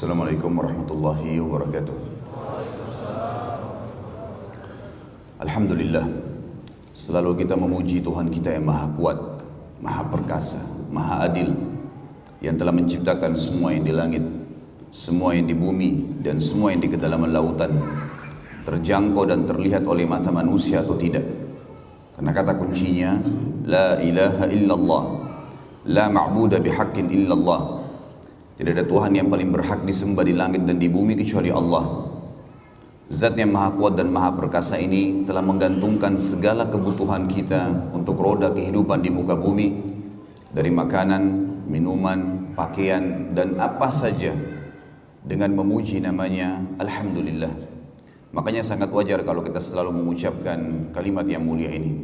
Assalamualaikum warahmatullahi wabarakatuh. Alhamdulillah Selalu kita memuji Tuhan kita yang maha kuat Maha perkasa, maha adil Yang telah menciptakan semua yang di langit Semua yang di bumi Dan semua yang di kedalaman lautan Terjangkau dan terlihat oleh mata manusia atau tidak Karena kata kuncinya La ilaha illallah La ma'buda bihaqqin illallah Tidak ada Tuhan yang paling berhak disembah di langit dan di bumi kecuali Allah Zat yang maha kuat dan maha perkasa ini telah menggantungkan segala kebutuhan kita untuk roda kehidupan di muka bumi dari makanan, minuman, pakaian dan apa saja dengan memuji namanya Alhamdulillah. Makanya sangat wajar kalau kita selalu mengucapkan kalimat yang mulia ini.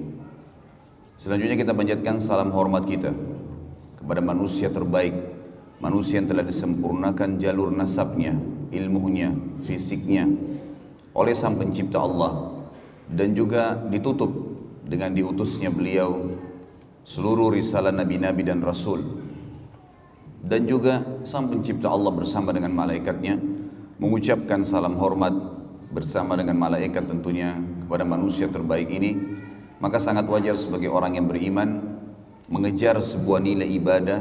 Selanjutnya kita panjatkan salam hormat kita kepada manusia terbaik, manusia yang telah disempurnakan jalur nasabnya, ilmunya, fisiknya, oleh Sang Pencipta Allah dan juga ditutup dengan diutusnya beliau seluruh risalah nabi-nabi dan rasul. Dan juga Sang Pencipta Allah bersama dengan malaikatnya mengucapkan salam hormat bersama dengan malaikat tentunya kepada manusia terbaik ini. Maka sangat wajar sebagai orang yang beriman mengejar sebuah nilai ibadah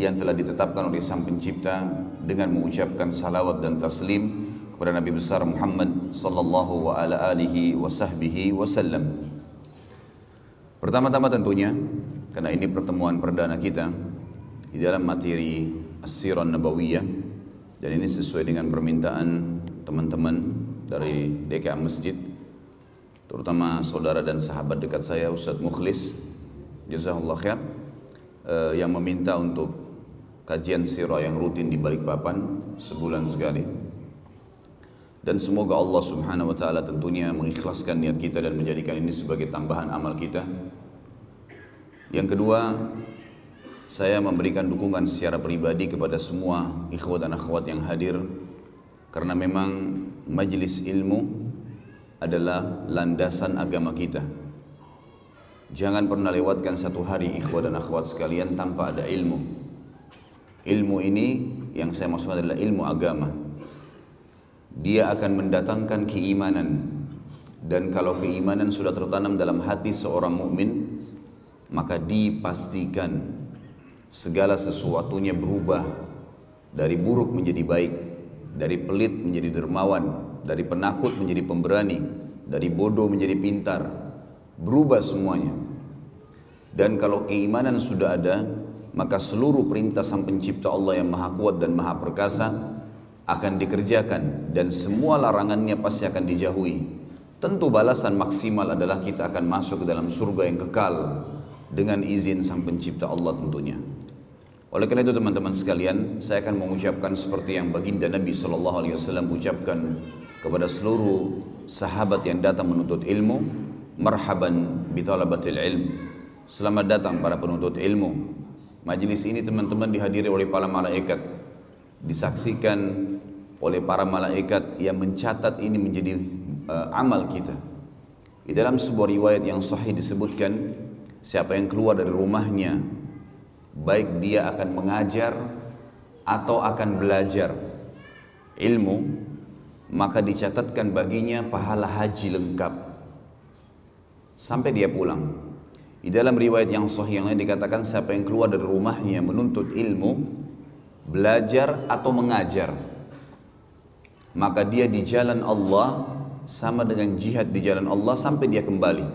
yang telah ditetapkan oleh Sang Pencipta dengan mengucapkan salawat dan taslim kepada Nabi besar Muhammad sallallahu wa ala wasallam. Pertama-tama tentunya karena ini pertemuan perdana kita di dalam materi As-Sirah Nabawiyah dan ini sesuai dengan permintaan teman-teman dari DKA Masjid terutama saudara dan sahabat dekat saya Ustaz Mukhlis jazakallah khair eh, yang meminta untuk kajian sirah yang rutin di Balikpapan sebulan sekali dan semoga Allah Subhanahu wa taala tentunya mengikhlaskan niat kita dan menjadikan ini sebagai tambahan amal kita. Yang kedua, saya memberikan dukungan secara pribadi kepada semua ikhwat dan akhwat yang hadir karena memang majelis ilmu adalah landasan agama kita. Jangan pernah lewatkan satu hari ikhwat dan akhwat sekalian tanpa ada ilmu. Ilmu ini yang saya maksud adalah ilmu agama. Dia akan mendatangkan keimanan. Dan kalau keimanan sudah tertanam dalam hati seorang mukmin maka dipastikan segala sesuatunya berubah. Dari buruk menjadi baik dari pelit menjadi dermawan dari penakut menjadi pemberani dari bodoh menjadi pintar. Berubah semuanya. Dan kalau keimanan sudah ada maka seluruh perintah sang pencipta Allah yang maha kuat dan maha perkasa akan dikerjakan dan semua larangannya pasti akan dijauhi. Tentu balasan maksimal adalah kita akan masuk ke dalam surga yang kekal dengan izin Sang Pencipta Allah tentunya. Oleh karena itu teman-teman sekalian, saya akan mengucapkan seperti yang baginda Nabi Shallallahu Alaihi Wasallam ucapkan kepada seluruh sahabat yang datang menuntut ilmu, marhaban bitalabatil ilm. Selamat datang para penuntut ilmu. Majelis ini teman-teman dihadiri oleh para malaikat, disaksikan oleh para malaikat yang mencatat ini menjadi uh, amal kita. Di dalam sebuah riwayat yang sahih disebutkan siapa yang keluar dari rumahnya baik dia akan mengajar atau akan belajar ilmu maka dicatatkan baginya pahala haji lengkap sampai dia pulang. Di dalam riwayat yang sahih yang lain dikatakan siapa yang keluar dari rumahnya menuntut ilmu, belajar atau mengajar, maka dia di jalan Allah sama dengan jihad di jalan Allah sampai dia kembali.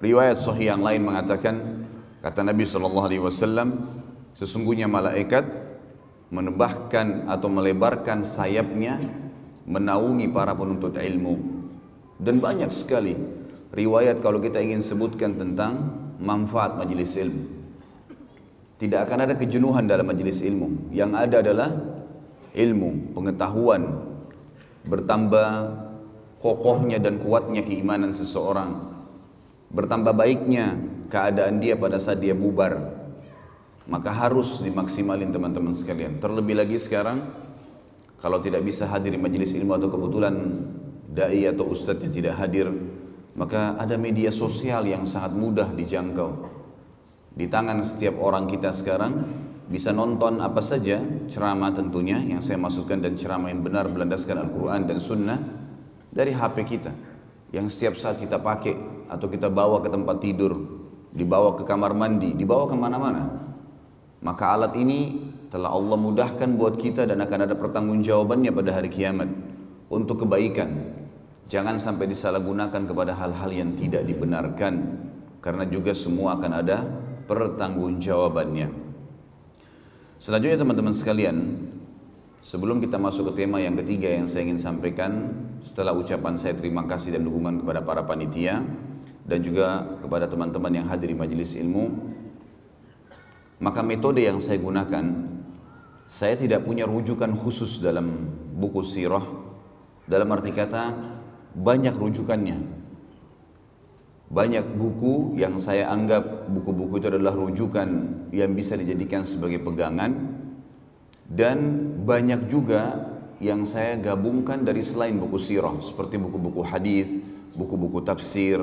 Riwayat sahih yang lain mengatakan kata Nabi sallallahu alaihi wasallam sesungguhnya malaikat menebahkan atau melebarkan sayapnya menaungi para penuntut ilmu dan banyak sekali riwayat kalau kita ingin sebutkan tentang manfaat majelis ilmu. Tidak akan ada kejenuhan dalam majelis ilmu. Yang ada adalah ilmu, pengetahuan, bertambah kokohnya dan kuatnya keimanan seseorang, bertambah baiknya keadaan dia pada saat dia bubar, maka harus dimaksimalin teman-teman sekalian. Terlebih lagi sekarang, kalau tidak bisa hadir di majelis ilmu atau kebetulan dai atau ustadz yang tidak hadir, maka ada media sosial yang sangat mudah dijangkau. Di tangan setiap orang kita sekarang bisa nonton apa saja ceramah tentunya yang saya maksudkan dan ceramah yang benar berlandaskan Al-Quran dan Sunnah dari HP kita. Yang setiap saat kita pakai atau kita bawa ke tempat tidur dibawa ke kamar mandi dibawa ke mana-mana. Maka alat ini telah Allah mudahkan buat kita dan akan ada pertanggungjawabannya pada hari kiamat. Untuk kebaikan jangan sampai disalahgunakan kepada hal-hal yang tidak dibenarkan karena juga semua akan ada pertanggungjawabannya. Selanjutnya teman-teman sekalian, sebelum kita masuk ke tema yang ketiga yang saya ingin sampaikan, setelah ucapan saya terima kasih dan dukungan kepada para panitia dan juga kepada teman-teman yang hadir di majelis ilmu, maka metode yang saya gunakan, saya tidak punya rujukan khusus dalam buku sirah, dalam arti kata banyak rujukannya, banyak buku yang saya anggap buku-buku itu adalah rujukan yang bisa dijadikan sebagai pegangan. Dan banyak juga yang saya gabungkan dari selain buku sirah seperti buku-buku hadis, buku-buku tafsir,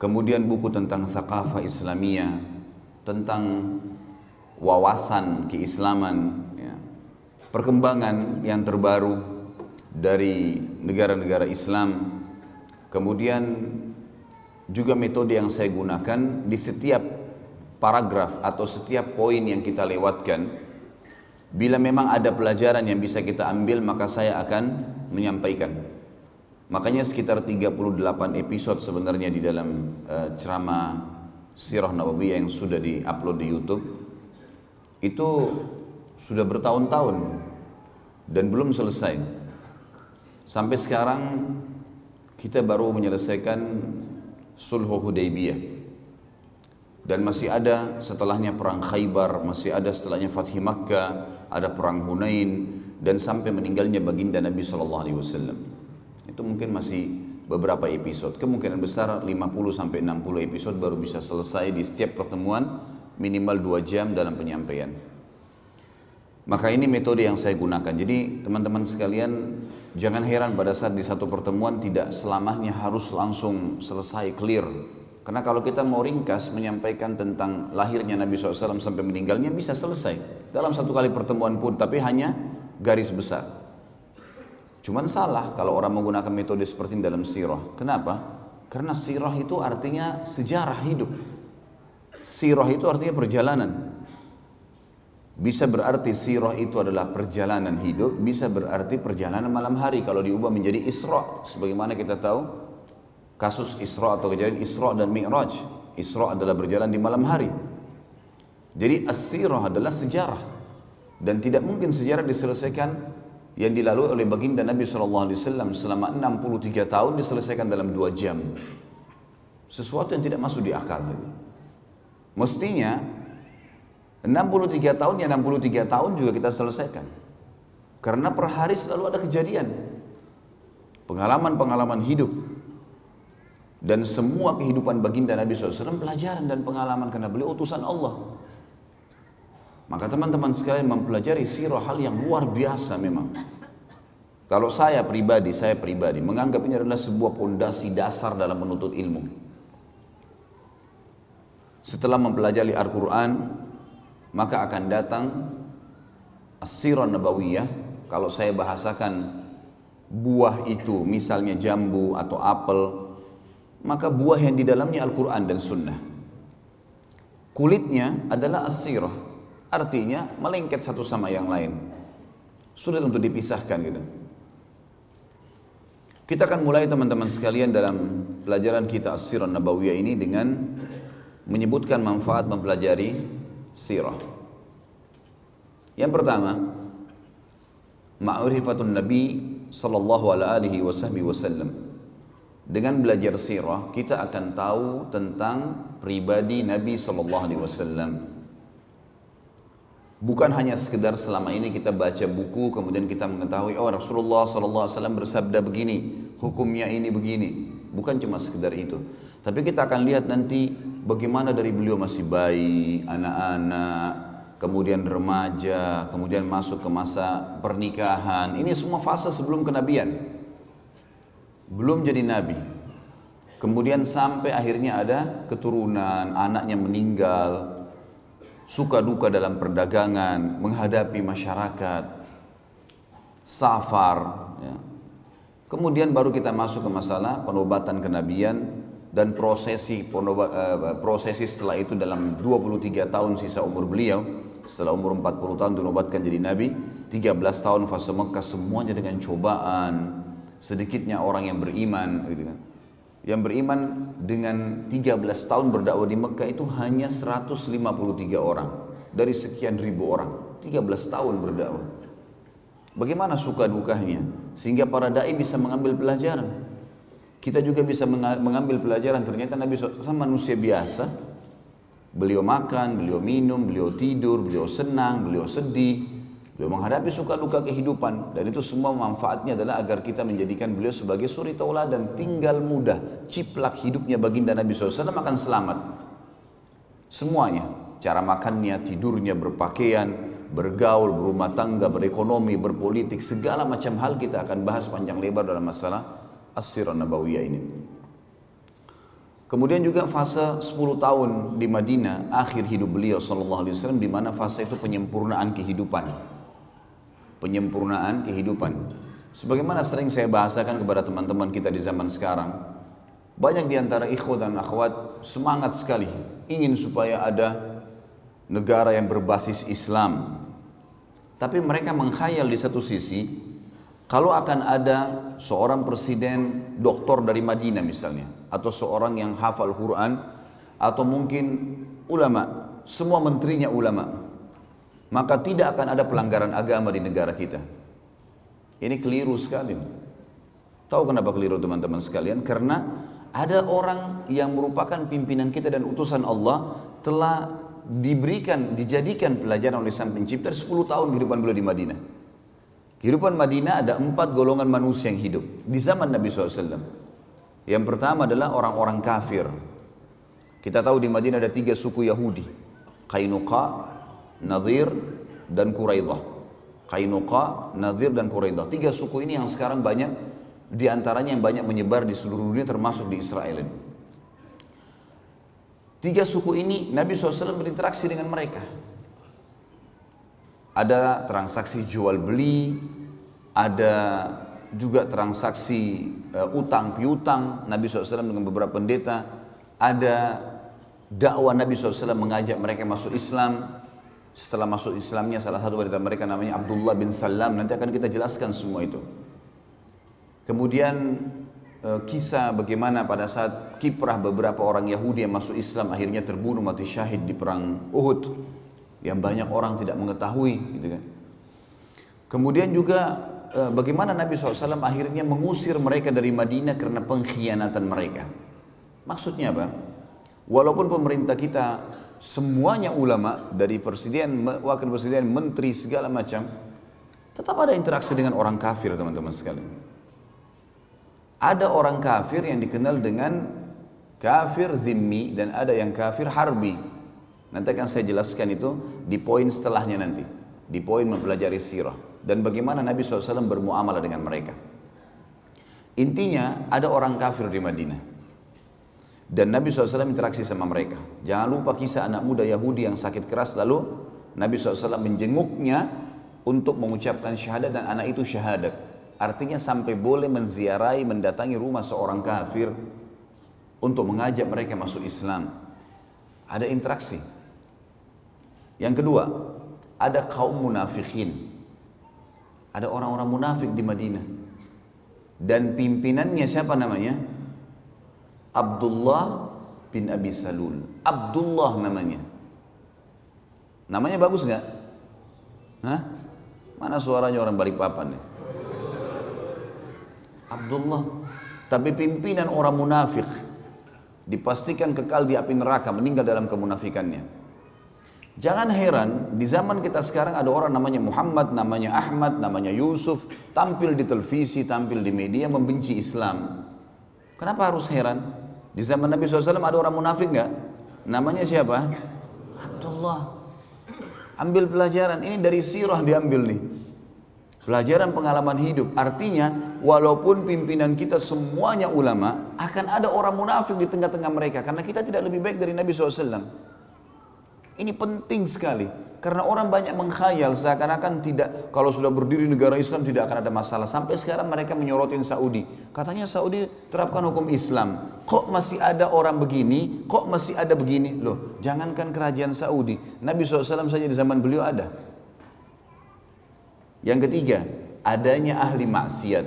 kemudian buku tentang thaqafah Islamiyah, tentang wawasan keislaman, ya. perkembangan yang terbaru dari negara-negara Islam, kemudian juga metode yang saya gunakan di setiap paragraf atau setiap poin yang kita lewatkan. Bila memang ada pelajaran yang bisa kita ambil maka saya akan menyampaikan. Makanya sekitar 38 episode sebenarnya di dalam uh, ceramah sirah nabawiyah yang sudah diupload di YouTube. Itu sudah bertahun-tahun dan belum selesai sampai sekarang kita baru menyelesaikan sulhu Hudaybiyah dan masih ada setelahnya perang Khaybar, masih ada setelahnya Fathi Makkah, ada perang Hunain dan sampai meninggalnya baginda Nabi Shallallahu Alaihi Wasallam. Itu mungkin masih beberapa episode. Kemungkinan besar 50 sampai 60 episode baru bisa selesai di setiap pertemuan minimal 2 jam dalam penyampaian. Maka ini metode yang saya gunakan. Jadi teman-teman sekalian Jangan heran pada saat di satu pertemuan tidak selamanya harus langsung selesai clear. Karena kalau kita mau ringkas menyampaikan tentang lahirnya Nabi SAW sampai meninggalnya bisa selesai dalam satu kali pertemuan pun, tapi hanya garis besar. Cuman salah kalau orang menggunakan metode seperti ini dalam sirah. Kenapa? Karena sirah itu artinya sejarah hidup. Sirah itu artinya perjalanan. Bisa berarti sirah itu adalah perjalanan hidup, bisa berarti perjalanan malam hari kalau diubah menjadi Isra. Sebagaimana kita tahu kasus Isra atau kejadian Isra dan Mi'raj. Isra adalah berjalan di malam hari. Jadi as-sirah adalah sejarah dan tidak mungkin sejarah diselesaikan yang dilalui oleh baginda Nabi SAW selama 63 tahun diselesaikan dalam 2 jam. Sesuatu yang tidak masuk di akal. Mestinya 63 tahun ya 63 tahun juga kita selesaikan. Karena per hari selalu ada kejadian. Pengalaman-pengalaman hidup. Dan semua kehidupan baginda Nabi SAW pelajaran dan pengalaman karena beliau utusan Allah. Maka teman-teman sekalian mempelajari sirah hal yang luar biasa memang. Kalau saya pribadi, saya pribadi menganggap ini adalah sebuah pondasi dasar dalam menuntut ilmu. Setelah mempelajari Al-Quran, maka akan datang as-sirah nabawiyah. Kalau saya bahasakan buah itu misalnya jambu atau apel maka buah yang di dalamnya Al-Quran dan Sunnah. Kulitnya adalah as-sirah. Artinya melengket satu sama yang lain. Sulit untuk dipisahkan gitu. Kita akan mulai teman-teman sekalian dalam pelajaran kita as-sirah nabawiyah ini dengan menyebutkan manfaat mempelajari sirah. Yang pertama, ma'rifatun Nabi sallallahu alaihi wasallam. Dengan belajar sirah, kita akan tahu tentang pribadi Nabi sallallahu alaihi wasallam. Bukan hanya sekedar selama ini kita baca buku kemudian kita mengetahui oh Rasulullah sallallahu alaihi wasallam bersabda begini, hukumnya ini begini. Bukan cuma sekedar itu. Tapi kita akan lihat nanti bagaimana dari beliau masih bayi, anak-anak, kemudian remaja, kemudian masuk ke masa pernikahan. Ini semua fase sebelum kenabian. Belum jadi nabi. Kemudian sampai akhirnya ada keturunan, anaknya meninggal. suka duka dalam perdagangan, menghadapi masyarakat, safar. Ya. Kemudian baru kita masuk ke masalah penobatan kenabian dan prosesi uh, prosesi setelah itu dalam 23 tahun sisa umur beliau setelah umur 40 tahun dinobatkan jadi nabi 13 tahun fase Mekah semuanya dengan cobaan. Sedikitnya orang yang beriman gitu kan. Yang beriman dengan 13 tahun berdakwah di Mekah itu hanya 153 orang. Dari sekian ribu orang 13 tahun berdakwah. Bagaimana suka dukanya? Sehingga para dai bisa mengambil pelajaran kita juga bisa mengambil pelajaran. Ternyata Nabi SAW manusia biasa. Beliau makan, beliau minum, beliau tidur, beliau senang, beliau sedih. Beliau menghadapi suka duka kehidupan. Dan itu semua manfaatnya adalah agar kita menjadikan beliau sebagai suri tauladan tinggal mudah. Ciplak hidupnya baginda Nabi SAW akan selamat. Semuanya. Cara makannya tidurnya berpakaian bergaul berumah tangga berekonomi berpolitik segala macam hal kita akan bahas panjang lebar dalam masalah as-sirah nabawiyah ini Kemudian juga fase 10 tahun di Madinah, akhir hidup beliau sallallahu alaihi wasallam di mana fase itu penyempurnaan kehidupan penyempurnaan kehidupan. Sebagaimana sering saya bahasakan kepada teman-teman kita di zaman sekarang, banyak di antara ikhwat dan akhwat semangat sekali ingin supaya ada negara yang berbasis Islam. Tapi mereka mengkhayal di satu sisi, kalau akan ada seorang presiden doktor dari Madinah misalnya, atau seorang yang hafal Quran, atau mungkin ulama, semua menterinya ulama, maka tidak akan ada pelanggaran agama di negara kita. Ini keliru sekali. Tahu kenapa keliru teman-teman sekalian? Karena ada orang yang merupakan pimpinan kita dan utusan Allah telah diberikan, dijadikan pelajaran oleh Sang Pencipta 10 tahun kehidupan beliau di Madinah. Kehidupan Madinah ada empat golongan manusia yang hidup di zaman Nabi SAW. Yang pertama adalah orang-orang kafir. Kita tahu di Madinah ada tiga suku Yahudi. Kainuqa, Nadir dan Quraidah. Kainuqa, Nadir dan Quraidah. Tiga suku ini yang sekarang banyak di antaranya yang banyak menyebar di seluruh dunia termasuk di Israel. Tiga suku ini Nabi SAW berinteraksi dengan mereka. Ada transaksi jual beli, ada juga transaksi uh, utang piutang Nabi SAW dengan beberapa pendeta, ada dakwah Nabi SAW mengajak mereka masuk Islam, setelah masuk Islamnya salah satu dari mereka namanya Abdullah bin Salam. Nanti akan kita jelaskan semua itu. Kemudian eh, kisah bagaimana pada saat kiprah beberapa orang Yahudi yang masuk Islam akhirnya terbunuh mati syahid di perang Uhud yang banyak orang tidak mengetahui gitu kan kemudian juga eh, bagaimana Nabi SAW akhirnya mengusir mereka dari Madinah karena pengkhianatan mereka maksudnya apa walaupun pemerintah kita semuanya ulama dari presiden, wakil presiden, menteri segala macam tetap ada interaksi dengan orang kafir teman-teman sekalian. Ada orang kafir yang dikenal dengan kafir zimmi dan ada yang kafir harbi. Nanti akan saya jelaskan itu di poin setelahnya nanti. Di poin mempelajari sirah. Dan bagaimana Nabi SAW bermuamalah dengan mereka. Intinya ada orang kafir di Madinah. Dan Nabi SAW interaksi sama mereka. Jangan lupa kisah anak muda Yahudi yang sakit keras lalu Nabi SAW menjenguknya untuk mengucapkan syahadat dan anak itu syahadat. Artinya sampai boleh menziarahi, mendatangi rumah seorang kafir untuk mengajak mereka masuk Islam. Ada interaksi. Yang kedua, ada kaum munafikin. Ada orang-orang munafik di Madinah. Dan pimpinannya siapa namanya? Abdullah bin Abi Salul. Abdullah namanya. Namanya bagus nggak? Hah? Mana suaranya orang balik papan nih? Abdullah. Tapi pimpinan orang munafik. Dipastikan kekal di api neraka, meninggal dalam kemunafikannya. Jangan heran, di zaman kita sekarang ada orang namanya Muhammad, namanya Ahmad, namanya Yusuf, tampil di televisi, tampil di media, membenci Islam. Kenapa harus heran? Di zaman Nabi SAW ada orang munafik nggak? Namanya siapa? Abdullah. Ambil pelajaran. Ini dari sirah diambil nih. Pelajaran pengalaman hidup. Artinya, walaupun pimpinan kita semuanya ulama, akan ada orang munafik di tengah-tengah mereka. Karena kita tidak lebih baik dari Nabi SAW. Ini penting sekali. Karena orang banyak mengkhayal seakan-akan tidak kalau sudah berdiri negara Islam tidak akan ada masalah. Sampai sekarang mereka menyorotin Saudi. Katanya Saudi terapkan hukum Islam. Kok masih ada orang begini? Kok masih ada begini? Loh, jangankan kerajaan Saudi. Nabi SAW saja di zaman beliau ada. Yang ketiga, adanya ahli maksiat.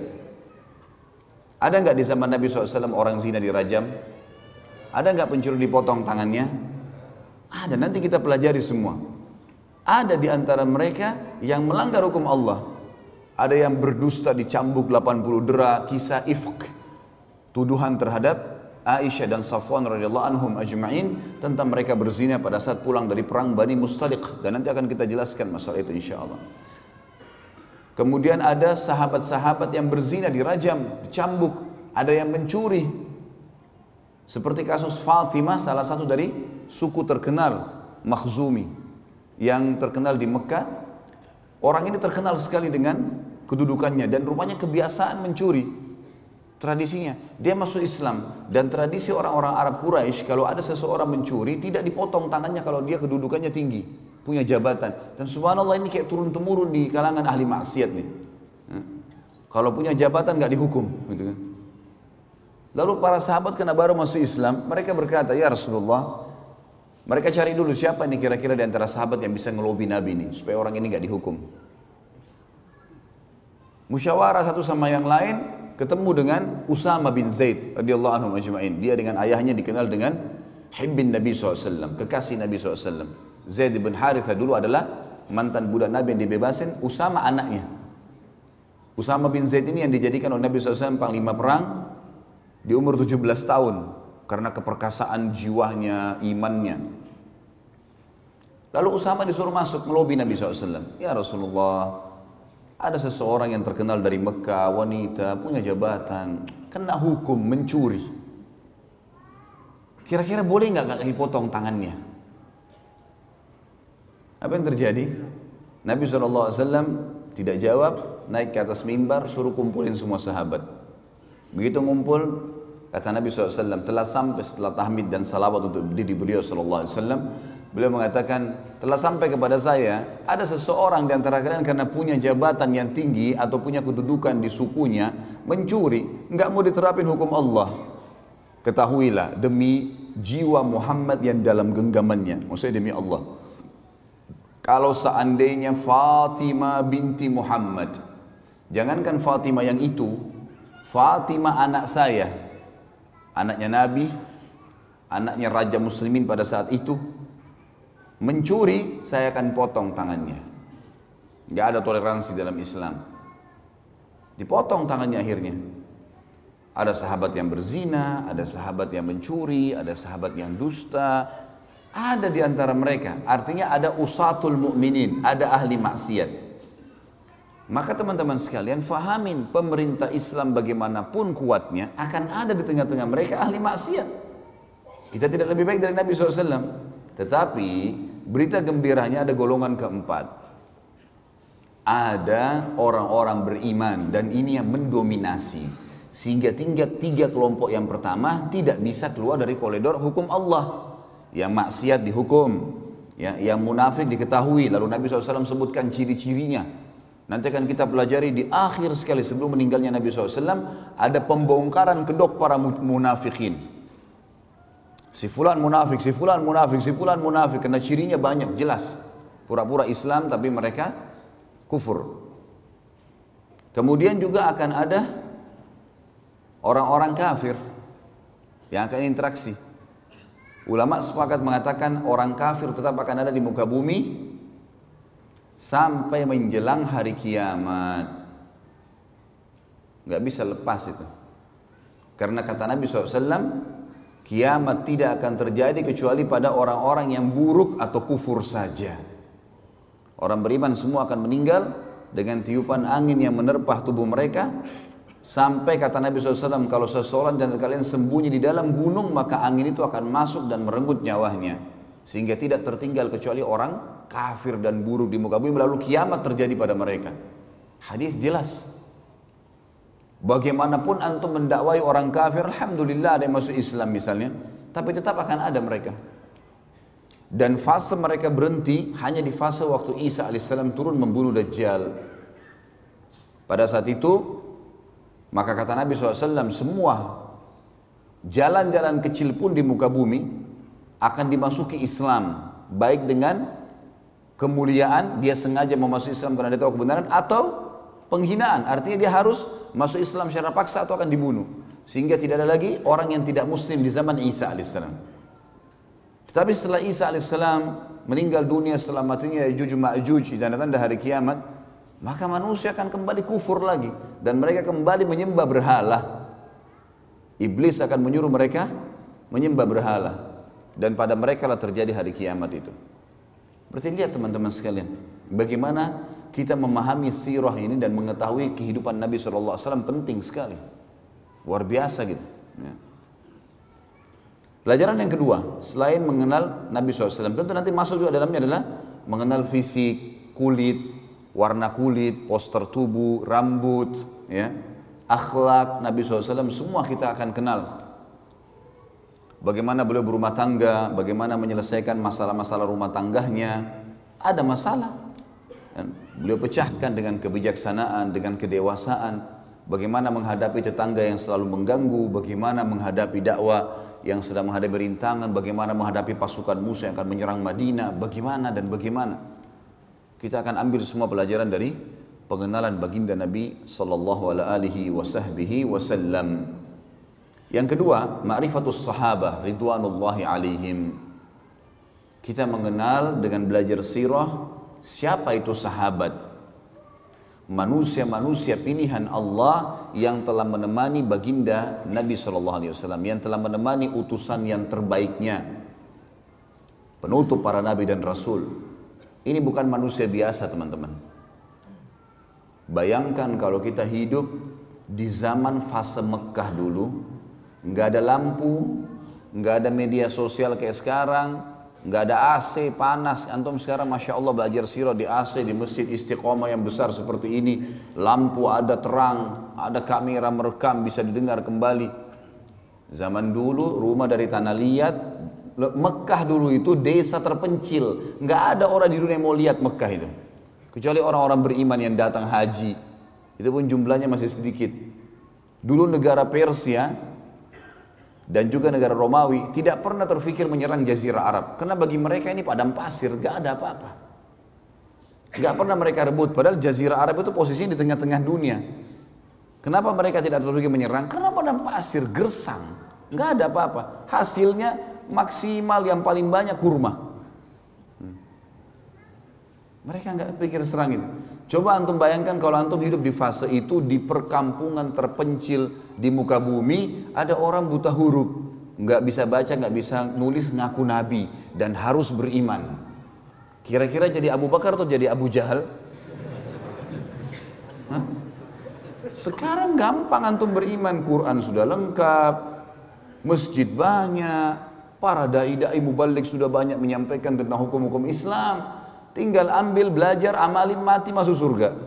Ada nggak di zaman Nabi SAW orang zina dirajam? Ada nggak pencuri dipotong tangannya? Ada, nanti kita pelajari semua. Ada di antara mereka yang melanggar hukum Allah. Ada yang berdusta dicambuk 80 dera, kisah ifk. Tuduhan terhadap Aisyah dan Safwan radhiyallahu anhum ajma'in tentang mereka berzina pada saat pulang dari perang Bani Mustaliq dan nanti akan kita jelaskan masalah itu insyaallah. Kemudian ada sahabat-sahabat yang berzina dirajam, dicambuk, ada yang mencuri. Seperti kasus Fatimah salah satu dari suku terkenal Makhzumi yang terkenal di Mekah. Orang ini terkenal sekali dengan kedudukannya dan rupanya kebiasaan mencuri tradisinya. Dia masuk Islam dan tradisi orang-orang Arab Quraisy kalau ada seseorang mencuri tidak dipotong tangannya kalau dia kedudukannya tinggi, punya jabatan. Dan subhanallah ini kayak turun temurun di kalangan ahli maksiat nih. Kalau punya jabatan nggak dihukum, gitu kan. Lalu para sahabat kena baru masuk Islam, mereka berkata, ya Rasulullah, mereka cari dulu siapa nih kira-kira di antara sahabat yang bisa ngelobi Nabi ini supaya orang ini nggak dihukum. Musyawarah satu sama yang lain ketemu dengan Usama bin Zaid radhiyallahu anhu majma'in. Dia dengan ayahnya dikenal dengan Hibbin Nabi SAW, kekasih Nabi SAW. Zaid bin Haritha dulu adalah mantan budak Nabi yang dibebasin, Usama anaknya. Usama bin Zaid ini yang dijadikan oleh Nabi SAW panglima perang di umur 17 tahun karena keperkasaan jiwanya, imannya. Lalu Usama disuruh masuk melobi Nabi SAW. Ya Rasulullah, ada seseorang yang terkenal dari Mekah, wanita, punya jabatan, kena hukum mencuri. Kira-kira boleh nggak kaki potong tangannya? Apa yang terjadi? Nabi SAW tidak jawab, naik ke atas mimbar, suruh kumpulin semua sahabat. Begitu ngumpul, Kata Nabi SAW, telah sampai setelah tahmid dan salawat untuk diri beliau SAW, beliau mengatakan, telah sampai kepada saya, ada seseorang di antara kalian karena punya jabatan yang tinggi atau punya kedudukan di sukunya, mencuri, nggak mau diterapin hukum Allah. Ketahuilah, demi jiwa Muhammad yang dalam genggamannya, maksudnya demi Allah. Kalau seandainya Fatimah binti Muhammad, jangankan Fatimah yang itu, Fatimah anak saya, anaknya Nabi, anaknya Raja Muslimin pada saat itu, mencuri, saya akan potong tangannya. Gak ada toleransi dalam Islam. Dipotong tangannya akhirnya. Ada sahabat yang berzina, ada sahabat yang mencuri, ada sahabat yang dusta, ada di antara mereka. Artinya ada usatul mukminin, ada ahli maksiat. Maka teman-teman sekalian fahamin pemerintah Islam bagaimanapun kuatnya akan ada di tengah-tengah mereka ahli maksiat. Kita tidak lebih baik dari Nabi SAW. Tetapi berita gembiranya ada golongan keempat. Ada orang-orang beriman dan ini yang mendominasi. Sehingga tinggal tiga kelompok yang pertama tidak bisa keluar dari koridor hukum Allah. Yang maksiat dihukum. Ya, yang munafik diketahui. Lalu Nabi SAW sebutkan ciri-cirinya Nanti akan kita pelajari di akhir sekali sebelum meninggalnya Nabi SAW ada pembongkaran kedok para munafikin. Si fulan munafik, si fulan munafik, si fulan munafik karena cirinya banyak jelas. Pura-pura Islam tapi mereka kufur. Kemudian juga akan ada orang-orang kafir yang akan interaksi. Ulama sepakat mengatakan orang kafir tetap akan ada di muka bumi sampai menjelang hari kiamat. Nggak bisa lepas itu. Karena kata Nabi SAW, kiamat tidak akan terjadi kecuali pada orang-orang yang buruk atau kufur saja. Orang beriman semua akan meninggal dengan tiupan angin yang menerpah tubuh mereka sampai kata Nabi SAW kalau seseorang dan kalian sembunyi di dalam gunung maka angin itu akan masuk dan merenggut nyawanya sehingga tidak tertinggal kecuali orang kafir dan buruk di muka bumi lalu kiamat terjadi pada mereka. Hadis jelas. Bagaimanapun antum mendakwai orang kafir, alhamdulillah ada yang masuk Islam misalnya, tapi tetap akan ada mereka. Dan fase mereka berhenti hanya di fase waktu Isa alaihissalam turun membunuh Dajjal. Pada saat itu, maka kata Nabi SAW, semua jalan-jalan kecil pun di muka bumi akan dimasuki Islam. Baik dengan kemuliaan, dia sengaja memasuki Islam karena dia tahu kebenaran, atau penghinaan. Artinya dia harus masuk Islam secara paksa atau akan dibunuh. Sehingga tidak ada lagi orang yang tidak muslim di zaman Isa alaihissalam. Tetapi setelah Isa alaihissalam meninggal dunia setelah matinya Yajuj Ma'juj dan tanda hari kiamat, maka manusia akan kembali kufur lagi dan mereka kembali menyembah berhala. Iblis akan menyuruh mereka menyembah berhala dan pada mereka lah terjadi hari kiamat itu. Berarti lihat teman-teman sekalian, bagaimana kita memahami sirah ini dan mengetahui kehidupan Nabi SAW penting sekali. Luar biasa gitu. Ya. Pelajaran yang kedua, selain mengenal Nabi SAW, tentu nanti masuk juga dalamnya adalah mengenal fisik, kulit, warna kulit, poster tubuh, rambut, ya, akhlak Nabi SAW, semua kita akan kenal. Bagaimana beliau berumah tangga, bagaimana menyelesaikan masalah-masalah rumah tangganya. Ada masalah. Dan beliau pecahkan dengan kebijaksanaan, dengan kedewasaan, bagaimana menghadapi tetangga yang selalu mengganggu, bagaimana menghadapi dakwah yang sedang menghadapi rintangan, bagaimana menghadapi pasukan musuh yang akan menyerang Madinah, bagaimana dan bagaimana. Kita akan ambil semua pelajaran dari pengenalan baginda Nabi sallallahu alaihi wasallam. Yang kedua, ma'rifatus sahabah ridwanullahi alaihim. Kita mengenal dengan belajar sirah siapa itu sahabat? Manusia-manusia pilihan Allah yang telah menemani baginda Nabi Shallallahu Alaihi Wasallam yang telah menemani utusan yang terbaiknya. Penutup para nabi dan rasul. Ini bukan manusia biasa teman-teman. Bayangkan kalau kita hidup di zaman fase Mekah dulu nggak ada lampu nggak ada media sosial kayak sekarang nggak ada AC panas. Antum sekarang masya Allah belajar sirah di AC di masjid istiqomah yang besar seperti ini. Lampu ada terang ada kamera merekam bisa didengar kembali. Zaman dulu rumah dari tanah liat Mekah dulu itu desa terpencil. Nggak ada orang di dunia yang mau lihat Mekah itu. Kecuali orang-orang beriman yang datang haji. Itu pun jumlahnya masih sedikit. Dulu negara Persia dan juga negara Romawi tidak pernah terfikir menyerang Jazirah Arab. Karena bagi mereka ini padang pasir gak ada apa-apa. Gak pernah mereka rebut. Padahal Jazirah Arab itu posisinya di tengah-tengah dunia. Kenapa mereka tidak terfikir menyerang? Karena padang pasir gersang. Gak ada apa-apa. Hasilnya maksimal yang paling banyak kurma. Hmm. mereka nggak pikir serang itu Coba antum bayangkan kalau antum hidup di fase itu di perkampungan terpencil di muka bumi ada orang buta huruf, nggak bisa baca, nggak bisa nulis, ngaku nabi dan harus beriman. Kira-kira jadi Abu Bakar atau jadi Abu Jahal? Sekarang gampang antum beriman, Quran sudah lengkap, masjid banyak, para dai-dai mubalik sudah banyak menyampaikan tentang hukum-hukum Islam. Tinggal ambil, belajar, amalin, mati, masuk surga.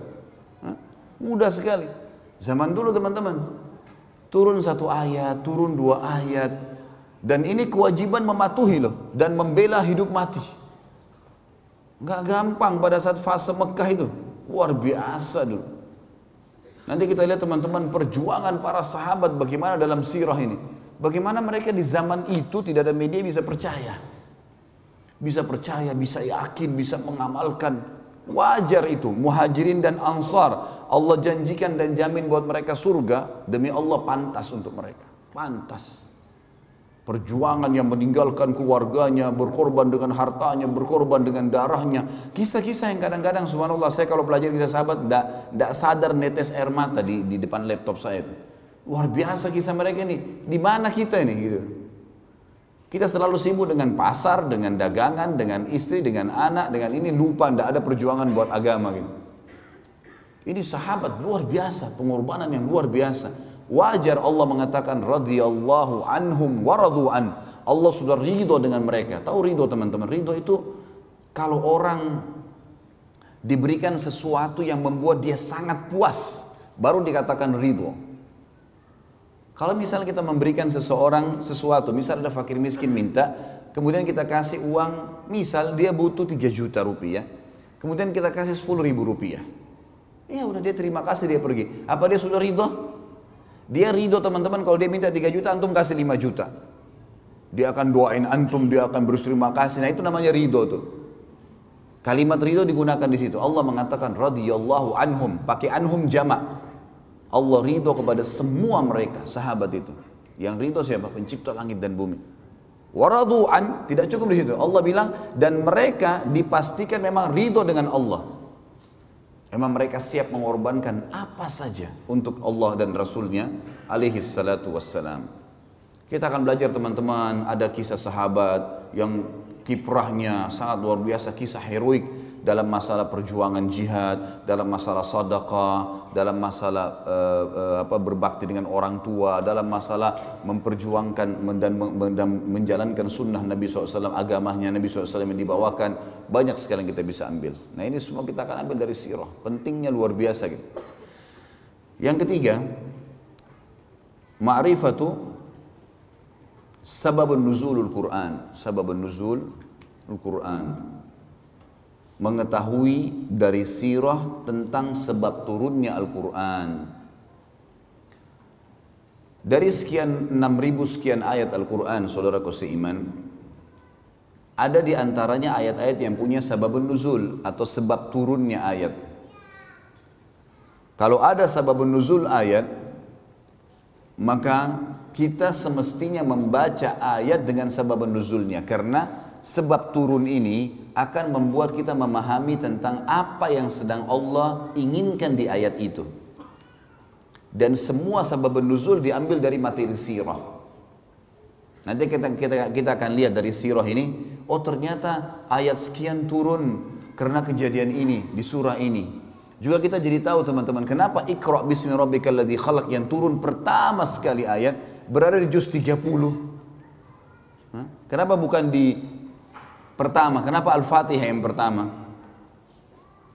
Mudah sekali. Zaman dulu teman-teman. Turun satu ayat, turun dua ayat. Dan ini kewajiban mematuhi loh. Dan membela hidup mati. Nggak gampang pada saat fase Mekah itu. Luar biasa dulu. Nanti kita lihat teman-teman perjuangan para sahabat bagaimana dalam sirah ini. Bagaimana mereka di zaman itu tidak ada media bisa percaya bisa percaya, bisa yakin, bisa mengamalkan. Wajar itu, muhajirin dan ansar. Allah janjikan dan jamin buat mereka surga, demi Allah pantas untuk mereka. Pantas. Perjuangan yang meninggalkan keluarganya, berkorban dengan hartanya, berkorban dengan darahnya. Kisah-kisah yang kadang-kadang subhanallah saya kalau belajar kisah sahabat tidak sadar netes air mata di, di depan laptop saya itu. Luar biasa kisah mereka ini. Di mana kita ini gitu. Kita selalu sibuk dengan pasar, dengan dagangan, dengan istri, dengan anak, dengan ini lupa tidak ada perjuangan buat agama gitu. Ini sahabat luar biasa, pengorbanan yang luar biasa. Wajar Allah mengatakan radhiyallahu anhum waradu an. Allah sudah ridho dengan mereka. Tahu ridho teman-teman? Ridho itu kalau orang diberikan sesuatu yang membuat dia sangat puas, baru dikatakan ridho. Kalau misalnya kita memberikan seseorang sesuatu, misal ada fakir miskin minta, kemudian kita kasih uang, misal dia butuh 3 juta rupiah, kemudian kita kasih 10 ribu rupiah. Ya udah dia terima kasih dia pergi. Apa dia sudah ridho? Dia ridho teman-teman kalau dia minta 3 juta antum kasih 5 juta. Dia akan doain antum, dia akan berterima kasih. Nah itu namanya ridho tuh. Kalimat ridho digunakan di situ. Allah mengatakan radhiyallahu anhum, pakai anhum jamak. Allah ridho kepada semua mereka, sahabat itu. Yang ridho siapa? Pencipta langit dan bumi. Waradu'an, tidak cukup di situ. Allah bilang, dan mereka dipastikan memang ridho dengan Allah. Memang mereka siap mengorbankan apa saja untuk Allah dan Rasulnya alaihi salatu wassalam. Kita akan belajar teman-teman, ada kisah sahabat yang kiprahnya sangat luar biasa, kisah heroik dalam masalah perjuangan jihad, dalam masalah sedekah, dalam masalah uh, uh, apa berbakti dengan orang tua, dalam masalah memperjuangkan dan, menjalankan sunnah Nabi SAW, agamanya Nabi SAW yang dibawakan, banyak sekali yang kita bisa ambil. Nah ini semua kita akan ambil dari sirah, pentingnya luar biasa gitu. Yang ketiga, ma'rifatu sababun nuzulul Quran, sababun nuzul Al-Quran. Mengetahui dari sirah tentang sebab turunnya Al-Quran. Dari sekian 6000 sekian ayat Al-Quran, saudaraku seiman, ada di antaranya ayat-ayat yang punya sababun nuzul atau sebab turunnya ayat. Kalau ada sababun nuzul ayat, maka kita semestinya membaca ayat dengan sebab nuzulnya karena sebab turun ini akan membuat kita memahami tentang apa yang sedang Allah inginkan di ayat itu. Dan semua sebab nuzul diambil dari materi sirah. Nanti kita, kita, kita akan lihat dari sirah ini, oh ternyata ayat sekian turun karena kejadian ini di surah ini. Juga kita jadi tahu teman-teman kenapa Iqra bismi rabbikal ladzi khalaq yang turun pertama sekali ayat berada di juz 30. Kenapa bukan di pertama? Kenapa Al-Fatihah yang pertama?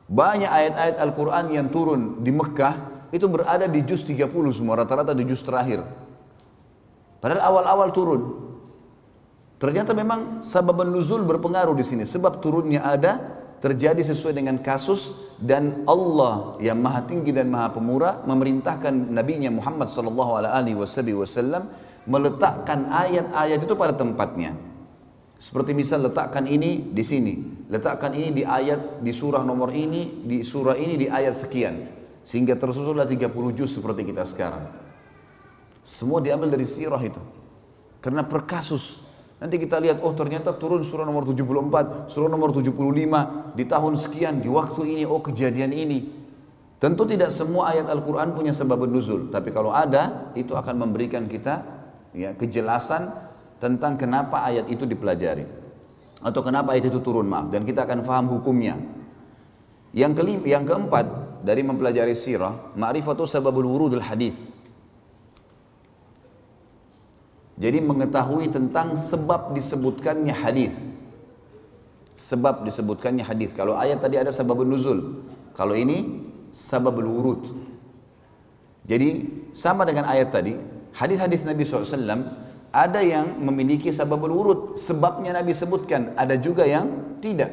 Banyak ayat-ayat Al-Quran yang turun di Mekah itu berada di juz 30 semua rata-rata di juz terakhir. Padahal awal-awal turun. Ternyata memang sabab nuzul berpengaruh di sini. Sebab turunnya ada, terjadi sesuai dengan kasus dan Allah yang maha tinggi dan maha pemurah memerintahkan nabinya Muhammad sallallahu alaihi wasallam meletakkan ayat-ayat itu pada tempatnya. Seperti misal letakkan ini di sini, letakkan ini di ayat di surah nomor ini, di surah ini di ayat sekian. Sehingga tersusunlah 30 juz seperti kita sekarang. Semua diambil dari sirah itu. Karena per kasus Nanti kita lihat, oh ternyata turun surah nomor 74, surah nomor 75, di tahun sekian, di waktu ini, oh kejadian ini. Tentu tidak semua ayat Al-Quran punya sebab nuzul, tapi kalau ada, itu akan memberikan kita ya, kejelasan tentang kenapa ayat itu dipelajari. Atau kenapa ayat itu turun, maaf. Dan kita akan faham hukumnya. Yang, kelima, yang keempat, dari mempelajari sirah, ma'rifatu sababul wurudul hadith Jadi mengetahui tentang sebab disebutkannya hadis. Sebab disebutkannya hadis. Kalau ayat tadi ada sebab nuzul. Kalau ini sababul wurud. Jadi sama dengan ayat tadi, hadis-hadis Nabi SAW ada yang memiliki sababul wurud, sebabnya Nabi sebutkan, ada juga yang tidak.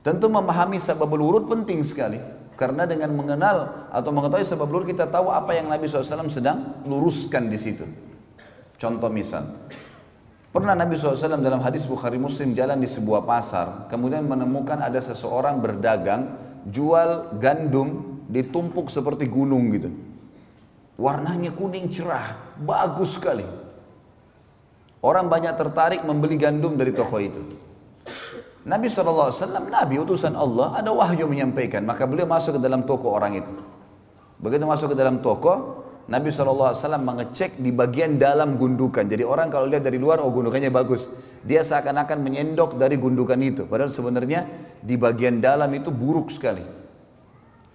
Tentu memahami sababul wurud penting sekali. Karena dengan mengenal atau mengetahui sebab wurud kita tahu apa yang Nabi SAW sedang luruskan di situ. Contoh misal, pernah Nabi SAW dalam hadis Bukhari Muslim jalan di sebuah pasar, kemudian menemukan ada seseorang berdagang, jual gandum ditumpuk seperti gunung gitu. Warnanya kuning cerah, bagus sekali. Orang banyak tertarik membeli gandum dari toko itu. Nabi SAW, Nabi utusan Allah, ada wahyu menyampaikan, maka beliau masuk ke dalam toko orang itu. Begitu masuk ke dalam toko, Nabi SAW mengecek di bagian dalam gundukan. Jadi orang kalau lihat dari luar, oh gundukannya bagus. Dia seakan-akan menyendok dari gundukan itu. Padahal sebenarnya di bagian dalam itu buruk sekali.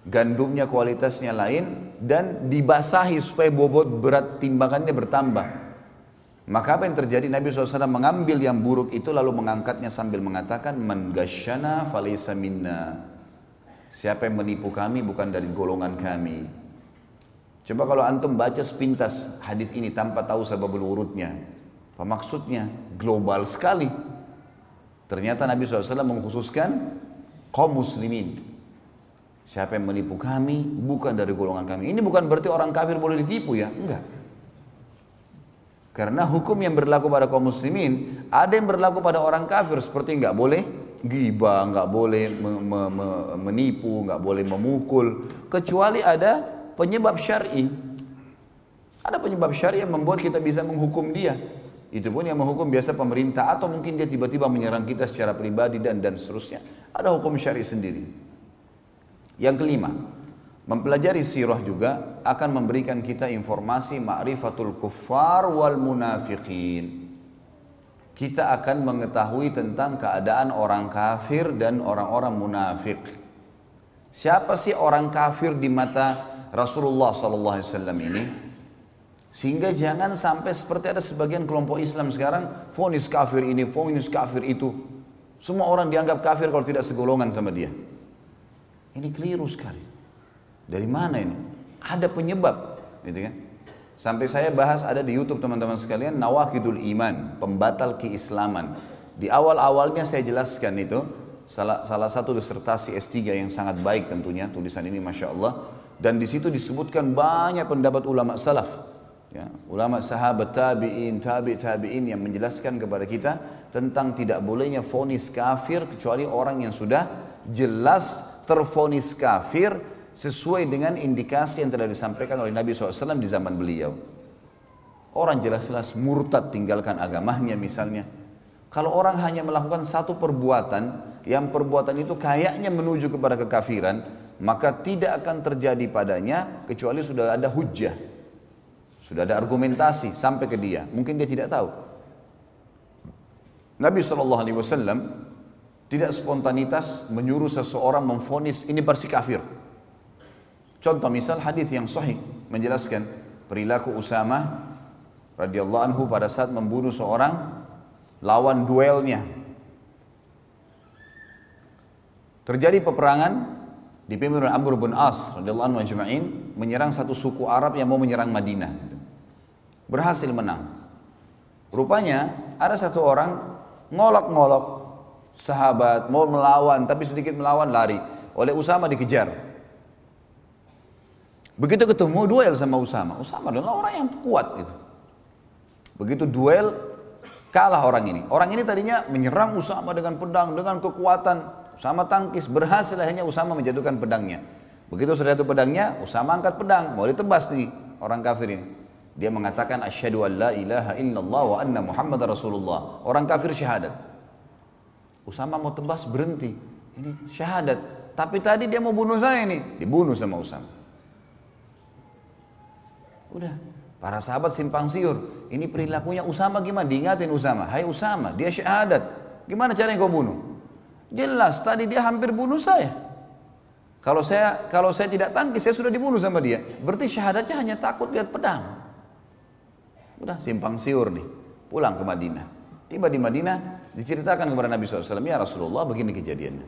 Gandumnya kualitasnya lain dan dibasahi supaya bobot berat timbangannya bertambah. Maka apa yang terjadi? Nabi SAW mengambil yang buruk itu lalu mengangkatnya sambil mengatakan, Man gasyana falaysa minna. Siapa yang menipu kami bukan dari golongan kami. Coba kalau antum baca sepintas hadis ini tanpa tahu sebab urutnya. Apa maksudnya? Global sekali. Ternyata Nabi SAW mengkhususkan kaum muslimin. Siapa yang menipu kami bukan dari golongan kami. Ini bukan berarti orang kafir boleh ditipu ya, enggak. Karena hukum yang berlaku pada kaum muslimin ada yang berlaku pada orang kafir seperti nggak boleh gibah, nggak boleh me, me, me, menipu, nggak boleh memukul, kecuali ada penyebab syar'i. Ada penyebab syar'i yang membuat kita bisa menghukum dia. Itu pun yang menghukum biasa pemerintah atau mungkin dia tiba-tiba menyerang kita secara pribadi dan dan seterusnya. Ada hukum syar'i sendiri. Yang kelima, Mempelajari sirah juga akan memberikan kita informasi ma'rifatul kuffar wal munafiqin. Kita akan mengetahui tentang keadaan orang kafir dan orang-orang munafik. Siapa sih orang kafir di mata Rasulullah wasallam ini? Sehingga jangan sampai seperti ada sebagian kelompok Islam sekarang, fonis kafir ini, fonis kafir itu. Semua orang dianggap kafir kalau tidak segolongan sama dia. Ini keliru sekali. Dari mana ini? Ada penyebab, gitu kan? Sampai saya bahas ada di YouTube teman-teman sekalian Nawakidul Iman, pembatal keislaman. Di awal-awalnya saya jelaskan itu salah salah satu disertasi S3 yang sangat baik tentunya tulisan ini masya Allah dan di situ disebutkan banyak pendapat ulama salaf ya, ulama sahabat tabiin tabi tabiin yang menjelaskan kepada kita tentang tidak bolehnya fonis kafir kecuali orang yang sudah jelas terfonis kafir sesuai dengan indikasi yang telah disampaikan oleh Nabi SAW di zaman beliau. Orang jelas-jelas murtad tinggalkan agamanya misalnya. Kalau orang hanya melakukan satu perbuatan, yang perbuatan itu kayaknya menuju kepada kekafiran, maka tidak akan terjadi padanya kecuali sudah ada hujah. Sudah ada argumentasi sampai ke dia. Mungkin dia tidak tahu. Nabi SAW tidak spontanitas menyuruh seseorang memfonis ini pasti kafir. Contoh misal hadis yang sahih menjelaskan perilaku Usama radhiyallahu anhu pada saat membunuh seorang lawan duelnya. Terjadi peperangan dipimpin oleh Amr bin As radhiyallahu anhu ajma'in menyerang satu suku Arab yang mau menyerang Madinah. Berhasil menang. Rupanya ada satu orang ngolok-ngolok sahabat mau melawan tapi sedikit melawan lari. Oleh Usama dikejar. Begitu ketemu duel sama Usama. Usama adalah orang yang kuat itu. Begitu duel kalah orang ini. Orang ini tadinya menyerang Usama dengan pedang, dengan kekuatan. Usama tangkis, berhasil akhirnya Usama menjatuhkan pedangnya. Begitu sudah itu pedangnya, Usama angkat pedang, mau ditebas nih orang kafir ini. Dia mengatakan asyhadu an la ilaha illallah wa anna Muhammad Rasulullah. Orang kafir syahadat. Usama mau tebas berhenti. Ini syahadat. Tapi tadi dia mau bunuh saya ini, dibunuh sama Usama. Udah, para sahabat simpang siur. Ini perilakunya Usama gimana? Diingatin Usama. Hai Usama, dia syahadat. Gimana caranya kau bunuh? Jelas, tadi dia hampir bunuh saya. Kalau saya kalau saya tidak tangkis, saya sudah dibunuh sama dia. Berarti syahadatnya hanya takut lihat pedang. Udah simpang siur nih. Pulang ke Madinah. Tiba di Madinah, diceritakan kepada Nabi SAW, ya Rasulullah begini kejadiannya.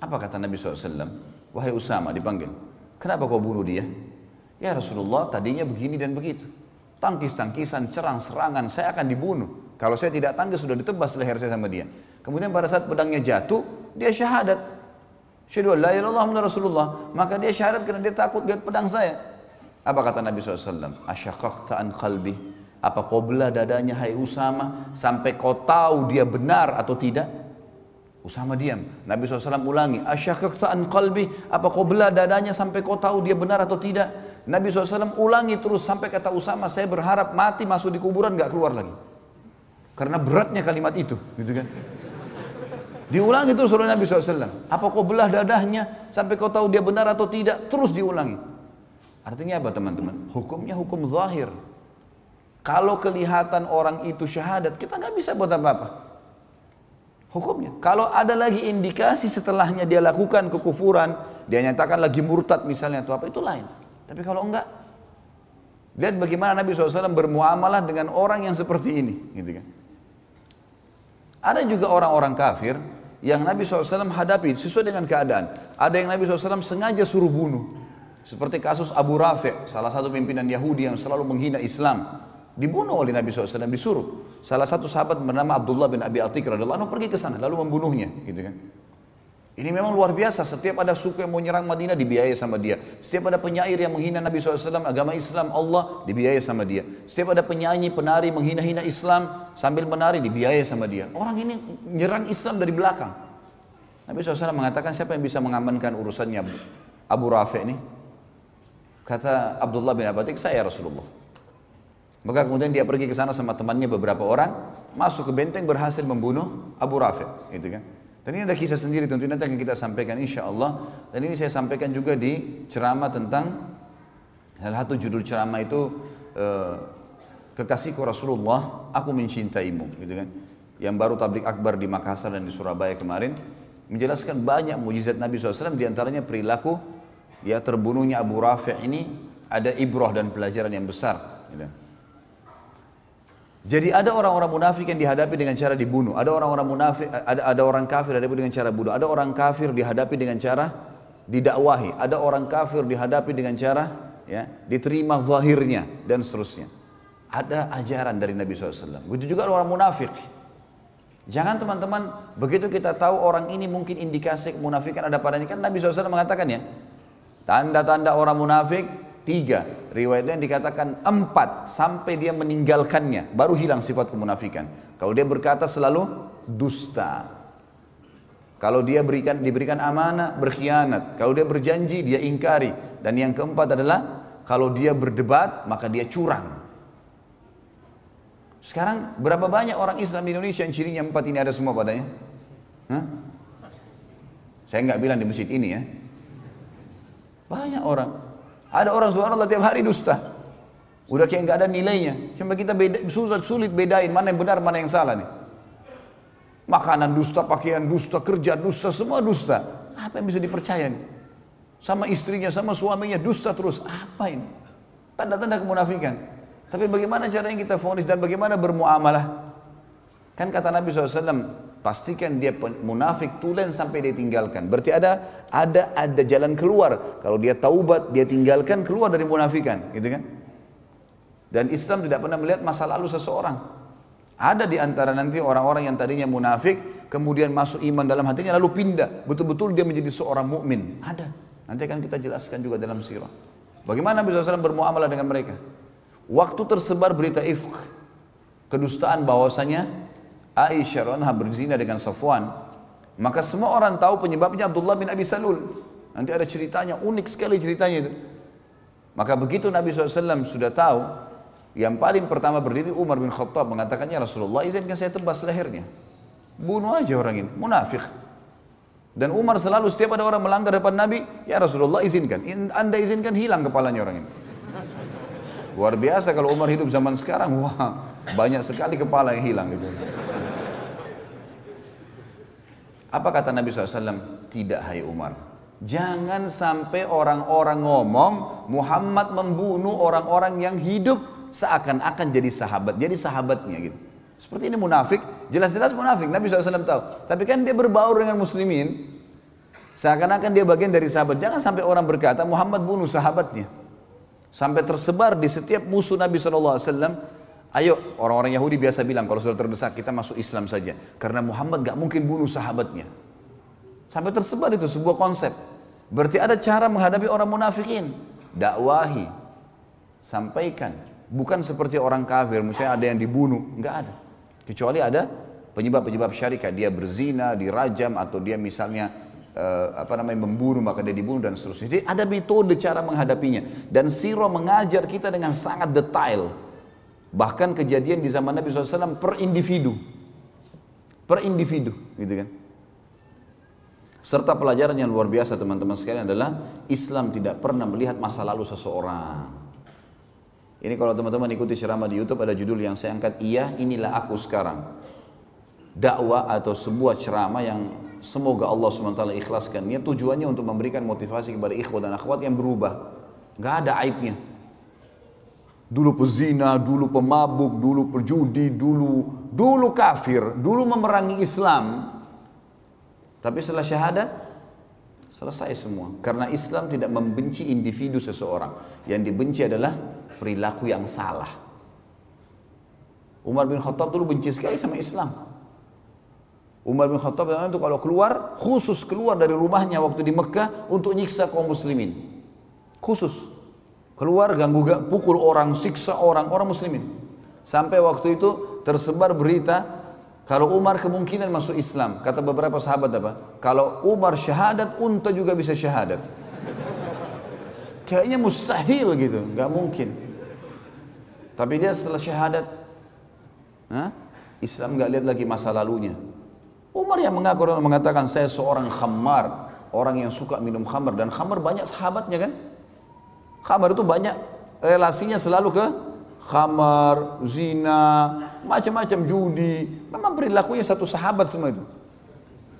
Apa kata Nabi SAW? Wahai Usama dipanggil. Kenapa kau bunuh dia? Ya Rasulullah tadinya begini dan begitu. Tangkis-tangkisan, serang serangan, saya akan dibunuh. Kalau saya tidak tangkis sudah ditebas leher saya sama dia. Kemudian pada saat pedangnya jatuh, dia syahadat. Syahadu la ilaha Rasulullah. Maka dia syahadat karena dia takut lihat pedang saya. Apa kata Nabi SAW? Asyakakta an qalbi. Apa kau belah dadanya hai Usama sampai kau tahu dia benar atau tidak? Usama diam. Nabi SAW ulangi, asyakakta an qalbi, apa kau belah dadanya sampai kau tahu dia benar atau tidak? Nabi SAW ulangi terus sampai kata Usama, saya berharap mati masuk di kuburan gak keluar lagi. Karena beratnya kalimat itu, gitu kan? Diulangi terus oleh Nabi SAW. Apa kau belah dadahnya sampai kau tahu dia benar atau tidak? Terus diulangi. Artinya apa teman-teman? Hukumnya hukum zahir. Kalau kelihatan orang itu syahadat, kita nggak bisa buat apa-apa hukumnya. Kalau ada lagi indikasi setelahnya dia lakukan kekufuran, dia nyatakan lagi murtad misalnya atau apa itu lain. Tapi kalau enggak, lihat bagaimana Nabi SAW bermuamalah dengan orang yang seperti ini, gitu kan. Ada juga orang-orang kafir yang Nabi SAW hadapi sesuai dengan keadaan. Ada yang Nabi SAW sengaja suruh bunuh. Seperti kasus Abu Rafi' salah satu pimpinan Yahudi yang selalu menghina Islam. Dibunuh oleh Nabi SAW, disuruh. Salah satu sahabat bernama Abdullah bin Abi Atik radhiyallahu anhu pergi ke sana lalu membunuhnya, gitu kan. Ini memang luar biasa. Setiap ada suku yang mau nyerang Madinah dibiayai sama dia. Setiap ada penyair yang menghina Nabi SAW, agama Islam, Allah dibiayai sama dia. Setiap ada penyanyi, penari menghina-hina Islam sambil menari dibiayai sama dia. Orang ini nyerang Islam dari belakang. Nabi SAW mengatakan siapa yang bisa mengamankan urusannya Abu Rafi ini? Kata Abdullah bin Abadik, saya Rasulullah. Maka kemudian dia pergi ke sana sama temannya beberapa orang, masuk ke benteng berhasil membunuh Abu Rafi, gitu kan? Dan ini ada kisah sendiri tentu nanti akan kita sampaikan insya Allah. Dan ini saya sampaikan juga di ceramah tentang salah satu judul ceramah itu uh, kekasihku Rasulullah, aku mencintaimu, gitu kan? Yang baru tablik akbar di Makassar dan di Surabaya kemarin menjelaskan banyak mujizat Nabi SAW di antaranya perilaku ya terbunuhnya Abu Rafi' ini ada ibrah dan pelajaran yang besar. Gitu. Jadi ada orang-orang munafik yang dihadapi dengan cara dibunuh, ada orang-orang munafik, ada ada orang kafir dihadapi dengan cara bunuh, ada orang kafir dihadapi dengan cara didakwahi, ada orang kafir dihadapi dengan cara ya diterima zahirnya dan seterusnya. Ada ajaran dari Nabi SAW. Begitu juga orang munafik. Jangan teman-teman, begitu kita tahu orang ini mungkin indikasi kemunafikan ada padanya. Kan Nabi SAW mengatakan ya, tanda-tanda orang munafik Tiga, riwayatnya dikatakan empat sampai dia meninggalkannya, baru hilang sifat kemunafikan. Kalau dia berkata selalu dusta. Kalau dia berikan diberikan amanah, berkhianat. Kalau dia berjanji, dia ingkari. Dan yang keempat adalah kalau dia berdebat, maka dia curang. Sekarang berapa banyak orang Islam di Indonesia yang cirinya empat ini ada semua padanya? Hah? Saya nggak bilang di masjid ini ya. Banyak orang. Ada orang subhanallah tiap hari dusta. Udah kayak nggak ada nilainya. Cuma kita beda, sulit, sulit bedain mana yang benar, mana yang salah nih. Makanan dusta, pakaian dusta, kerja dusta, semua dusta. Apa yang bisa dipercaya nih? Sama istrinya, sama suaminya dusta terus. Apa ini? Tanda-tanda kemunafikan. Tapi bagaimana caranya kita fonis dan bagaimana bermuamalah? Kan kata Nabi SAW, Pastikan dia munafik tulen sampai dia tinggalkan. Berarti ada ada ada jalan keluar. Kalau dia taubat, dia tinggalkan keluar dari munafikan, gitu kan? Dan Islam tidak pernah melihat masa lalu seseorang. Ada di antara nanti orang-orang yang tadinya munafik, kemudian masuk iman dalam hatinya lalu pindah. Betul-betul dia menjadi seorang mukmin. Ada. Nanti akan kita jelaskan juga dalam sirah. Bagaimana Nabi SAW bermuamalah dengan mereka? Waktu tersebar berita ifk, kedustaan bahwasanya Aisyah anha berzina dengan Safwan, maka semua orang tahu penyebabnya Abdullah bin Abi Salul. Nanti ada ceritanya, unik sekali ceritanya itu. Maka begitu Nabi SAW sudah tahu, yang paling pertama berdiri Umar bin Khattab mengatakannya Rasulullah izinkan saya tebas lehernya. Bunuh aja orang ini, munafik. Dan Umar selalu setiap ada orang melanggar depan Nabi, ya Rasulullah izinkan. Anda izinkan hilang kepalanya orang ini. Luar biasa kalau Umar hidup zaman sekarang, wah banyak sekali kepala yang hilang gitu. Apa kata Nabi SAW? Tidak hai Umar. Jangan sampai orang-orang ngomong Muhammad membunuh orang-orang yang hidup seakan-akan jadi sahabat. Jadi sahabatnya gitu. Seperti ini munafik, jelas-jelas munafik. Nabi SAW tahu. Tapi kan dia berbaur dengan muslimin. Seakan-akan dia bagian dari sahabat. Jangan sampai orang berkata Muhammad bunuh sahabatnya. Sampai tersebar di setiap musuh Nabi SAW Ayo orang-orang Yahudi biasa bilang kalau sudah terdesak kita masuk Islam saja. Karena Muhammad gak mungkin bunuh sahabatnya. Sampai tersebar itu sebuah konsep. Berarti ada cara menghadapi orang munafikin. Dakwahi. Sampaikan. Bukan seperti orang kafir, misalnya ada yang dibunuh. Enggak ada. Kecuali ada penyebab-penyebab syarikat. Dia berzina, dirajam, atau dia misalnya uh, apa namanya membunuh maka dia dibunuh dan seterusnya. Jadi ada metode cara menghadapinya. Dan Siro mengajar kita dengan sangat detail Bahkan kejadian di zaman Nabi SAW per individu. Per individu, gitu kan. Serta pelajaran yang luar biasa teman-teman sekalian adalah Islam tidak pernah melihat masa lalu seseorang. Ini kalau teman-teman ikuti ceramah di YouTube ada judul yang saya angkat, iya inilah aku sekarang. Dakwah atau sebuah ceramah yang semoga Allah SWT ikhlaskan. Ini tujuannya untuk memberikan motivasi kepada ikhwat dan akhwat yang berubah. Gak ada aibnya. Dulu pezina, dulu pemabuk, dulu perjudi, dulu dulu kafir, dulu memerangi Islam. Tapi setelah syahadat selesai semua. Karena Islam tidak membenci individu seseorang. Yang dibenci adalah perilaku yang salah. Umar bin Khattab dulu benci sekali sama Islam. Umar bin Khattab itu kalau keluar, khusus keluar dari rumahnya waktu di Mekah untuk nyiksa kaum muslimin. Khusus. Keluar ganggu pukul orang, siksa orang, orang muslimin. Sampai waktu itu tersebar berita kalau Umar kemungkinan masuk Islam. Kata beberapa sahabat apa? Kalau Umar syahadat, unta juga bisa syahadat. Kayaknya mustahil gitu, nggak mungkin. Tapi dia setelah syahadat, Hah? Islam nggak lihat lagi masa lalunya. Umar yang mengaku dan mengatakan saya seorang khamar, orang yang suka minum khamar dan khamar banyak sahabatnya kan? Khamar itu banyak relasinya selalu ke khamar, zina, macam-macam judi. Memang perilakunya satu sahabat semua itu.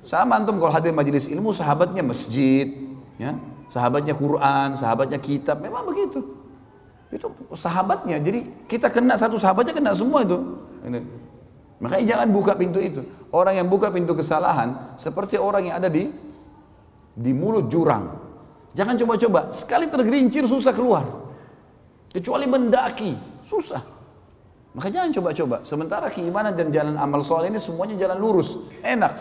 Sama antum kalau hadir majelis ilmu sahabatnya masjid, ya, sahabatnya Quran, sahabatnya kitab, memang begitu. Itu sahabatnya. Jadi kita kena satu sahabatnya kena semua itu. Ini. Makanya jangan buka pintu itu. Orang yang buka pintu kesalahan seperti orang yang ada di di mulut jurang. Jangan coba-coba. Sekali tergerincir susah keluar. Kecuali mendaki, susah. Maka jangan coba-coba. Sementara keimanan dan jalan amal soleh ini semuanya jalan lurus, enak.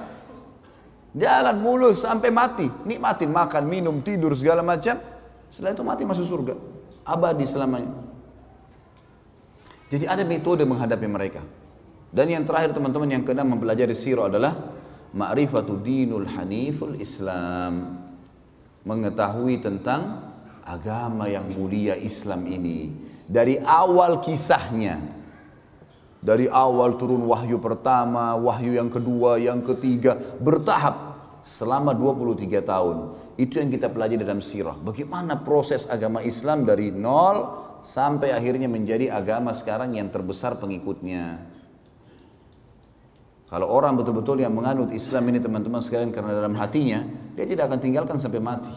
Jalan mulus sampai mati, nikmatin makan, minum, tidur segala macam. Setelah itu mati masuk surga abadi selamanya. Jadi ada metode menghadapi mereka. Dan yang terakhir teman-teman yang kena mempelajari sirah adalah ma'rifatu dinul haniful Islam. Mengetahui tentang agama yang mulia Islam ini. Dari awal kisahnya. Dari awal turun wahyu pertama, wahyu yang kedua, yang ketiga. Bertahap selama 23 tahun. Itu yang kita pelajari dalam sirah. Bagaimana proses agama Islam dari nol sampai akhirnya menjadi agama sekarang yang terbesar pengikutnya. Kalau orang betul-betul yang menganut Islam ini teman-teman sekalian karena dalam hatinya, dia tidak akan tinggalkan sampai mati.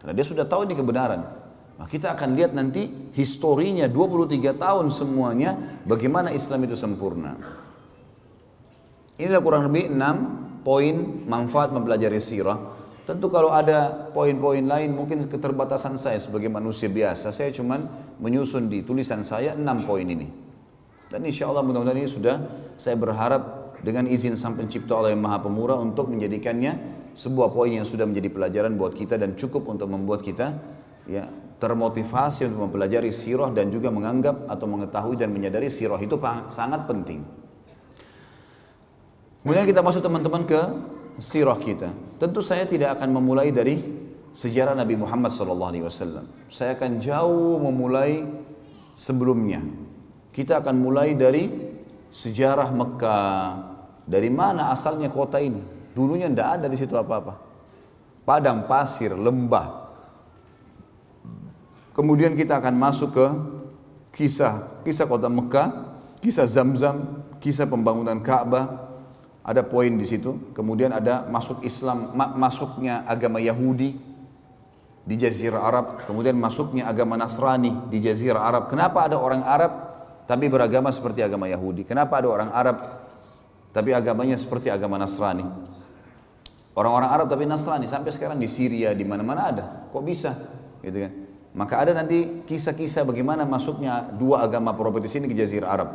Karena dia sudah tahu ini kebenaran. Nah, kita akan lihat nanti historinya 23 tahun semuanya bagaimana Islam itu sempurna. Inilah kurang lebih 6 poin manfaat mempelajari sirah Tentu kalau ada poin-poin lain mungkin keterbatasan saya sebagai manusia biasa. Saya cuma menyusun di tulisan saya enam poin ini. Dan insya Allah mudah-mudahan ini sudah saya berharap dengan izin sang pencipta Allah yang maha pemurah untuk menjadikannya sebuah poin yang sudah menjadi pelajaran buat kita dan cukup untuk membuat kita ya termotivasi untuk mempelajari sirah dan juga menganggap atau mengetahui dan menyadari sirah itu sangat penting. Kemudian kita masuk teman-teman ke sirah kita. Tentu saya tidak akan memulai dari sejarah Nabi Muhammad SAW. Saya akan jauh memulai sebelumnya. Kita akan mulai dari sejarah Mekah. Dari mana asalnya kota ini? Dulunya tidak ada di situ apa-apa. Padang pasir, lembah. Kemudian kita akan masuk ke kisah kisah kota Mekah, kisah Zamzam, kisah pembangunan Ka'bah, ada poin di situ. Kemudian ada masuk Islam, masuknya agama Yahudi di Jazirah Arab. Kemudian masuknya agama Nasrani di Jazirah Arab. Kenapa ada orang Arab tapi beragama seperti agama Yahudi? Kenapa ada orang Arab tapi agamanya seperti agama Nasrani? Orang-orang Arab tapi Nasrani sampai sekarang di Syria di mana-mana ada. Kok bisa? Gitu kan? Maka ada nanti kisah-kisah bagaimana masuknya dua agama properti ini ke Jazirah Arab.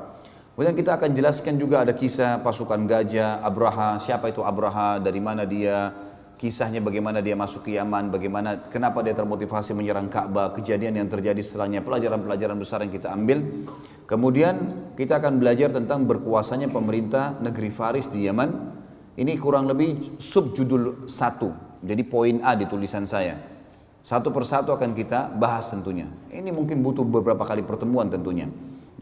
Kemudian kita akan jelaskan juga ada kisah pasukan gajah, Abraha, siapa itu Abraha, dari mana dia, kisahnya bagaimana dia masuk ke Yaman, bagaimana kenapa dia termotivasi menyerang Ka'bah, kejadian yang terjadi setelahnya, pelajaran-pelajaran besar yang kita ambil. Kemudian kita akan belajar tentang berkuasanya pemerintah negeri Faris di Yaman. Ini kurang lebih subjudul satu, jadi poin A di tulisan saya. Satu persatu akan kita bahas tentunya. Ini mungkin butuh beberapa kali pertemuan tentunya.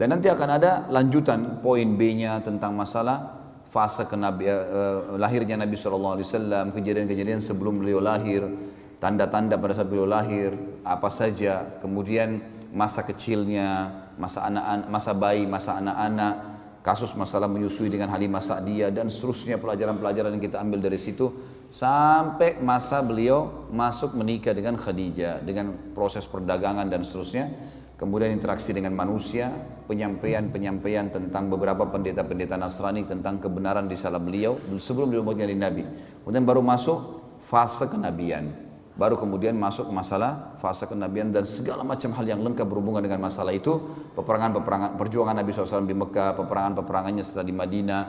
Dan nanti akan ada lanjutan poin B-nya tentang masalah fase kenabi, uh, lahirnya Nabi SAW, kejadian-kejadian sebelum beliau lahir, tanda-tanda pada saat beliau lahir, apa saja, kemudian masa kecilnya, masa anak masa bayi, masa anak-anak, kasus masalah menyusui dengan Halimah Sa'diyah dan seterusnya. Pelajaran-pelajaran yang kita ambil dari situ sampai masa beliau masuk menikah dengan Khadijah dengan proses perdagangan dan seterusnya. Kemudian interaksi dengan manusia, penyampaian-penyampaian tentang beberapa pendeta-pendeta Nasrani tentang kebenaran di salah beliau sebelum beliau menjadi nabi. Kemudian baru masuk fase kenabian. baru kemudian masuk masalah fase kenabian dan segala macam hal yang lengkap berhubungan dengan masalah itu peperangan-peperangan perjuangan Nabi SAW di Mekah peperangan-peperangannya setelah di Madinah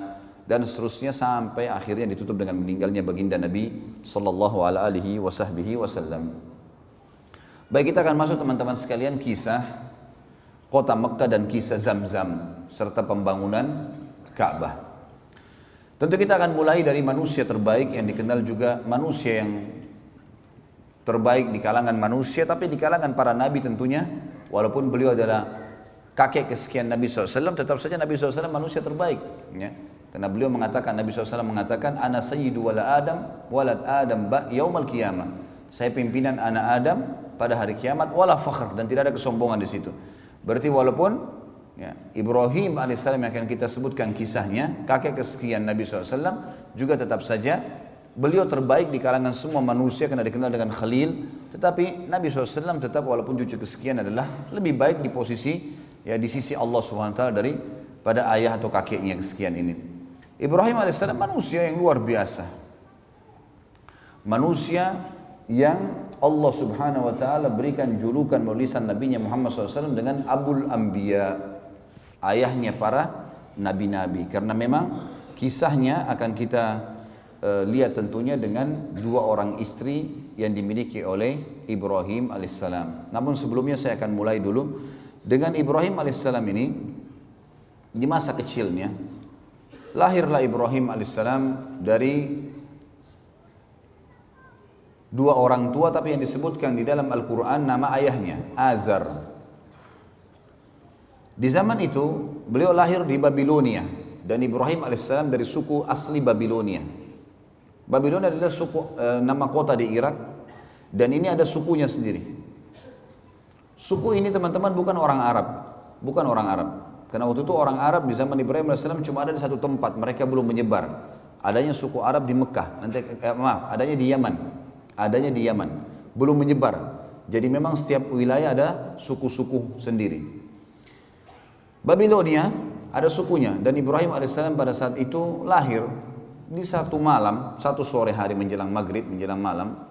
dan seterusnya sampai akhirnya ditutup dengan meninggalnya baginda Nabi Sallallahu Alaihi Wasallam. Baik kita akan masuk teman-teman sekalian kisah kota Mekah dan kisah Zam-Zam serta pembangunan Ka'bah. Tentu kita akan mulai dari manusia terbaik yang dikenal juga manusia yang terbaik di kalangan manusia tapi di kalangan para nabi tentunya walaupun beliau adalah kakek kesekian Nabi SAW tetap saja Nabi SAW manusia terbaik ya. karena beliau mengatakan Nabi SAW mengatakan ana sayyidu wala adam walad adam ba yaumal qiyamah saya pimpinan anak Adam pada hari kiamat wala fakhr dan tidak ada kesombongan di situ berarti walaupun ya, Ibrahim alaihissalam yang akan kita sebutkan kisahnya kakek kesekian Nabi SAW juga tetap saja Beliau terbaik di kalangan semua manusia karena dikenal dengan Khalil. Tetapi Nabi SAW tetap walaupun cucu kesekian adalah lebih baik di posisi ya di sisi Allah SWT dari pada ayah atau kakeknya kesekian ini. Ibrahim AS manusia yang luar biasa. Manusia yang Allah Subhanahu wa taala berikan julukan melalui nabinya Muhammad SAW dengan Abul Anbiya, ayahnya para nabi-nabi. Karena memang kisahnya akan kita Eh, lihat tentunya dengan dua orang istri yang dimiliki oleh Ibrahim alaihissalam. Namun sebelumnya saya akan mulai dulu dengan Ibrahim alaihissalam ini di masa kecilnya lahirlah Ibrahim alaihissalam dari dua orang tua tapi yang disebutkan di dalam Al-Quran nama ayahnya Azar. Di zaman itu beliau lahir di Babilonia dan Ibrahim alaihissalam dari suku asli Babilonia. Babylon adalah suku e, nama kota di Irak dan ini ada sukunya sendiri. Suku ini teman-teman bukan orang Arab, bukan orang Arab. Karena waktu itu orang Arab di zaman Ibrahim AS cuma ada di satu tempat, mereka belum menyebar. Adanya suku Arab di Mekah, nanti eh, maaf, adanya di Yaman, adanya di Yaman, belum menyebar. Jadi memang setiap wilayah ada suku-suku sendiri. Babilonia ada sukunya dan Ibrahim alaihissalam pada saat itu lahir di satu malam, satu sore hari menjelang maghrib, menjelang malam,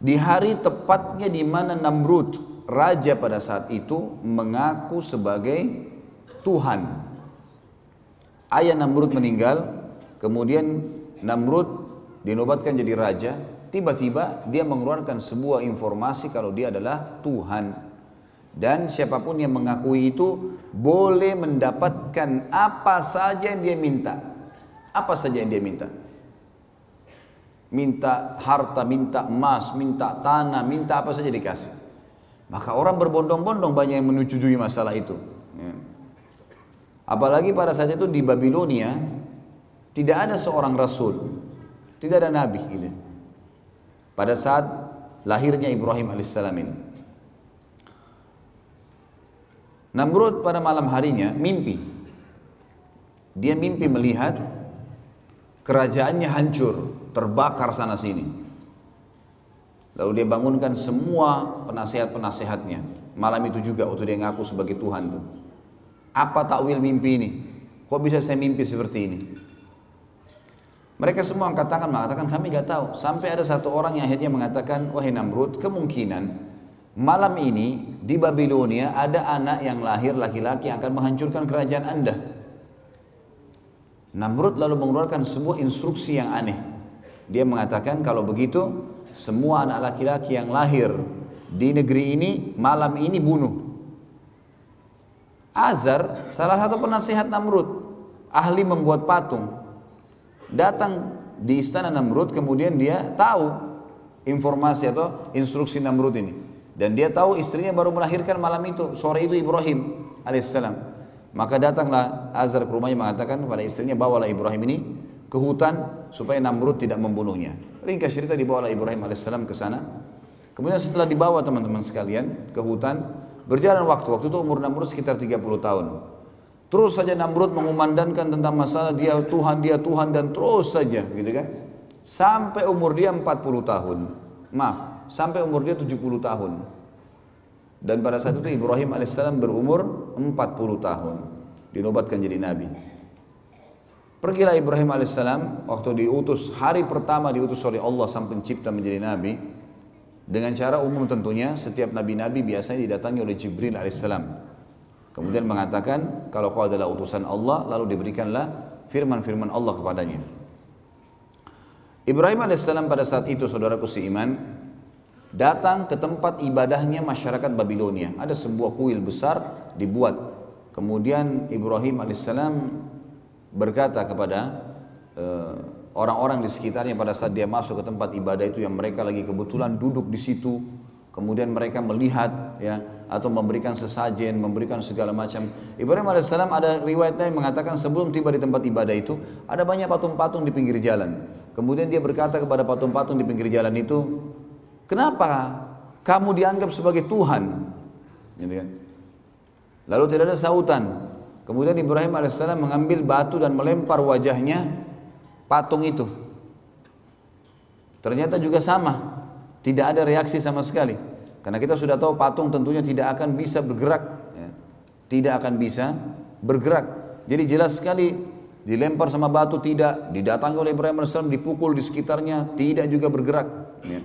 di hari tepatnya di mana Namrud, raja pada saat itu mengaku sebagai Tuhan. Ayah Namrud meninggal, kemudian Namrud dinobatkan jadi raja, tiba-tiba dia mengeluarkan sebuah informasi kalau dia adalah Tuhan. Dan siapa pun yang mengakui itu boleh mendapatkan apa saja yang dia minta. Apa saja yang dia minta? Minta harta, minta emas, minta tanah, minta apa saja dikasih. Maka orang berbondong-bondong banyak yang menyetujui masalah itu. Ya. Apalagi pada saat itu di Babilonia tidak ada seorang rasul, tidak ada nabi gitu. Pada saat lahirnya Ibrahim alaihissalam ini. Namrud pada malam harinya mimpi. Dia mimpi melihat Kerajaannya hancur, terbakar sana sini. Lalu dia bangunkan semua penasehat-penasehatnya. Malam itu juga waktu dia ngaku sebagai Tuhan tuh. Apa takwil mimpi ini? Kok bisa saya mimpi seperti ini? Mereka semua angkat tangan mengatakan kami gak tahu. Sampai ada satu orang yang akhirnya mengatakan, wahai Namrud, kemungkinan malam ini di Babilonia ada anak yang lahir laki-laki yang akan menghancurkan kerajaan anda. Namrud lalu mengeluarkan sebuah instruksi yang aneh. Dia mengatakan kalau begitu semua anak laki-laki yang lahir di negeri ini malam ini bunuh. Azar salah satu penasihat Namrud, ahli membuat patung. Datang di istana Namrud kemudian dia tahu informasi atau instruksi Namrud ini. Dan dia tahu istrinya baru melahirkan malam itu, sore itu Ibrahim alaihissalam. Maka datanglah Azar ke rumahnya mengatakan kepada istrinya, bawalah Ibrahim ini ke hutan supaya Namrud tidak membunuhnya. Ringkas cerita dibawalah Ibrahim alaihissalam ke sana. Kemudian setelah dibawa teman-teman sekalian ke hutan, berjalan waktu. Waktu itu umur Namrud sekitar 30 tahun. Terus saja Namrud mengumandangkan tentang masalah dia Tuhan, dia Tuhan dan terus saja gitu kan. Sampai umur dia 40 tahun. Maaf, sampai umur dia 70 tahun. Dan pada saat itu Ibrahim alaihissalam berumur 40 tahun. Dinobatkan jadi nabi. Pergilah Ibrahim alaihissalam waktu diutus hari pertama diutus oleh Allah sang pencipta menjadi nabi dengan cara umum tentunya setiap nabi-nabi biasanya didatangi oleh Jibril alaihissalam. Kemudian mengatakan kalau kau adalah utusan Allah lalu diberikanlah firman-firman Allah kepadanya. Ibrahim alaihissalam pada saat itu saudaraku seiman datang ke tempat ibadahnya masyarakat Babilonia. Ada sebuah kuil besar dibuat. Kemudian Ibrahim alaihissalam berkata kepada uh, orang-orang di sekitarnya pada saat dia masuk ke tempat ibadah itu yang mereka lagi kebetulan duduk di situ kemudian mereka melihat ya atau memberikan sesajen memberikan segala macam. Ibrahim alaihissalam ada riwayatnya yang mengatakan sebelum tiba di tempat ibadah itu ada banyak patung-patung di pinggir jalan. Kemudian dia berkata kepada patung-patung di pinggir jalan itu kenapa kamu dianggap sebagai Tuhan? Gitu kan. Lalu tidak ada sautan. Kemudian Ibrahim alaihissalam mengambil batu dan melempar wajahnya patung itu. Ternyata juga sama, tidak ada reaksi sama sekali. Karena kita sudah tahu patung tentunya tidak akan bisa bergerak, ya. tidak akan bisa bergerak. Jadi jelas sekali dilempar sama batu tidak, didatangi oleh Ibrahim alaihissalam, dipukul di sekitarnya tidak juga bergerak. Ya.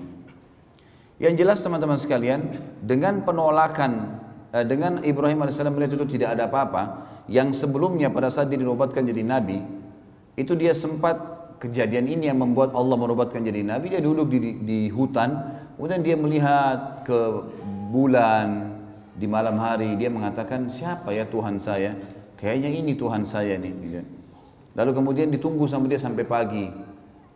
Yang jelas teman-teman sekalian, dengan penolakan eh, dengan Ibrahim alaihissalam melihat itu tidak ada apa-apa, yang sebelumnya pada saat dia dinobatkan jadi nabi itu dia sempat kejadian ini yang membuat Allah menobatkan jadi nabi. Dia duduk di, di hutan kemudian dia melihat ke bulan di malam hari. Dia mengatakan siapa ya Tuhan saya? Kayaknya ini Tuhan saya nih. Lalu kemudian ditunggu sama dia sampai pagi.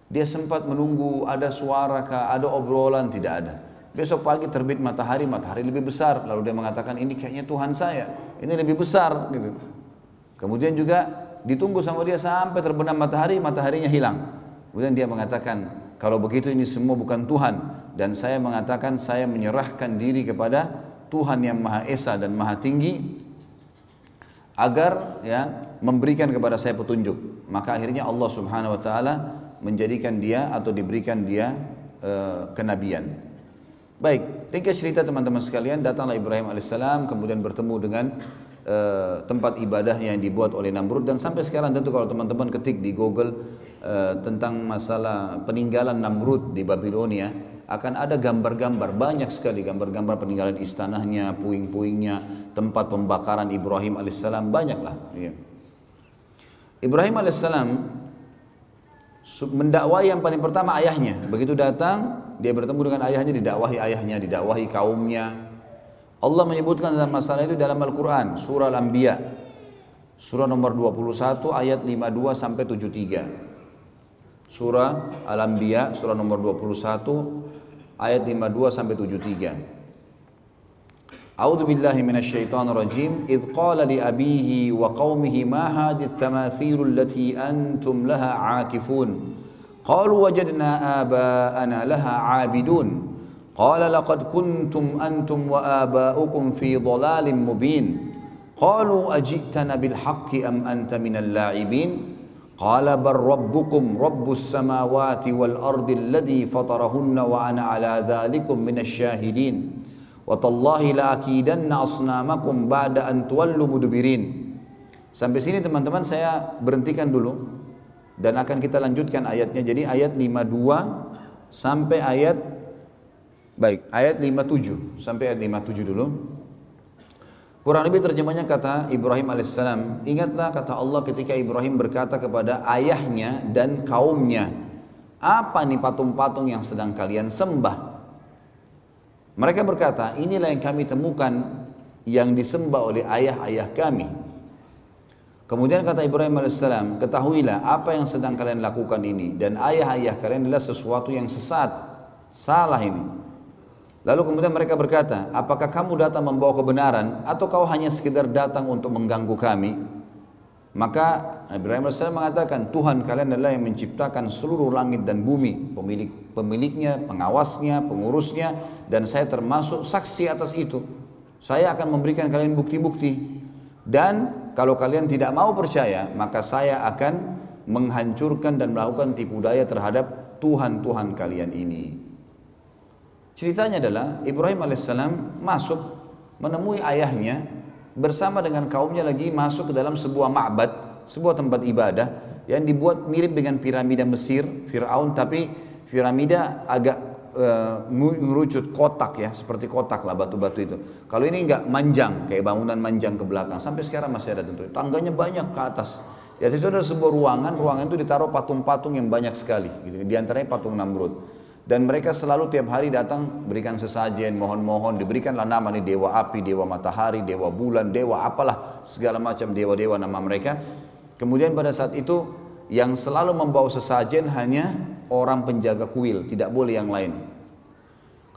Dia sempat menunggu ada suara kah? Ada obrolan? Tidak ada. Besok pagi terbit matahari, matahari lebih besar. Lalu dia mengatakan ini kayaknya Tuhan saya, ini lebih besar. Gitu. Kemudian juga ditunggu sama dia sampai terbenam matahari, mataharinya hilang. Kemudian dia mengatakan, kalau begitu ini semua bukan Tuhan. Dan saya mengatakan saya menyerahkan diri kepada Tuhan yang Maha Esa dan Maha Tinggi agar ya memberikan kepada saya petunjuk. Maka akhirnya Allah Subhanahu wa taala menjadikan dia atau diberikan dia uh, kenabian. Baik, ringkas cerita teman-teman sekalian, datanglah Ibrahim alaihissalam kemudian bertemu dengan uh, tempat ibadah yang dibuat oleh Namrud dan sampai sekarang tentu kalau teman-teman ketik di Google uh, tentang masalah peninggalan Namrud di Babilonia akan ada gambar-gambar banyak sekali gambar-gambar peninggalan istanahnya, puing-puingnya, tempat pembakaran Ibrahim alaihissalam banyaklah. Ya. Ibrahim alaihissalam mendakwai yang paling pertama ayahnya. Begitu datang, dia bertemu dengan ayahnya, didakwahi ayahnya, didakwahi kaumnya, Allah menyebutkan tentang masalah itu dalam Al-Quran, surah Al-Anbiya, surah nomor 21 ayat 52 sampai 73. Surah Al-Anbiya, surah nomor 21 ayat 52 sampai 73. A'udzu billahi minasyaitonir rajim. Idz qala li abihi wa qaumihi ma hadhihi at-tamathil allati antum laha 'akifun. Qalu wajadna aba'ana laha 'abidun. قال لقد كنتم أنتم وآباؤكم في ضلال مبين قالوا Qalu بالحق أم أنت من anta قال la'ibin? Qala bal rabbukum rabbus samawati wal ardi alladhi fatarahunna wa ana ala dhalikum minasy syahidin. Wa tallahi. Sampai sini teman-teman saya berhentikan dulu dan akan kita lanjutkan ayatnya. Jadi ayat 52 sampai ayat Baik, ayat 57 sampai ayat 57 dulu. Kurang lebih terjemahnya kata Ibrahim alaihissalam, ingatlah kata Allah ketika Ibrahim berkata kepada ayahnya dan kaumnya, apa nih patung-patung yang sedang kalian sembah? Mereka berkata, inilah yang kami temukan yang disembah oleh ayah-ayah kami. Kemudian kata Ibrahim alaihissalam, ketahuilah apa yang sedang kalian lakukan ini dan ayah-ayah kalian adalah sesuatu yang sesat, salah ini. Lalu kemudian mereka berkata, apakah kamu datang membawa kebenaran atau kau hanya sekedar datang untuk mengganggu kami? Maka Ibrahim AS mengatakan, Tuhan kalian adalah yang menciptakan seluruh langit dan bumi, pemilik pemiliknya, pengawasnya, pengurusnya, dan saya termasuk saksi atas itu. Saya akan memberikan kalian bukti-bukti. Dan kalau kalian tidak mau percaya, maka saya akan menghancurkan dan melakukan tipu daya terhadap Tuhan-Tuhan kalian ini. Ceritanya adalah Ibrahim alaihissalam masuk menemui ayahnya bersama dengan kaumnya lagi masuk ke dalam sebuah ma'bad, sebuah tempat ibadah yang dibuat mirip dengan piramida Mesir, Fir'aun, tapi piramida agak uh, kotak ya, seperti kotak lah batu-batu itu. Kalau ini enggak manjang, kayak bangunan manjang ke belakang, sampai sekarang masih ada tentu. Tangganya banyak ke atas. Ya itu ada sebuah ruangan, ruangan itu ditaruh patung-patung yang banyak sekali. Gitu. Di antaranya patung Namrud. Dan mereka selalu tiap hari datang berikan sesajen, mohon-mohon, diberikanlah nama nih dewa api, dewa matahari, dewa bulan, dewa apalah segala macam dewa-dewa nama mereka. Kemudian pada saat itu yang selalu membawa sesajen hanya orang penjaga kuil, tidak boleh yang lain.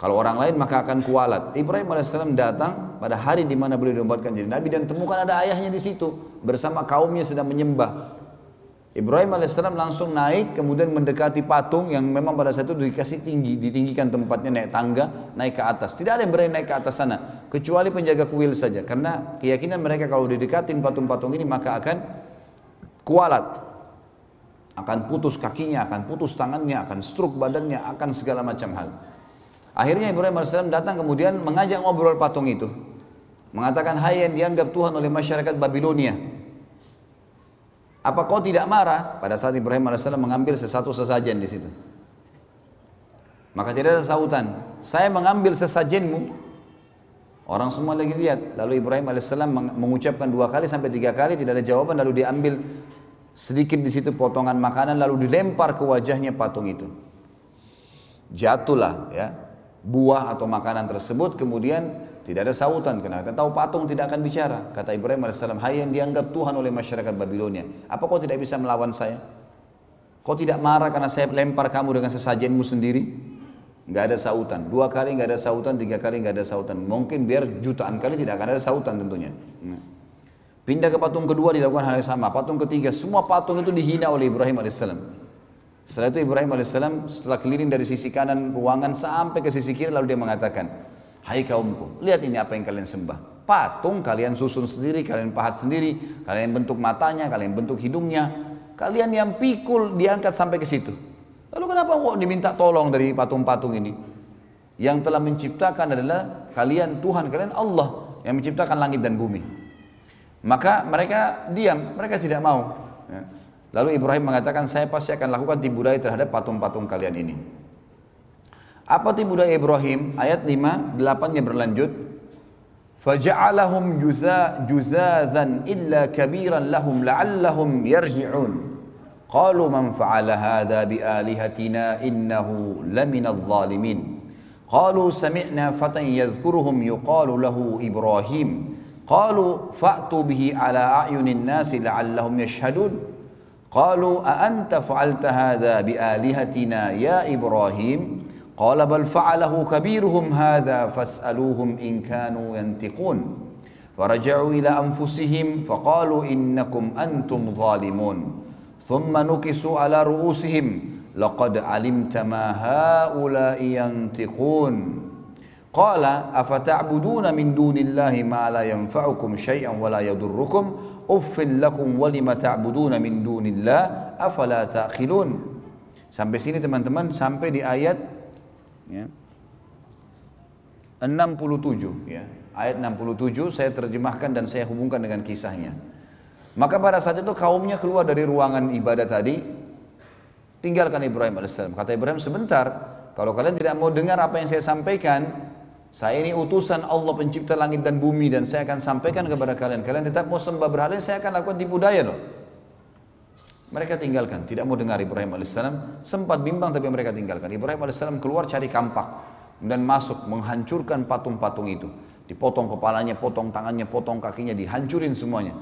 Kalau orang lain maka akan kualat. Ibrahim alaihissalam datang pada hari di mana beliau dinobatkan jadi nabi dan temukan ada ayahnya di situ bersama kaumnya sedang menyembah. Ibrahim alaihissalam langsung naik kemudian mendekati patung yang memang pada saat itu dikasih tinggi, ditinggikan tempatnya naik tangga, naik ke atas. Tidak ada yang berani naik ke atas sana kecuali penjaga kuil saja karena keyakinan mereka kalau didekatin patung-patung ini maka akan kualat. Akan putus kakinya, akan putus tangannya, akan stroke badannya, akan segala macam hal. Akhirnya Ibrahim alaihissalam datang kemudian mengajak ngobrol patung itu. Mengatakan, hai yang dianggap Tuhan oleh masyarakat Babilonia apa kau tidak marah pada saat Ibrahim AS mengambil sesuatu sesajen di situ? Maka tidak ada sautan. Saya mengambil sesajenmu. Orang semua lagi lihat. Lalu Ibrahim AS mengucapkan dua kali sampai tiga kali tidak ada jawaban. Lalu diambil sedikit di situ potongan makanan lalu dilempar ke wajahnya patung itu. Jatuhlah ya buah atau makanan tersebut kemudian tidak ada sautan karena kita tahu patung tidak akan bicara. Kata Ibrahim AS, hai yang dianggap Tuhan oleh masyarakat Babilonia. Apa kau tidak bisa melawan saya? Kau tidak marah karena saya lempar kamu dengan sesajenmu sendiri? Enggak ada sautan. Dua kali enggak ada sautan, tiga kali enggak ada sautan. Mungkin biar jutaan kali tidak akan ada sautan tentunya. Nah. Pindah ke patung kedua dilakukan hal yang sama. Patung ketiga, semua patung itu dihina oleh Ibrahim AS. Setelah itu Ibrahim AS setelah keliling dari sisi kanan ruangan sampai ke sisi kiri lalu dia mengatakan, Hai kaumku, lihat ini apa yang kalian sembah. Patung kalian susun sendiri, kalian pahat sendiri, kalian bentuk matanya, kalian bentuk hidungnya. Kalian yang pikul diangkat sampai ke situ. Lalu kenapa kok diminta tolong dari patung-patung ini? Yang telah menciptakan adalah kalian Tuhan, kalian Allah yang menciptakan langit dan bumi. Maka mereka diam, mereka tidak mau. Ya. Lalu Ibrahim mengatakan, saya pasti akan lakukan tibu daya terhadap patung-patung kalian ini. Apa tipu daya Ibrahim? Ayat 5, 8-nya berlanjut. فَجَعَلَهُمْ جُذَاذًا إِلَّا كَبِيرًا لَهُمْ لَعَلَّهُمْ يَرْجِعُونَ قالوا من فعل هذا بآلهتنا إنه لمن الظالمين قالوا سمعنا فتى يذكرهم يقال له إبراهيم قالوا فأتوا به على أعين الناس لعلهم يشهدون قالوا أأنت فعلت هذا بآلهتنا يا إبراهيم قال بل فعله كبيرهم هذا فاسألوهم إن كانوا ينتقون فرجعوا إلى أنفسهم فقالوا إنكم أنتم ظالمون. ثم نكسوا على رؤوسهم. لقد علمت ما هؤلاء ينطقون. قال أفتعبدون من دون الله ما لا ينفعكم شيئا ولا يضركم؟ أف لكم ولم تعبدون من دون الله؟ أفلا تأخلون Sampai sini teman-teman. Sampai di ayat ya. 67 ya. Ayat 67 saya terjemahkan dan saya hubungkan dengan kisahnya. Maka pada saat itu kaumnya keluar dari ruangan ibadah tadi, tinggalkan Ibrahim AS. Kata Ibrahim sebentar, kalau kalian tidak mau dengar apa yang saya sampaikan, saya ini utusan Allah pencipta langit dan bumi dan saya akan sampaikan kepada kalian. Kalian tetap mau sembah berhala, saya akan lakukan tipu daya loh. Mereka tinggalkan, tidak mau dengar Ibrahim AS. Sempat bimbang tapi mereka tinggalkan. Ibrahim AS keluar cari kampak. Dan masuk menghancurkan patung-patung itu. Dipotong kepalanya, potong tangannya, potong kakinya, dihancurin semuanya.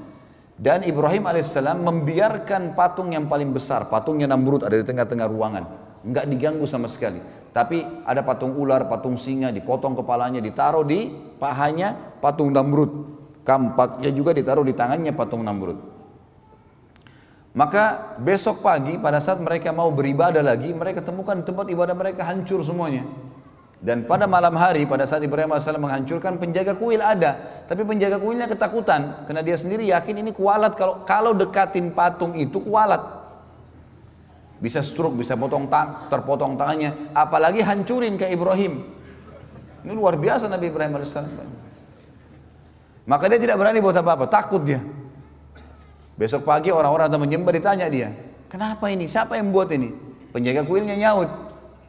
Dan Ibrahim AS membiarkan patung yang paling besar. Patungnya Namrud ada di tengah-tengah ruangan. Enggak diganggu sama sekali. Tapi ada patung ular, patung singa, dipotong kepalanya, ditaruh di pahanya patung Namrud. Kampaknya juga ditaruh di tangannya patung Namrud. Maka besok pagi pada saat mereka mau beribadah lagi, mereka temukan tempat ibadah mereka hancur semuanya. Dan pada malam hari pada saat Ibrahim AS menghancurkan penjaga kuil ada, tapi penjaga kuilnya ketakutan karena dia sendiri yakin ini kualat kalau kalau dekatin patung itu kualat. Bisa stroke, bisa potong tang, terpotong tangannya, apalagi hancurin ke Ibrahim. Ini luar biasa Nabi Ibrahim AS. Maka dia tidak berani buat apa-apa, takut dia. Besok pagi orang-orang datang menyembah ditanya dia, Kenapa ini? Siapa yang buat ini? Penjaga kuilnya nyaut.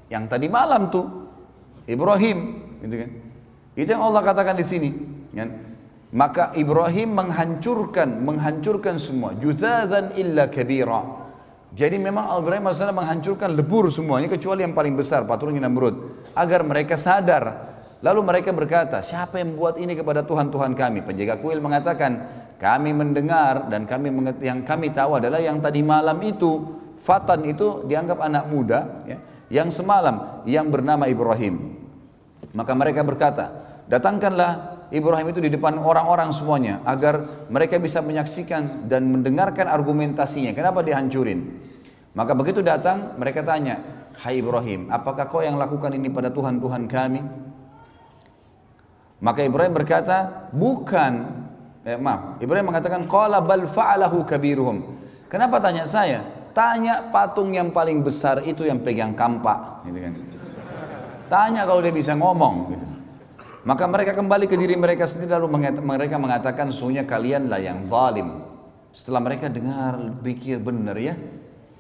Yang tadi malam tuh Ibrahim, gitu kan? Itu yang Allah katakan di sini, kan? Maka Ibrahim menghancurkan, menghancurkan semua. Juzadzan illa kabira. Jadi memang Ibrahim AS menghancurkan lebur semuanya kecuali yang paling besar, paturnya Namrud. Agar mereka sadar. Lalu mereka berkata, siapa yang buat ini kepada Tuhan-Tuhan kami? Penjaga kuil mengatakan, kami mendengar dan kami yang kami tahu adalah yang tadi malam itu, Fatan itu dianggap anak muda, ya, yang semalam yang bernama Ibrahim. Maka mereka berkata, datangkanlah Ibrahim itu di depan orang-orang semuanya agar mereka bisa menyaksikan dan mendengarkan argumentasinya. Kenapa dihancurin? Maka begitu datang mereka tanya, "Hai Ibrahim, apakah kau yang lakukan ini pada Tuhan-Tuhan kami?" Maka Ibrahim berkata, "Bukan." Eh, maaf, Ibrahim mengatakan, "Qala bal fa'alahu kabiruhum." Kenapa tanya saya? Tanya patung yang paling besar itu yang pegang kampak, gitu kan. Tanya kalau dia bisa ngomong, gitu. Maka mereka kembali ke diri mereka sendiri lalu mereka mengatakan sesungguhnya kalianlah yang zalim. Setelah mereka dengar, pikir benar ya.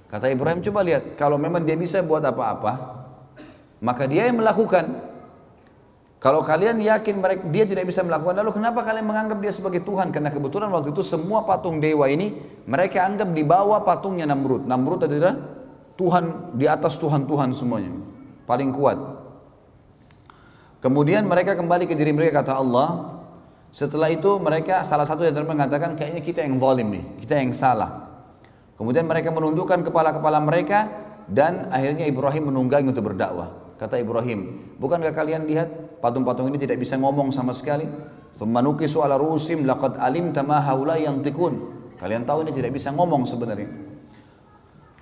Kata Ibrahim coba lihat, kalau memang dia bisa buat apa-apa, maka dia yang melakukan. Kalau kalian yakin mereka, dia tidak bisa melakukan, lalu kenapa kalian menganggap dia sebagai Tuhan? Karena kebetulan waktu itu semua patung dewa ini mereka anggap di bawah patungnya Namrud. Namrud adalah Tuhan di atas Tuhan-Tuhan semuanya, paling kuat. Kemudian mereka kembali ke diri mereka kata Allah. Setelah itu mereka salah satu yang mengatakan kayaknya kita yang zalim nih, kita yang salah. Kemudian mereka menundukkan kepala-kepala mereka dan akhirnya Ibrahim menunggangi untuk berdakwah. Kata Ibrahim, bukankah kalian lihat patung-patung ini tidak bisa ngomong sama sekali? Thumma nukisu ala rusim laqad alimta ma haula yantiqun. Kalian tahu ini tidak bisa ngomong sebenarnya.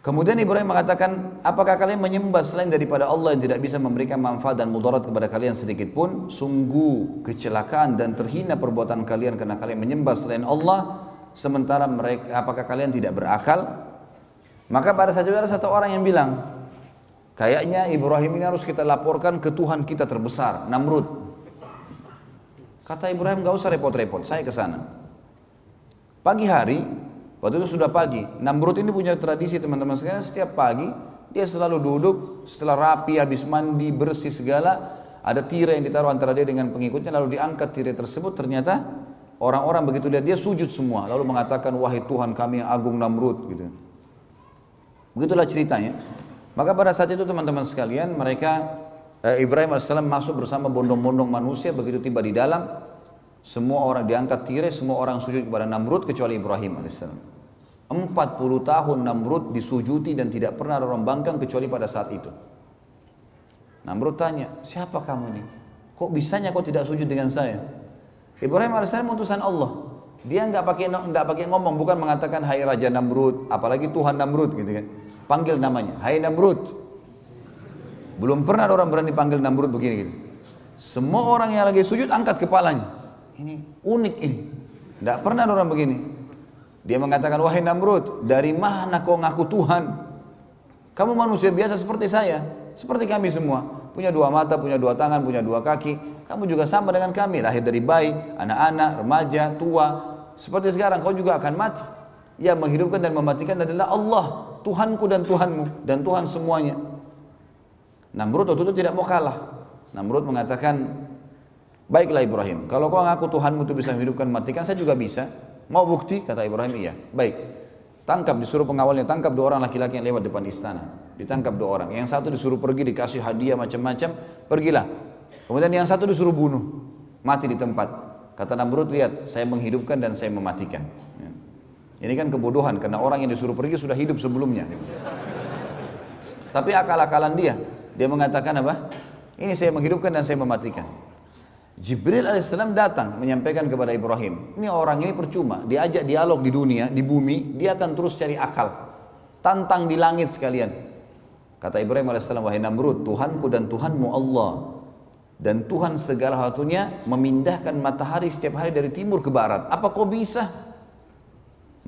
Kemudian Ibrahim mengatakan, apakah kalian menyembah selain daripada Allah yang tidak bisa memberikan manfaat dan mudarat kepada kalian sedikit pun? Sungguh kecelakaan dan terhina perbuatan kalian karena kalian menyembah selain Allah, sementara mereka, apakah kalian tidak berakal? Maka pada saat ada satu orang yang bilang, kayaknya Ibrahim ini harus kita laporkan ke Tuhan kita terbesar, Namrud. Kata Ibrahim, gak usah repot-repot, saya ke sana. Pagi hari, Waktu itu sudah pagi. Namrud ini punya tradisi teman-teman sekalian setiap pagi dia selalu duduk setelah rapi habis mandi bersih segala ada tirai yang ditaruh antara dia dengan pengikutnya lalu diangkat tirai tersebut ternyata orang-orang begitu lihat dia sujud semua lalu mengatakan wahai Tuhan kami yang agung Namrud gitu. Begitulah ceritanya. Maka pada saat itu teman-teman sekalian mereka eh, Ibrahim AS masuk bersama bondong-bondong manusia begitu tiba di dalam semua orang diangkat tirai, semua orang sujud kepada Namrud kecuali Ibrahim AS. 40 tahun Namrud disujuti dan tidak pernah bangkang kecuali pada saat itu. Namrud tanya, siapa kamu ini? Kok bisanya kau tidak sujud dengan saya? Ibrahim AS utusan Allah. Dia nggak pakai nggak pakai ngomong, bukan mengatakan Hai Raja Namrud, apalagi Tuhan Namrud gitu kan. Panggil namanya, Hai Namrud. Belum pernah ada orang berani panggil Namrud begini gitu. Semua orang yang lagi sujud angkat kepalanya. Ini unik ini. Tidak pernah ada orang begini. Dia mengatakan, wahai Namrud, dari mana kau ngaku Tuhan? Kamu manusia biasa seperti saya, seperti kami semua. Punya dua mata, punya dua tangan, punya dua kaki. Kamu juga sama dengan kami, lahir dari bayi, anak-anak, remaja, tua. Seperti sekarang, kau juga akan mati. Yang menghidupkan dan mematikan adalah Allah, Tuhanku dan Tuhanmu, dan Tuhan semuanya. Namrud waktu itu tidak mau kalah. Namrud mengatakan, Baiklah Ibrahim, kalau kau ngaku Tuhanmu itu bisa menghidupkan matikan, saya juga bisa. Mau bukti? Kata Ibrahim, iya. Baik. Tangkap, disuruh pengawalnya, tangkap dua orang laki-laki yang lewat depan istana. Ditangkap dua orang. Yang satu disuruh pergi, dikasih hadiah macam-macam, pergilah. Kemudian yang satu disuruh bunuh, mati di tempat. Kata Namrud, lihat, saya menghidupkan dan saya mematikan. Ini kan kebodohan, karena orang yang disuruh pergi sudah hidup sebelumnya. Tapi akal-akalan dia, dia mengatakan apa? Ini saya menghidupkan dan saya mematikan. Jibril alaihissalam datang menyampaikan kepada Ibrahim, ini orang ini percuma, diajak dialog di dunia, di bumi, dia akan terus cari akal. Tantang di langit sekalian. Kata Ibrahim alaihissalam, wahai Namrud, Tuhanku dan Tuhanmu Allah. Dan Tuhan segala satunya memindahkan matahari setiap hari dari timur ke barat. Apa kau bisa?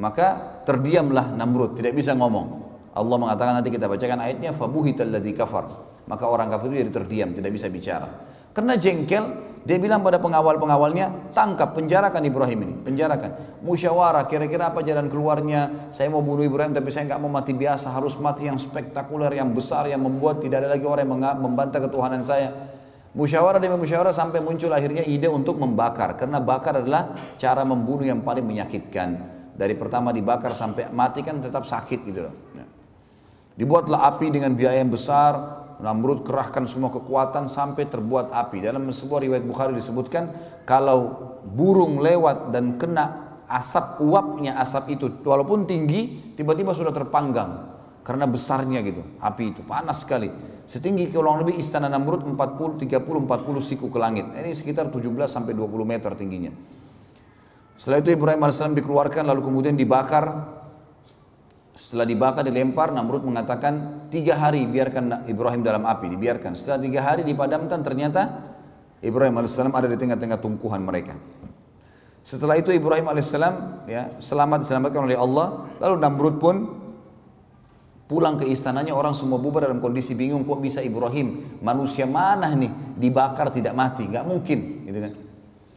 Maka terdiamlah Namrud, tidak bisa ngomong. Allah mengatakan nanti kita bacakan ayatnya, fabuhitalladzi kafar. Maka orang kafir itu jadi terdiam, tidak bisa bicara. Karena jengkel, dia bilang pada pengawal-pengawalnya, tangkap, penjarakan Ibrahim ini, penjarakan. Musyawarah, kira-kira apa jalan keluarnya? Saya mau bunuh Ibrahim, tapi saya nggak mau mati biasa, harus mati yang spektakuler, yang besar, yang membuat tidak ada lagi orang yang membantah ketuhanan saya. Musyawarah demi musyawarah sampai muncul akhirnya ide untuk membakar, karena bakar adalah cara membunuh yang paling menyakitkan. Dari pertama dibakar sampai mati kan tetap sakit gitu loh. Ya. Dibuatlah api dengan biaya yang besar, Namrud kerahkan semua kekuatan sampai terbuat api. Dalam sebuah riwayat Bukhari disebutkan kalau burung lewat dan kena asap uapnya asap itu walaupun tinggi tiba-tiba sudah terpanggang karena besarnya gitu api itu panas sekali setinggi kurang lebih istana Namrud 40 30 40 siku ke langit ini sekitar 17 sampai 20 meter tingginya setelah itu Ibrahim AS dikeluarkan lalu kemudian dibakar setelah dibakar dilempar Namrud mengatakan tiga hari biarkan Ibrahim dalam api dibiarkan. Setelah tiga hari dipadamkan ternyata Ibrahim alaihissalam ada di tengah-tengah tumpuhan mereka. Setelah itu Ibrahim alaihissalam ya selamat diselamatkan oleh Allah. Lalu Namrud pun pulang ke istananya orang semua bubar dalam kondisi bingung kok bisa Ibrahim manusia mana nih dibakar tidak mati nggak mungkin gitu kan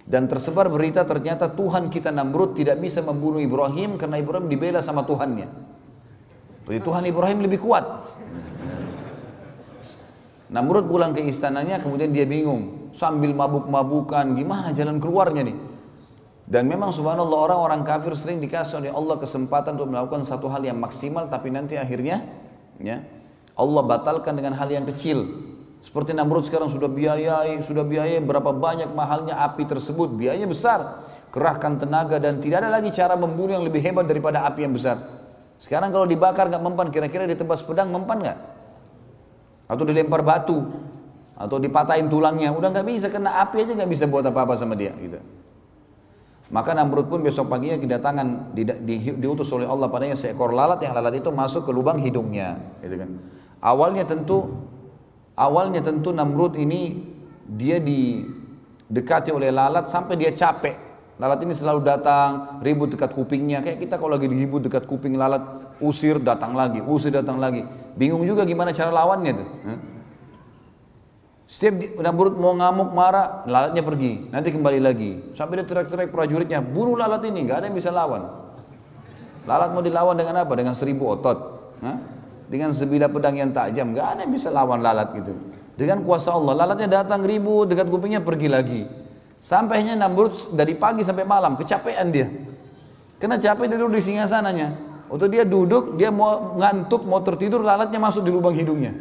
dan tersebar berita ternyata Tuhan kita Namrud tidak bisa membunuh Ibrahim karena Ibrahim dibela sama Tuhannya jadi Tuhan Ibrahim lebih kuat. Namrud pulang ke istananya kemudian dia bingung sambil mabuk-mabukan gimana jalan keluarnya nih. Dan memang subhanallah orang-orang kafir sering dikasih oleh Allah kesempatan untuk melakukan satu hal yang maksimal tapi nanti akhirnya ya Allah batalkan dengan hal yang kecil. Seperti Namrud sekarang sudah biayai, sudah biayai berapa banyak mahalnya api tersebut, biayanya besar. Kerahkan tenaga dan tidak ada lagi cara membunuh yang lebih hebat daripada api yang besar. Sekarang kalau dibakar nggak mempan, kira-kira ditebas pedang mempan nggak? Atau dilempar batu, atau dipatahin tulangnya, udah nggak bisa karena api aja nggak bisa buat apa-apa sama dia. Gitu. Maka Namrud pun besok paginya kedatangan di, di, diutus oleh Allah padanya seekor lalat yang lalat itu masuk ke lubang hidungnya, gitu kan. Awalnya tentu awalnya tentu Namrud ini dia didekati oleh lalat sampai dia capek Lalat ini selalu datang, ribut dekat kupingnya. Kayak kita kalau lagi ribut dekat kuping lalat, usir datang lagi, usir datang lagi. Bingung juga gimana cara lawannya tuh. Setiap Namrud mau ngamuk marah, lalatnya pergi, nanti kembali lagi. Sampai dia teriak-teriak prajuritnya, bunuh lalat ini, nggak ada yang bisa lawan. Lalat mau dilawan dengan apa? Dengan seribu otot. Dengan sebilah pedang yang tajam, nggak ada yang bisa lawan lalat gitu. Dengan kuasa Allah, lalatnya datang ribut dekat kupingnya pergi lagi. Sampainya Namrud dari pagi sampai malam, kecapean dia. Kena capek dia duduk di singa sananya. Waktu dia duduk, dia mau ngantuk, mau tertidur, lalatnya masuk di lubang hidungnya.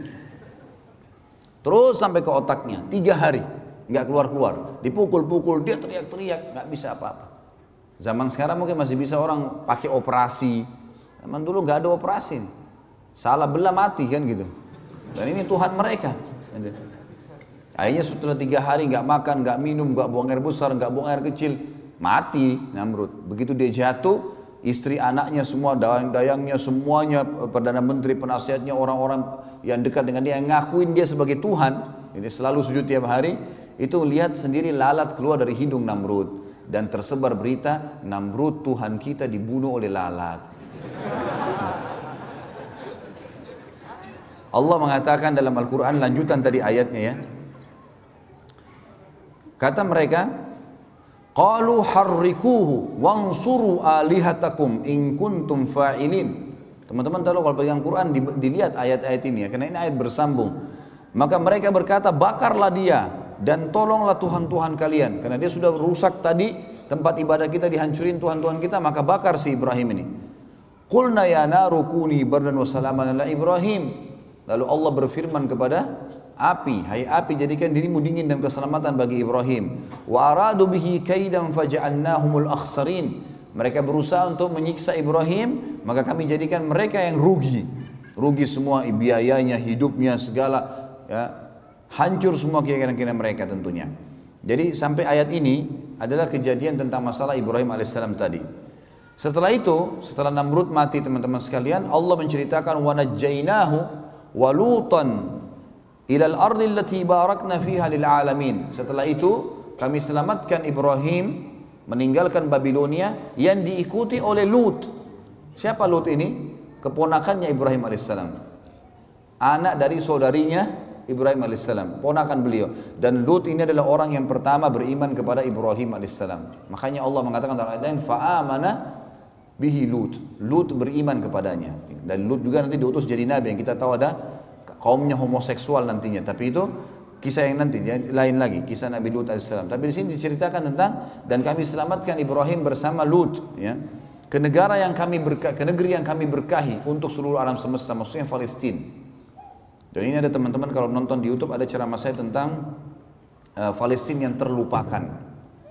Terus sampai ke otaknya, tiga hari, nggak keluar-keluar. Dipukul-pukul, dia teriak-teriak, nggak bisa apa-apa. Zaman sekarang mungkin masih bisa orang pakai operasi. Zaman dulu nggak ada operasi. Salah belah mati kan gitu. Dan ini Tuhan mereka. Akhirnya setelah tiga hari nggak makan, nggak minum, nggak buang air besar, nggak buang air kecil, mati Namrud. Begitu dia jatuh, istri anaknya semua, dayang-dayangnya semuanya, perdana menteri, penasihatnya, orang-orang yang dekat dengan dia, yang ngakuin dia sebagai Tuhan, ini selalu sujud tiap hari, itu lihat sendiri lalat keluar dari hidung Namrud. Dan tersebar berita, Namrud Tuhan kita dibunuh oleh lalat. Allah mengatakan dalam Al-Quran lanjutan tadi ayatnya ya Kata mereka, Qalu harrikuhu wansuru alihatakum in kuntum fa'ilin. Teman-teman tahu kalau pegang Quran dilihat ayat-ayat ini ya, karena ini ayat bersambung. Maka mereka berkata, bakarlah dia dan tolonglah Tuhan-Tuhan kalian. Karena dia sudah rusak tadi tempat ibadah kita dihancurin Tuhan-Tuhan kita, maka bakar si Ibrahim ini. Qulna ya naru kuni bardan wa salaman ala Ibrahim. Lalu Allah berfirman kepada api. Hai api jadikan dirimu dingin dan keselamatan bagi Ibrahim. Wa aradu bihi kaidan faj'alnahumul akhsarin. Mereka berusaha untuk menyiksa Ibrahim maka kami jadikan mereka yang rugi. Rugi semua biayanya hidupnya segala ya. Hancur semua keyakinan mereka tentunya. Jadi sampai ayat ini adalah kejadian tentang masalah Ibrahim alaihissalam tadi. Setelah itu setelah Namrud mati teman-teman sekalian Allah menceritakan wa najjainahu wa lutan ilal ardi allati barakna fiha lil alamin. Setelah itu kami selamatkan Ibrahim meninggalkan Babilonia yang diikuti oleh Lut. Siapa Lut ini? Keponakannya Ibrahim alaihissalam. Anak dari saudarinya Ibrahim alaihissalam, ponakan beliau. Dan Lut ini adalah orang yang pertama beriman kepada Ibrahim alaihissalam. Makanya Allah mengatakan dalam ayat lain, fa'amana bihi Lut. Lut beriman kepadanya. Dan Lut juga nanti diutus jadi nabi yang kita tahu ada kaumnya homoseksual nantinya. Tapi itu kisah yang nanti ya, lain lagi kisah Nabi Lut alaihissalam. Tapi di sini diceritakan tentang dan kami selamatkan Ibrahim bersama Lut ya ke negara yang kami berkah, ke negeri yang kami berkahi untuk seluruh alam semesta maksudnya Palestina. Dan ini ada teman-teman kalau nonton di YouTube ada ceramah saya tentang uh, Palestina yang terlupakan.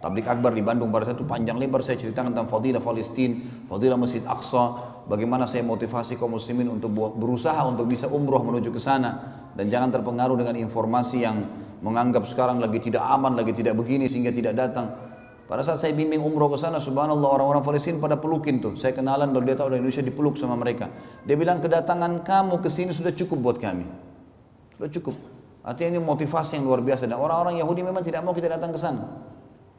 Tablik Akbar di Bandung pada saat itu panjang lebar saya ceritakan tentang fadilah Palestina, fadilah Masjid Aqsa, bagaimana saya motivasi kaum muslimin untuk berusaha untuk bisa umroh menuju ke sana dan jangan terpengaruh dengan informasi yang menganggap sekarang lagi tidak aman, lagi tidak begini sehingga tidak datang. Pada saat saya bimbing umroh ke sana, subhanallah orang-orang Palestina pada pelukin tuh. Saya kenalan kalau dia tahu dari Indonesia dipeluk sama mereka. Dia bilang kedatangan kamu ke sini sudah cukup buat kami. Sudah cukup. Artinya ini motivasi yang luar biasa dan orang-orang Yahudi memang tidak mau kita datang ke sana.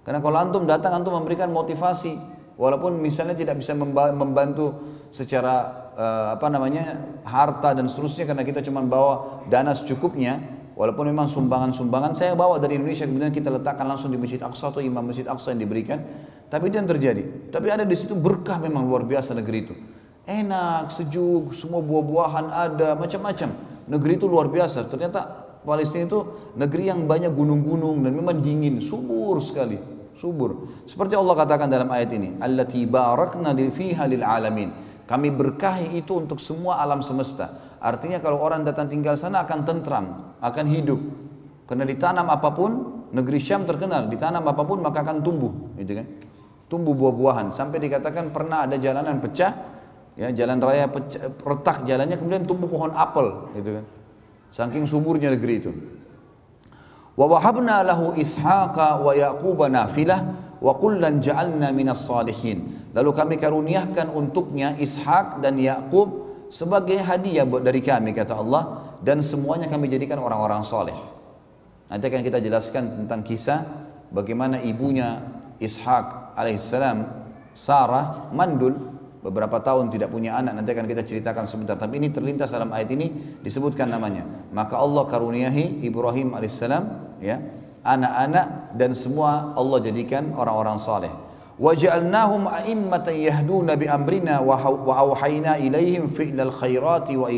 Karena kalau antum datang antum memberikan motivasi. Walaupun misalnya tidak bisa membantu secara uh, apa namanya harta dan seterusnya karena kita cuma bawa dana secukupnya walaupun memang sumbangan-sumbangan saya bawa dari Indonesia kemudian kita letakkan langsung di Masjid Aqsa atau Imam Masjid Aqsa yang diberikan. Tapi itu yang terjadi. Tapi ada di situ berkah memang luar biasa negeri itu. Enak sejuk semua buah-buahan ada macam-macam. Negeri itu luar biasa. Ternyata Palestina itu negeri yang banyak gunung-gunung dan memang dingin subur sekali subur. Seperti Allah katakan dalam ayat ini, allati barakna fiha lil alamin. Kami berkahi itu untuk semua alam semesta. Artinya kalau orang datang tinggal sana akan tentram, akan hidup. Karena ditanam apa pun, negeri Syam terkenal, ditanam apa pun maka akan tumbuh, gitu kan? Tumbuh buah-buahan sampai dikatakan pernah ada jalanan pecah, ya jalan raya pecah, retak jalannya kemudian tumbuh pohon apel, gitu kan? Saking suburnya negeri itu. Wa wahabna lahu ishaqa wa yaquba ja'alna minas salihin. Lalu kami karuniakan untuknya Ishak dan Yakub sebagai hadiah dari kami kata Allah dan semuanya kami jadikan orang-orang soleh. Nanti akan kita jelaskan tentang kisah bagaimana ibunya Ishak alaihissalam Sarah mandul beberapa tahun tidak punya anak nanti akan kita ceritakan sebentar. Tapi ini terlintas dalam ayat ini disebutkan namanya. Maka Allah karuniahi Ibrahim alaihissalam ya anak-anak dan semua Allah jadikan orang-orang saleh. Waja'alnahum a'immatan yahduna bi amrina wa auhayna ilaihim fi'lal khairati wa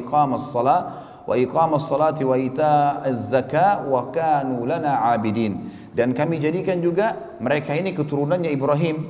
ita'az zakat wa kanu lana abidin. Dan kami jadikan juga mereka ini keturunannya Ibrahim.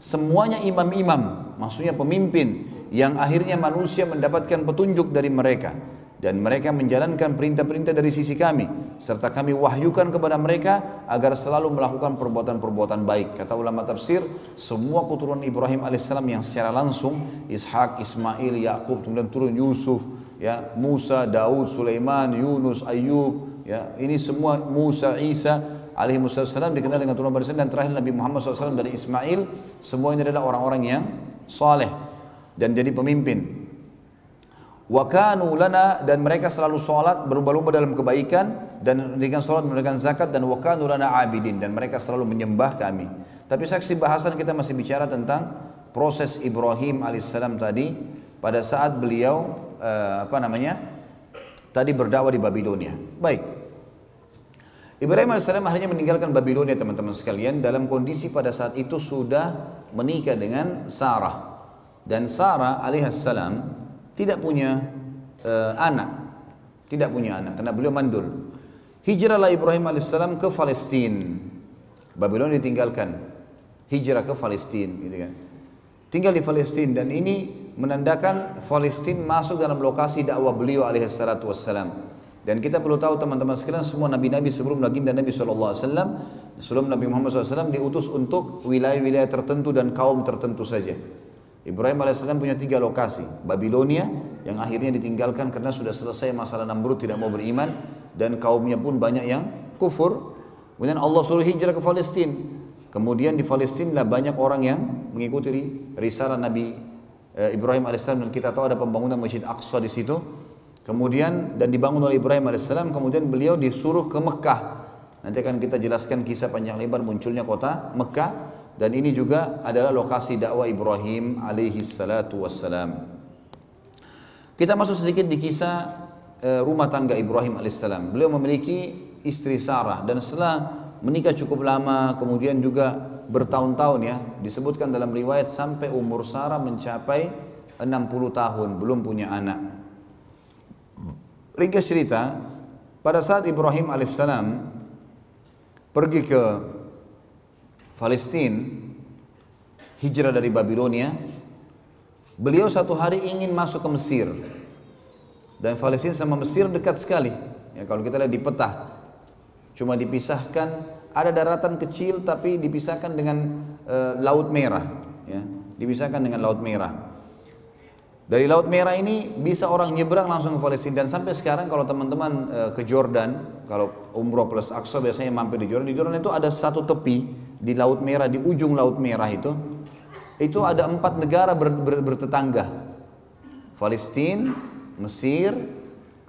Semuanya imam-imam, maksudnya pemimpin yang akhirnya manusia mendapatkan petunjuk dari mereka. Dan mereka menjalankan perintah-perintah dari sisi kami serta kami wahyukan kepada mereka agar selalu melakukan perbuatan-perbuatan baik. Kata ulama tafsir semua keturunan Ibrahim alaihissalam yang secara langsung Ishak, Ismail, Yakub kemudian turun Yusuf ya Musa, Daud, Sulaiman, Yunus, Ayub ya ini semua Musa, Isa alaihi dikenal dengan turunan barisan. Dan terakhir Nabi Muhammad SAW dari Ismail semua ini adalah orang-orang yang saleh dan jadi pemimpin. Wa kanu lana dan mereka selalu sholat berlomba-lomba dalam kebaikan dan dengan sholat memberikan zakat dan wa kanu lana abidin dan mereka selalu menyembah kami. Tapi saksi bahasan kita masih bicara tentang proses Ibrahim alaihissalam tadi pada saat beliau uh, apa namanya tadi berdakwah di Babilonia. Baik. Ibrahim AS akhirnya meninggalkan Babilonia teman-teman sekalian. Dalam kondisi pada saat itu sudah menikah dengan Sarah. Dan Sarah alaihissalam tidak punya uh, anak. Tidak punya anak karena beliau mandul. Hijrahlah Ibrahim alaihissalam ke Palestina. Babilonia ditinggalkan. Hijrah ke Palestina gitu kan. Tinggal di Palestina dan ini menandakan Palestina masuk dalam lokasi dakwah beliau alaihissalatu wassalam. Dan kita perlu tahu teman-teman sekalian semua nabi-nabi sebelum baginda Nabi SAW sebelum Nabi Muhammad SAW diutus untuk wilayah-wilayah tertentu dan kaum tertentu saja. Ibrahim AS punya tiga lokasi. Babilonia yang akhirnya ditinggalkan karena sudah selesai masalah Namrud tidak mau beriman dan kaumnya pun banyak yang kufur. Kemudian Allah suruh hijrah ke Palestina. Kemudian di Palestina lah banyak orang yang mengikuti risalah Nabi eh, Ibrahim AS dan kita tahu ada pembangunan Masjid Aqsa di situ Kemudian dan dibangun oleh Ibrahim alaihissalam, kemudian beliau disuruh ke Mekah. Nanti akan kita jelaskan kisah panjang lebar munculnya kota Mekah dan ini juga adalah lokasi dakwah Ibrahim alaihi salatu wassalam. Kita masuk sedikit di kisah eh, rumah tangga Ibrahim alaihissalam. Beliau memiliki istri Sarah dan setelah menikah cukup lama, kemudian juga bertahun-tahun ya, disebutkan dalam riwayat sampai umur Sarah mencapai 60 tahun, belum punya anak. Ringkas cerita, pada saat Ibrahim alaihissalam pergi ke Palestina, hijrah dari Babilonia, beliau satu hari ingin masuk ke Mesir. Dan Palestina sama Mesir dekat sekali. Ya, kalau kita lihat di peta, cuma dipisahkan ada daratan kecil tapi dipisahkan dengan e, Laut Merah. Ya, dipisahkan dengan Laut Merah. Dari Laut Merah ini bisa orang nyebrang langsung ke Palestina dan sampai sekarang kalau teman-teman e, ke Jordan, kalau umroh plus Aqsa biasanya mampir di Jordan, di Jordan itu ada satu tepi di Laut Merah, di ujung Laut Merah itu, itu ada empat negara ber, ber, bertetangga. Palestina, Mesir,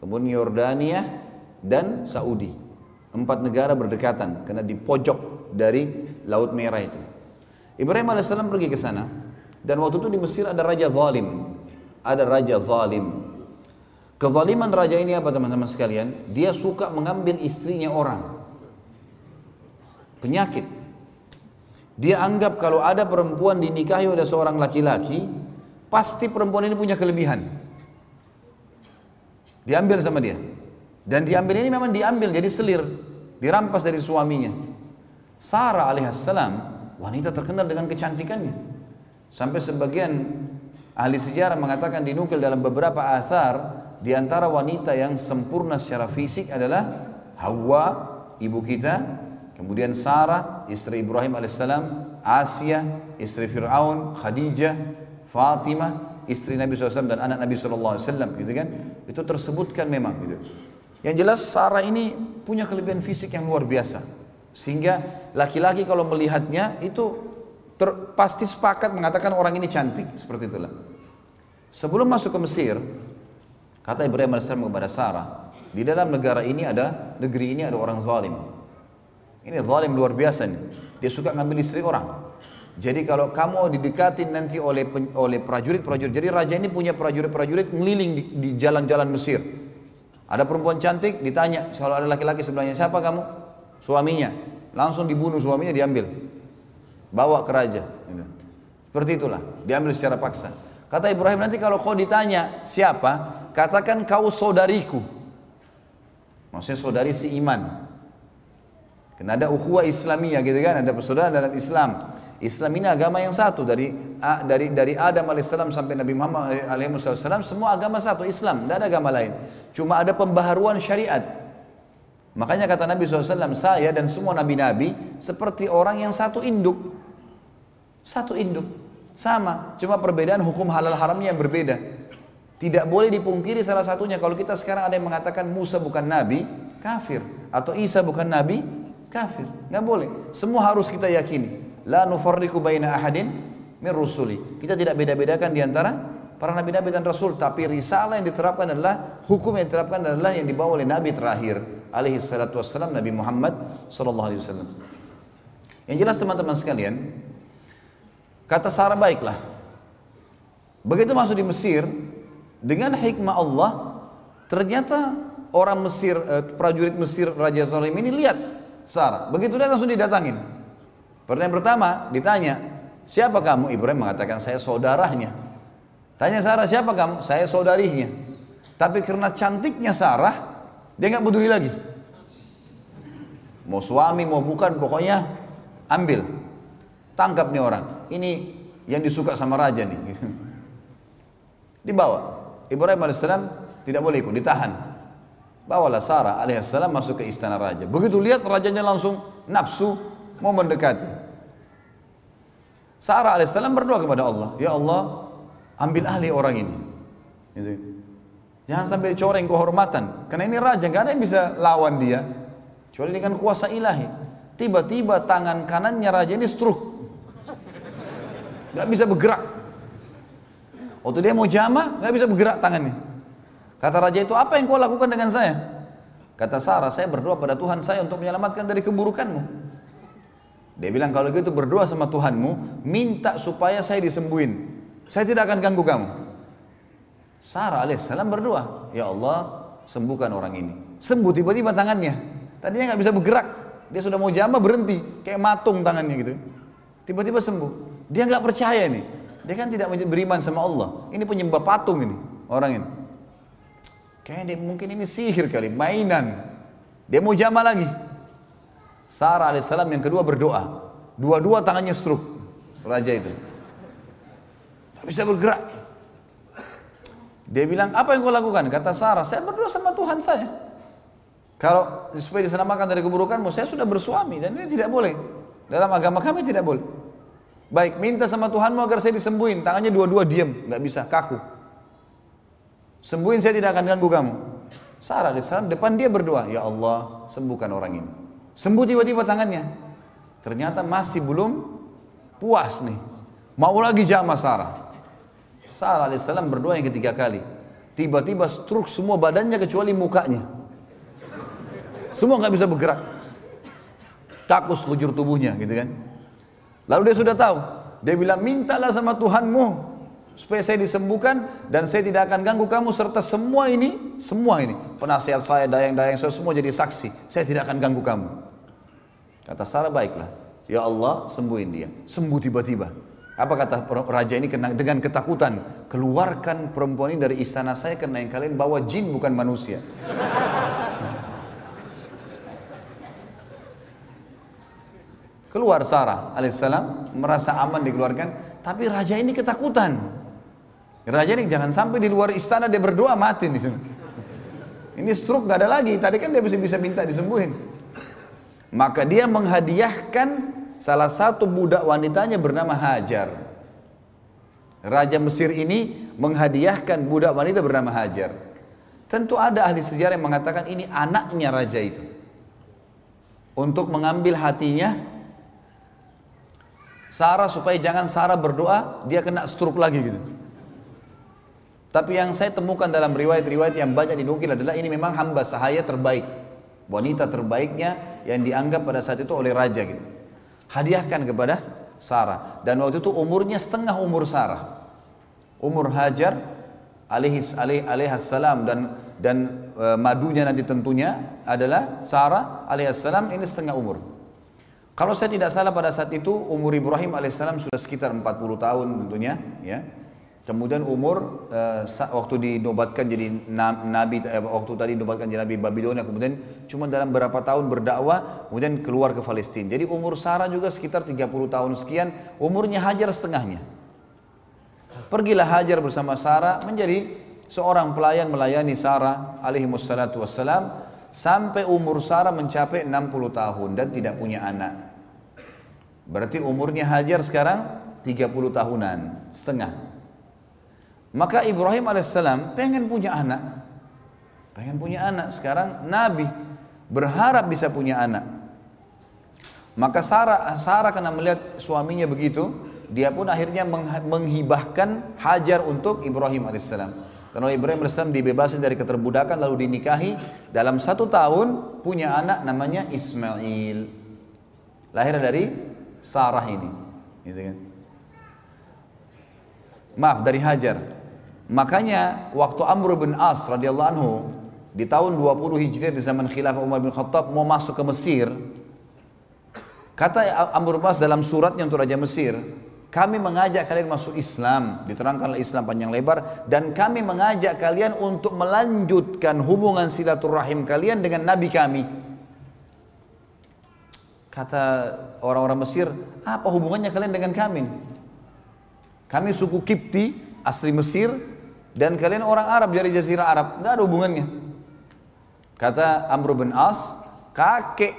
kemudian Yordania dan Saudi. Empat negara berdekatan karena di pojok dari Laut Merah itu. Ibrahim alaihissalam pergi ke sana dan waktu itu di Mesir ada raja zalim. Ada raja zalim. Kezaliman raja ini apa teman-teman sekalian? Dia suka mengambil istrinya orang. Penyakit. Dia anggap kalau ada perempuan dinikahi oleh seorang laki-laki, pasti perempuan ini punya kelebihan. Diambil sama dia. Dan diambil ini memang diambil jadi selir, dirampas dari suaminya. Sarah alaihissalam wanita terkenal dengan kecantikannya. Sampai sebagian ahli sejarah mengatakan dinukil dalam beberapa athar di antara wanita yang sempurna secara fisik adalah Hawa ibu kita, kemudian Sarah istri Ibrahim alaihissalam, Asia istri Fir'aun, Khadijah, Fatimah istri Nabi SAW dan anak Nabi SAW gitu kan? Itu tersebutkan memang gitu. Yang jelas Sarah ini punya kelebihan fisik yang luar biasa. Sehingga laki-laki kalau melihatnya itu ter, pasti sepakat mengatakan orang ini cantik seperti itulah sebelum masuk ke Mesir kata Ibrahim AS kepada Sarah di dalam negara ini ada negeri ini ada orang zalim ini zalim luar biasa nih dia suka ngambil istri orang jadi kalau kamu didekatin nanti oleh oleh prajurit-prajurit, jadi raja ini punya prajurit-prajurit ngeliling di, jalan-jalan Mesir. Ada perempuan cantik, ditanya kalau ada laki-laki sebelahnya siapa kamu? Suaminya. Langsung dibunuh suaminya diambil, bawa ke raja. Gitu. Seperti itulah, diambil secara paksa. Kata Ibrahim nanti kalau kau ditanya siapa, katakan kau saudariku. Maksudnya saudari si iman. Karena ada ukhuwah Islamiyah gitu kan, ada persaudaraan dalam Islam. Islam ini agama yang satu dari dari dari Adam alaihissalam sampai Nabi Muhammad alaihissalam semua agama satu Islam, tidak ada agama lain. Cuma ada pembaharuan syariat. Makanya kata Nabi SAW, saya dan semua nabi-nabi seperti orang yang satu induk. Satu induk. Sama, cuma perbedaan hukum halal haramnya yang berbeda. Tidak boleh dipungkiri salah satunya. Kalau kita sekarang ada yang mengatakan Musa bukan nabi, kafir. Atau Isa bukan nabi, kafir. Nggak boleh. Semua harus kita yakini. La nufarriku baina ahadin min rusuli. Kita tidak beda-bedakan di antara para nabi-nabi dan rasul, tapi risalah yang diterapkan adalah hukum yang diterapkan adalah yang dibawa oleh nabi terakhir alaihi salatu wassalam Nabi Muhammad sallallahu alaihi wasallam. Yang jelas teman-teman sekalian, kata Sarah baiklah. Begitu masuk di Mesir, dengan hikmah Allah, ternyata orang Mesir, eh, prajurit Mesir Raja Salim ini lihat Sarah. Begitu dia langsung didatangin. Pertanyaan pertama ditanya, siapa kamu? Ibrahim mengatakan saya saudaranya. Tanya Sarah, siapa kamu? Saya saudarinya. Tapi karena cantiknya Sarah, dia nggak peduli lagi. Mau suami, mau bukan, pokoknya ambil. Tangkap nih orang. Ini yang disuka sama raja nih. Dibawa. Ibrahim AS tidak boleh ikut, ditahan. Bawalah Sarah alaihissalam masuk ke istana raja. Begitu lihat rajanya langsung nafsu mau mendekati. Sarah alaihissalam berdoa kepada Allah, Ya Allah, ambil ahli orang ini. Gitu. Jangan sampai coreng kehormatan. Karena ini raja, gak ada yang bisa lawan dia. Kecuali dengan kuasa ilahi. Tiba-tiba tangan kanannya raja ini stroke. Gak bisa bergerak. Waktu dia mau jama, gak bisa bergerak tangannya. Kata raja itu, apa yang kau lakukan dengan saya? Kata Sarah, saya berdoa pada Tuhan saya untuk menyelamatkan dari keburukanmu. Dia bilang kalau gitu berdoa sama Tuhanmu, minta supaya saya disembuhin. Saya tidak akan ganggu kamu. Sarah alaihissalam berdoa, Ya Allah, sembuhkan orang ini. Sembuh tiba-tiba tangannya. Tadinya nggak bisa bergerak. Dia sudah mau jama berhenti, kayak matung tangannya gitu. Tiba-tiba sembuh. Dia nggak percaya nih. Dia kan tidak beriman sama Allah. Ini penyembah patung ini orang ini. Kayaknya dia, mungkin ini sihir kali, mainan. Dia mau jama lagi. Sarah alaihissalam yang kedua berdoa. Dua-dua tangannya stroke. Raja itu. Tidak bisa bergerak. Dia bilang, apa yang kau lakukan? Kata Sarah, saya berdoa sama Tuhan saya. Kalau supaya diselamatkan dari keburukanmu, saya sudah bersuami dan ini tidak boleh. Dalam agama kami tidak boleh. Baik, minta sama Tuhanmu agar saya disembuhin. Tangannya dua-dua diam, nggak bisa, kaku. Sembuhin saya tidak akan ganggu kamu. Sarah alaihissalam depan dia berdoa, ya Allah sembuhkan orang ini. Sembuh tiba-tiba tangannya. Ternyata masih belum puas nih. Mau lagi jamaah Sarah. Sarah alaihissalam berdoa yang ketiga kali. Tiba-tiba struk semua badannya kecuali mukanya. Semua nggak bisa bergerak. Takut sekujur tubuhnya gitu kan. Lalu dia sudah tahu. Dia bilang mintalah sama Tuhanmu supaya saya disembuhkan dan saya tidak akan ganggu kamu serta semua ini, semua ini, penasihat saya, dayang-dayang saya semua jadi saksi. Saya tidak akan ganggu kamu. Kata Sarah baiklah. Ya Allah sembuhin dia. Sembuh tiba-tiba. Apa kata raja ini dengan ketakutan? Keluarkan perempuan ini dari istana saya karena yang kalian bawa jin bukan manusia. Keluar Sarah alaihissalam merasa aman dikeluarkan, tapi raja ini ketakutan. Raja ini jangan sampai di luar istana dia berdoa mati nih. Ini stroke gak ada lagi. Tadi kan dia bisa bisa minta disembuhin. Maka dia menghadiahkan Salah satu budak wanitanya bernama Hajar. Raja Mesir ini menghadiahkan budak wanita bernama Hajar. Tentu ada ahli sejarah yang mengatakan ini anaknya raja itu. Untuk mengambil hatinya Sarah supaya jangan Sarah berdoa, dia kena stroke lagi gitu. Tapi yang saya temukan dalam riwayat-riwayat yang banyak dinukil adalah ini memang hamba sahaya terbaik. Wanita terbaiknya yang dianggap pada saat itu oleh raja gitu. Hadiahkan kepada Sarah. Dan waktu itu umurnya setengah umur Sarah. Umur Hajar alaihis alaih alaihassalam dan dan e, madunya nanti tentunya adalah Sarah alaihassalam ini setengah umur kalau saya tidak salah pada saat itu umur Ibrahim alaihissalam sudah sekitar 40 tahun tentunya ya Kemudian umur uh, waktu dinobatkan jadi nabi eh, waktu tadi dinobatkan jadi nabi Babilonia kemudian cuma dalam berapa tahun berdakwah kemudian keluar ke Palestina. Jadi umur Sarah juga sekitar 30 tahun sekian, umurnya Hajar setengahnya. Pergilah Hajar bersama Sarah menjadi seorang pelayan melayani Sarah alaihi wassalam sampai umur Sarah mencapai 60 tahun dan tidak punya anak. Berarti umurnya Hajar sekarang 30 tahunan, setengah. Maka Ibrahim alaihissalam pengen punya anak. Pengen punya anak. Sekarang Nabi berharap bisa punya anak. Maka Sarah, Sarah karena melihat suaminya begitu, dia pun akhirnya menghibahkan Hajar untuk Ibrahim alaihissalam. Karena Ibrahim alaihissalam dibebaskan dari keterbudakan lalu dinikahi dalam satu tahun punya anak namanya Ismail. Lahir dari Sarah ini. Gitu kan. Maaf dari Hajar. Makanya waktu Amr bin As radhiyallahu anhu di tahun 20 Hijriah di zaman khilafah Umar bin Khattab mau masuk ke Mesir, kata Amr bin As dalam suratnya untuk Raja Mesir, kami mengajak kalian masuk Islam, diterangkanlah Islam panjang lebar, dan kami mengajak kalian untuk melanjutkan hubungan silaturahim kalian dengan Nabi kami. Kata orang-orang Mesir, apa hubungannya kalian dengan kami? Kami suku Kipti, asli Mesir, dan kalian orang Arab dari Jazirah Arab, nggak ada hubungannya. Kata Amr bin As, kakek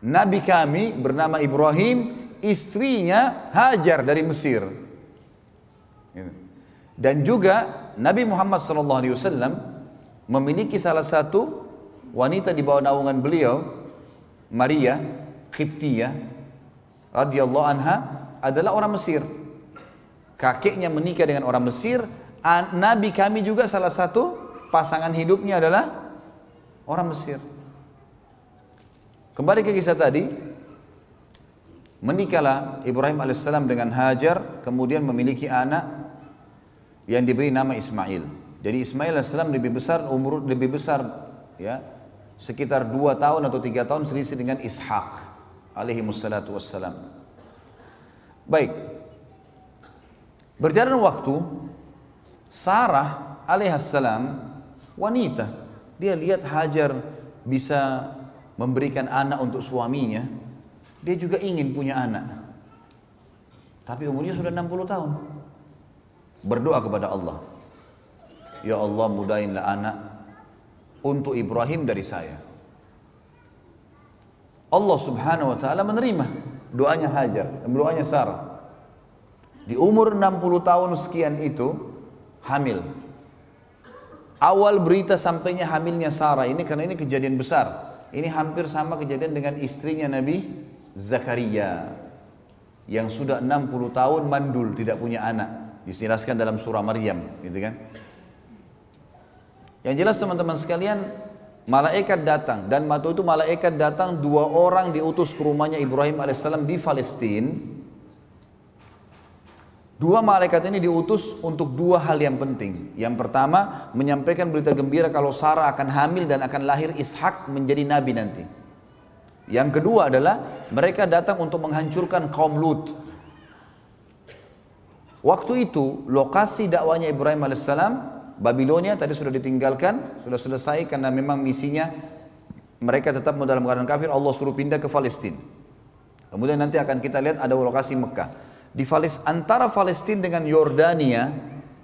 Nabi kami bernama Ibrahim, istrinya Hajar dari Mesir. Gitu. Dan juga Nabi Muhammad SAW memiliki salah satu wanita di bawah naungan beliau, Maria Qibtiyah radhiyallahu anha adalah orang Mesir. Kakeknya menikah dengan orang Mesir, Nabi kami juga salah satu pasangan hidupnya adalah orang Mesir. Kembali ke kisah tadi, menikahlah Ibrahim alaihissalam dengan Hajar, kemudian memiliki anak yang diberi nama Ismail. Jadi Ismail AS lebih besar umur lebih besar ya sekitar dua tahun atau tiga tahun selisih dengan Ishak alaihi wassalatu wassalam. Baik. Berjalan waktu Sarah alaihissalam wanita dia lihat Hajar bisa memberikan anak untuk suaminya. Dia juga ingin punya anak. Tapi umurnya sudah 60 tahun. Berdoa kepada Allah. Ya Allah mudahinlah anak untuk Ibrahim dari saya Allah subhanahu wa ta'ala menerima doanya Hajar doanya Sarah di umur 60 tahun sekian itu hamil awal berita sampainya hamilnya Sarah ini karena ini kejadian besar ini hampir sama kejadian dengan istrinya Nabi Zakaria yang sudah 60 tahun mandul tidak punya anak. Dijelaskan dalam surah Maryam, gitu kan? Yang jelas teman-teman sekalian, malaikat datang dan waktu itu malaikat datang dua orang diutus ke rumahnya Ibrahim alaihissalam di Palestina Dua malaikat ini diutus untuk dua hal yang penting. Yang pertama, menyampaikan berita gembira kalau Sarah akan hamil dan akan lahir Ishak menjadi nabi nanti. Yang kedua adalah mereka datang untuk menghancurkan kaum Lut. Waktu itu lokasi dakwanya Ibrahim alaihissalam Babilonia tadi sudah ditinggalkan, sudah selesai karena memang misinya mereka tetap dalam keadaan kafir. Allah suruh pindah ke Palestina. Kemudian nanti akan kita lihat ada lokasi Mekah. Di Falis, antara Palestina dengan Yordania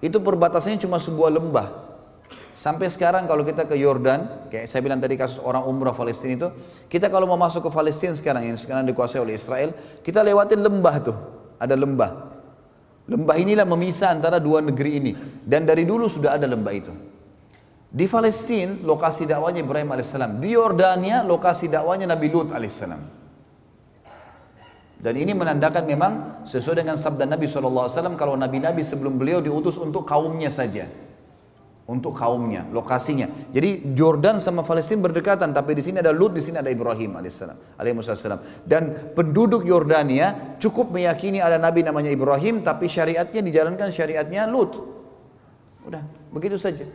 itu perbatasannya cuma sebuah lembah. Sampai sekarang kalau kita ke Yordan, kayak saya bilang tadi kasus orang umrah Palestina itu, kita kalau mau masuk ke Palestina sekarang yang sekarang dikuasai oleh Israel, kita lewatin lembah tuh, ada lembah. Lembah inilah memisah antara dua negeri ini dan dari dulu sudah ada lembah itu. Di Palestina lokasi dakwanya Ibrahim alaihissalam, di Yordania lokasi dakwanya Nabi Lut alaihissalam. Dan ini menandakan memang sesuai dengan sabda Nabi SAW kalau Nabi-Nabi sebelum beliau diutus untuk kaumnya saja. Untuk kaumnya, lokasinya. Jadi Jordan sama Palestina berdekatan, tapi di sini ada Lut, di sini ada Ibrahim alaihissalam. Dan penduduk Yordania cukup meyakini ada Nabi namanya Ibrahim, tapi syariatnya dijalankan syariatnya Lut. Udah, begitu saja.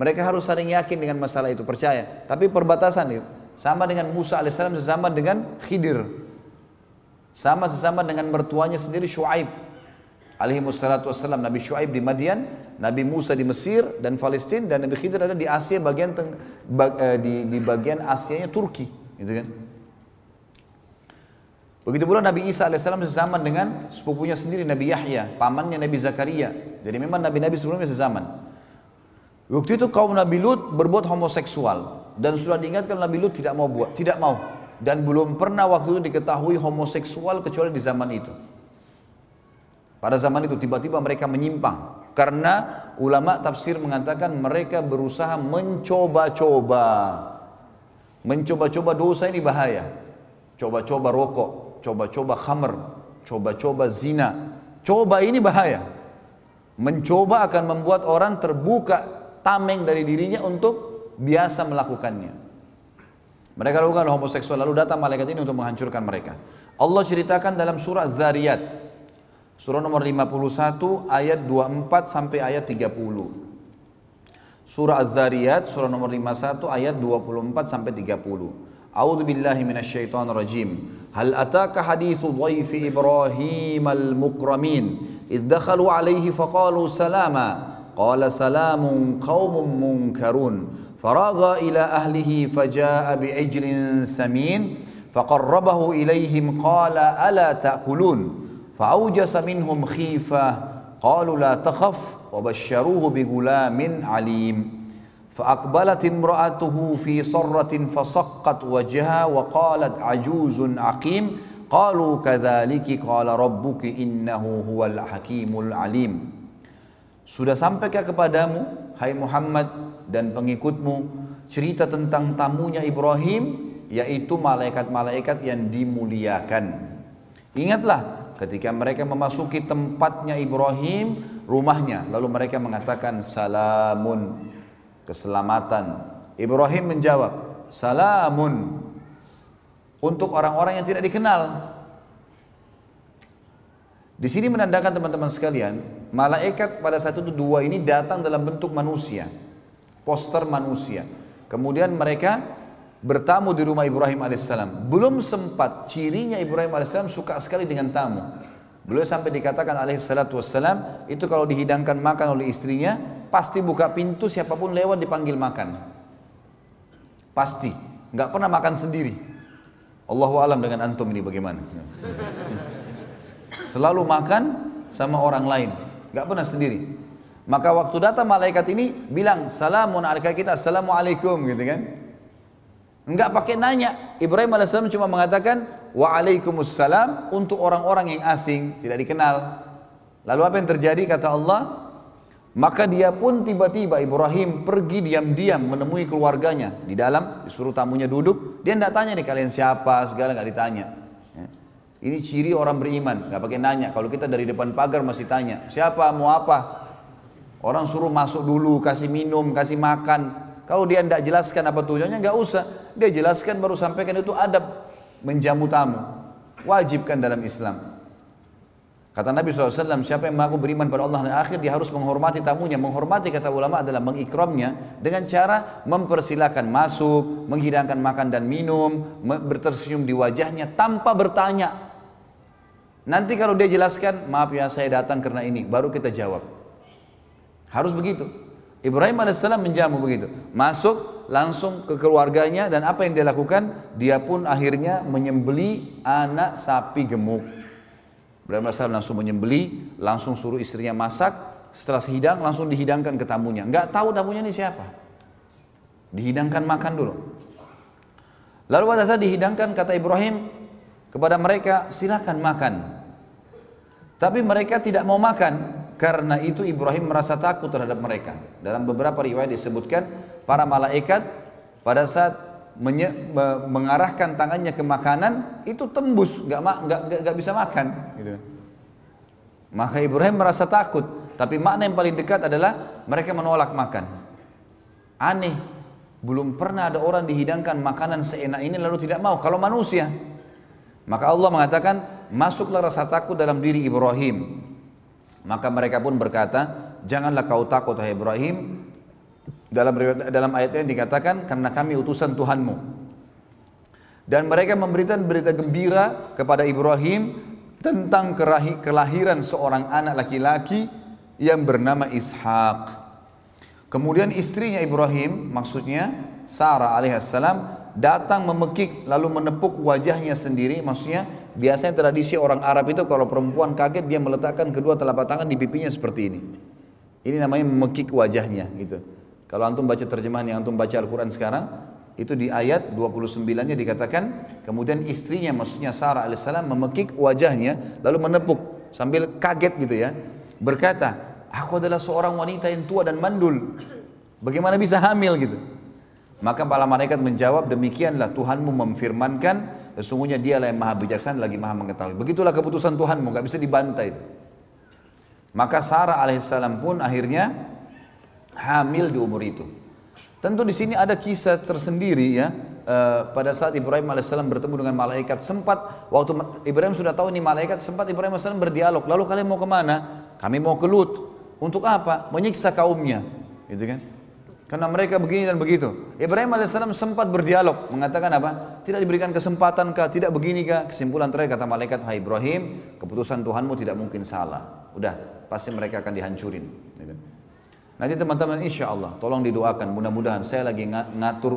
Mereka harus saling yakin dengan masalah itu, percaya. Tapi perbatasan itu sama dengan Musa alaihissalam, sama dengan Khidir sama sesama dengan mertuanya sendiri Shu'aib. Alaihi wassalatu wassalam. Nabi Shu'aib di Madian, Nabi Musa di Mesir dan Palestina dan Nabi Khidir ada di Asia bagian teng, bag, eh, di, di bagian Asianya Turki, gitu kan. Begitu pula Nabi Isa alaihissalam sezaman dengan sepupunya sendiri Nabi Yahya, pamannya Nabi Zakaria. Jadi memang nabi-nabi sebelumnya sezaman. Waktu itu kaum Nabi Lut berbuat homoseksual dan sudah diingatkan Nabi Lut tidak mau buat, tidak mau dan belum pernah waktu itu diketahui homoseksual kecuali di zaman itu. Pada zaman itu tiba-tiba mereka menyimpang karena ulama tafsir mengatakan mereka berusaha mencoba-coba. Mencoba-coba dosa ini bahaya. Coba-coba rokok, coba-coba khamr, coba-coba zina. Coba ini bahaya. Mencoba akan membuat orang terbuka tameng dari dirinya untuk biasa melakukannya. Mereka lakukan homoseksual lalu datang malaikat ini untuk menghancurkan mereka. Allah ceritakan dalam surah Dzariyat. Surah nomor 51 ayat 24 sampai ayat 30. Surah Az-Zariyat surah nomor 51 ayat 24 sampai 30. A'udzu billahi minasyaitonir rajim. Hal ataka hadithu dhaifi Ibrahim al-mukramin idh dakhalu alaihi faqalu salama qala salamun qaumun munkarun فراغ إلى أهله فجاء بعجل سمين فقربه إليهم قال ألا تأكلون فأوجس منهم خيفة قالوا لا تخف وبشروه بغلام عليم فأقبلت امرأته في صرة فصقت وجهها وقالت عجوز عقيم قالوا كذلك قال ربك إنه هو الحكيم العليم Sudah sampaikah kepadamu, hai Muhammad, dan pengikutmu cerita tentang tamunya Ibrahim yaitu malaikat-malaikat yang dimuliakan. Ingatlah ketika mereka memasuki tempatnya Ibrahim, rumahnya, lalu mereka mengatakan salamun, keselamatan. Ibrahim menjawab, salamun untuk orang-orang yang tidak dikenal. Di sini menandakan teman-teman sekalian, malaikat pada saat itu dua ini datang dalam bentuk manusia, poster manusia. Kemudian mereka bertamu di rumah Ibrahim alaihissalam. Belum sempat cirinya Ibrahim alaihissalam suka sekali dengan tamu. Beliau sampai dikatakan alaihissalatu wassalam itu kalau dihidangkan makan oleh istrinya pasti buka pintu siapa pun lewat dipanggil makan. Pasti, nggak pernah makan sendiri. Allahu alam dengan antum ini bagaimana? Selalu makan sama orang lain, nggak pernah sendiri. Maka waktu datang malaikat ini bilang salamun alaika kita assalamualaikum gitu kan. Enggak pakai nanya. Ibrahim alaihissalam cuma mengatakan waalaikumsalam untuk orang-orang yang asing, tidak dikenal. Lalu apa yang terjadi kata Allah? Maka dia pun tiba-tiba Ibrahim pergi diam-diam menemui keluarganya di dalam, disuruh tamunya duduk. Dia tidak tanya nih kalian siapa, segala nggak ditanya. Ya. Ini ciri orang beriman, nggak pakai nanya. Kalau kita dari depan pagar masih tanya, siapa, mau apa? Orang suruh masuk dulu, kasih minum, kasih makan. Kalau dia tidak jelaskan apa tujuannya, nggak usah. Dia jelaskan baru sampaikan itu adab menjamu tamu. Wajibkan dalam Islam. Kata Nabi SAW, siapa yang mengaku beriman pada Allah dan akhir, dia harus menghormati tamunya. Menghormati kata ulama adalah mengikramnya dengan cara mempersilahkan masuk, menghidangkan makan dan minum, bertersenyum di wajahnya tanpa bertanya. Nanti kalau dia jelaskan, maaf ya saya datang karena ini, baru kita jawab. Harus begitu. Ibrahim AS menjamu begitu. Masuk langsung ke keluarganya dan apa yang dia lakukan? Dia pun akhirnya menyembeli anak sapi gemuk. Ibrahim AS langsung menyembeli, langsung suruh istrinya masak, setelah hidang langsung dihidangkan ke tamunya. Enggak tahu tamunya ini siapa. Dihidangkan makan dulu. Lalu pada saat dihidangkan kata Ibrahim kepada mereka silakan makan. Tapi mereka tidak mau makan karena itu Ibrahim merasa takut terhadap mereka. Dalam beberapa riwayat disebutkan para malaikat pada saat mengarahkan tangannya ke makanan itu tembus nggak nggak bisa makan gitu. maka Ibrahim merasa takut tapi makna yang paling dekat adalah mereka menolak makan aneh belum pernah ada orang dihidangkan makanan seenak ini lalu tidak mau kalau manusia maka Allah mengatakan masuklah rasa takut dalam diri Ibrahim maka mereka pun berkata janganlah kau takut hai Ibrahim dalam dalam ayat ini dikatakan karena kami utusan Tuhanmu. Dan mereka memberikan berita gembira kepada Ibrahim tentang kelahiran seorang anak laki-laki yang bernama Ishak. Kemudian istrinya Ibrahim, maksudnya Sarah alaihissalam datang memekik lalu menepuk wajahnya sendiri. Maksudnya biasanya tradisi orang Arab itu kalau perempuan kaget dia meletakkan kedua telapak tangan di pipinya seperti ini. Ini namanya memekik wajahnya gitu. Kalau antum baca terjemahan yang antum baca Al-Quran sekarang, itu di ayat 29-nya dikatakan, kemudian istrinya maksudnya Sarah alaihissalam memekik wajahnya, lalu menepuk sambil kaget gitu ya. Berkata, aku adalah seorang wanita yang tua dan mandul. Bagaimana bisa hamil gitu? Maka para malaikat menjawab, demikianlah Tuhanmu memfirmankan, sesungguhnya dialah yang maha bijaksana lagi maha mengetahui. Begitulah keputusan Tuhanmu, gak bisa dibantai. Maka Sarah alaihissalam pun akhirnya hamil di umur itu. Tentu di sini ada kisah tersendiri ya. Uh, pada saat Ibrahim alaihissalam bertemu dengan malaikat sempat waktu Ibrahim sudah tahu ini malaikat sempat Ibrahim alaihissalam berdialog lalu kalian mau ke mana kami mau ke Lut untuk apa menyiksa kaumnya gitu kan karena mereka begini dan begitu. Ibrahim alaihissalam sempat berdialog mengatakan apa? Tidak diberikan kesempatan kah? Tidak begini kah? Kesimpulan terakhir kata malaikat Hai Ibrahim keputusan Tuhanmu tidak mungkin salah. Udah pasti mereka akan dihancurin gitu. Nanti teman-teman insya Allah tolong didoakan. Mudah-mudahan saya lagi ngatur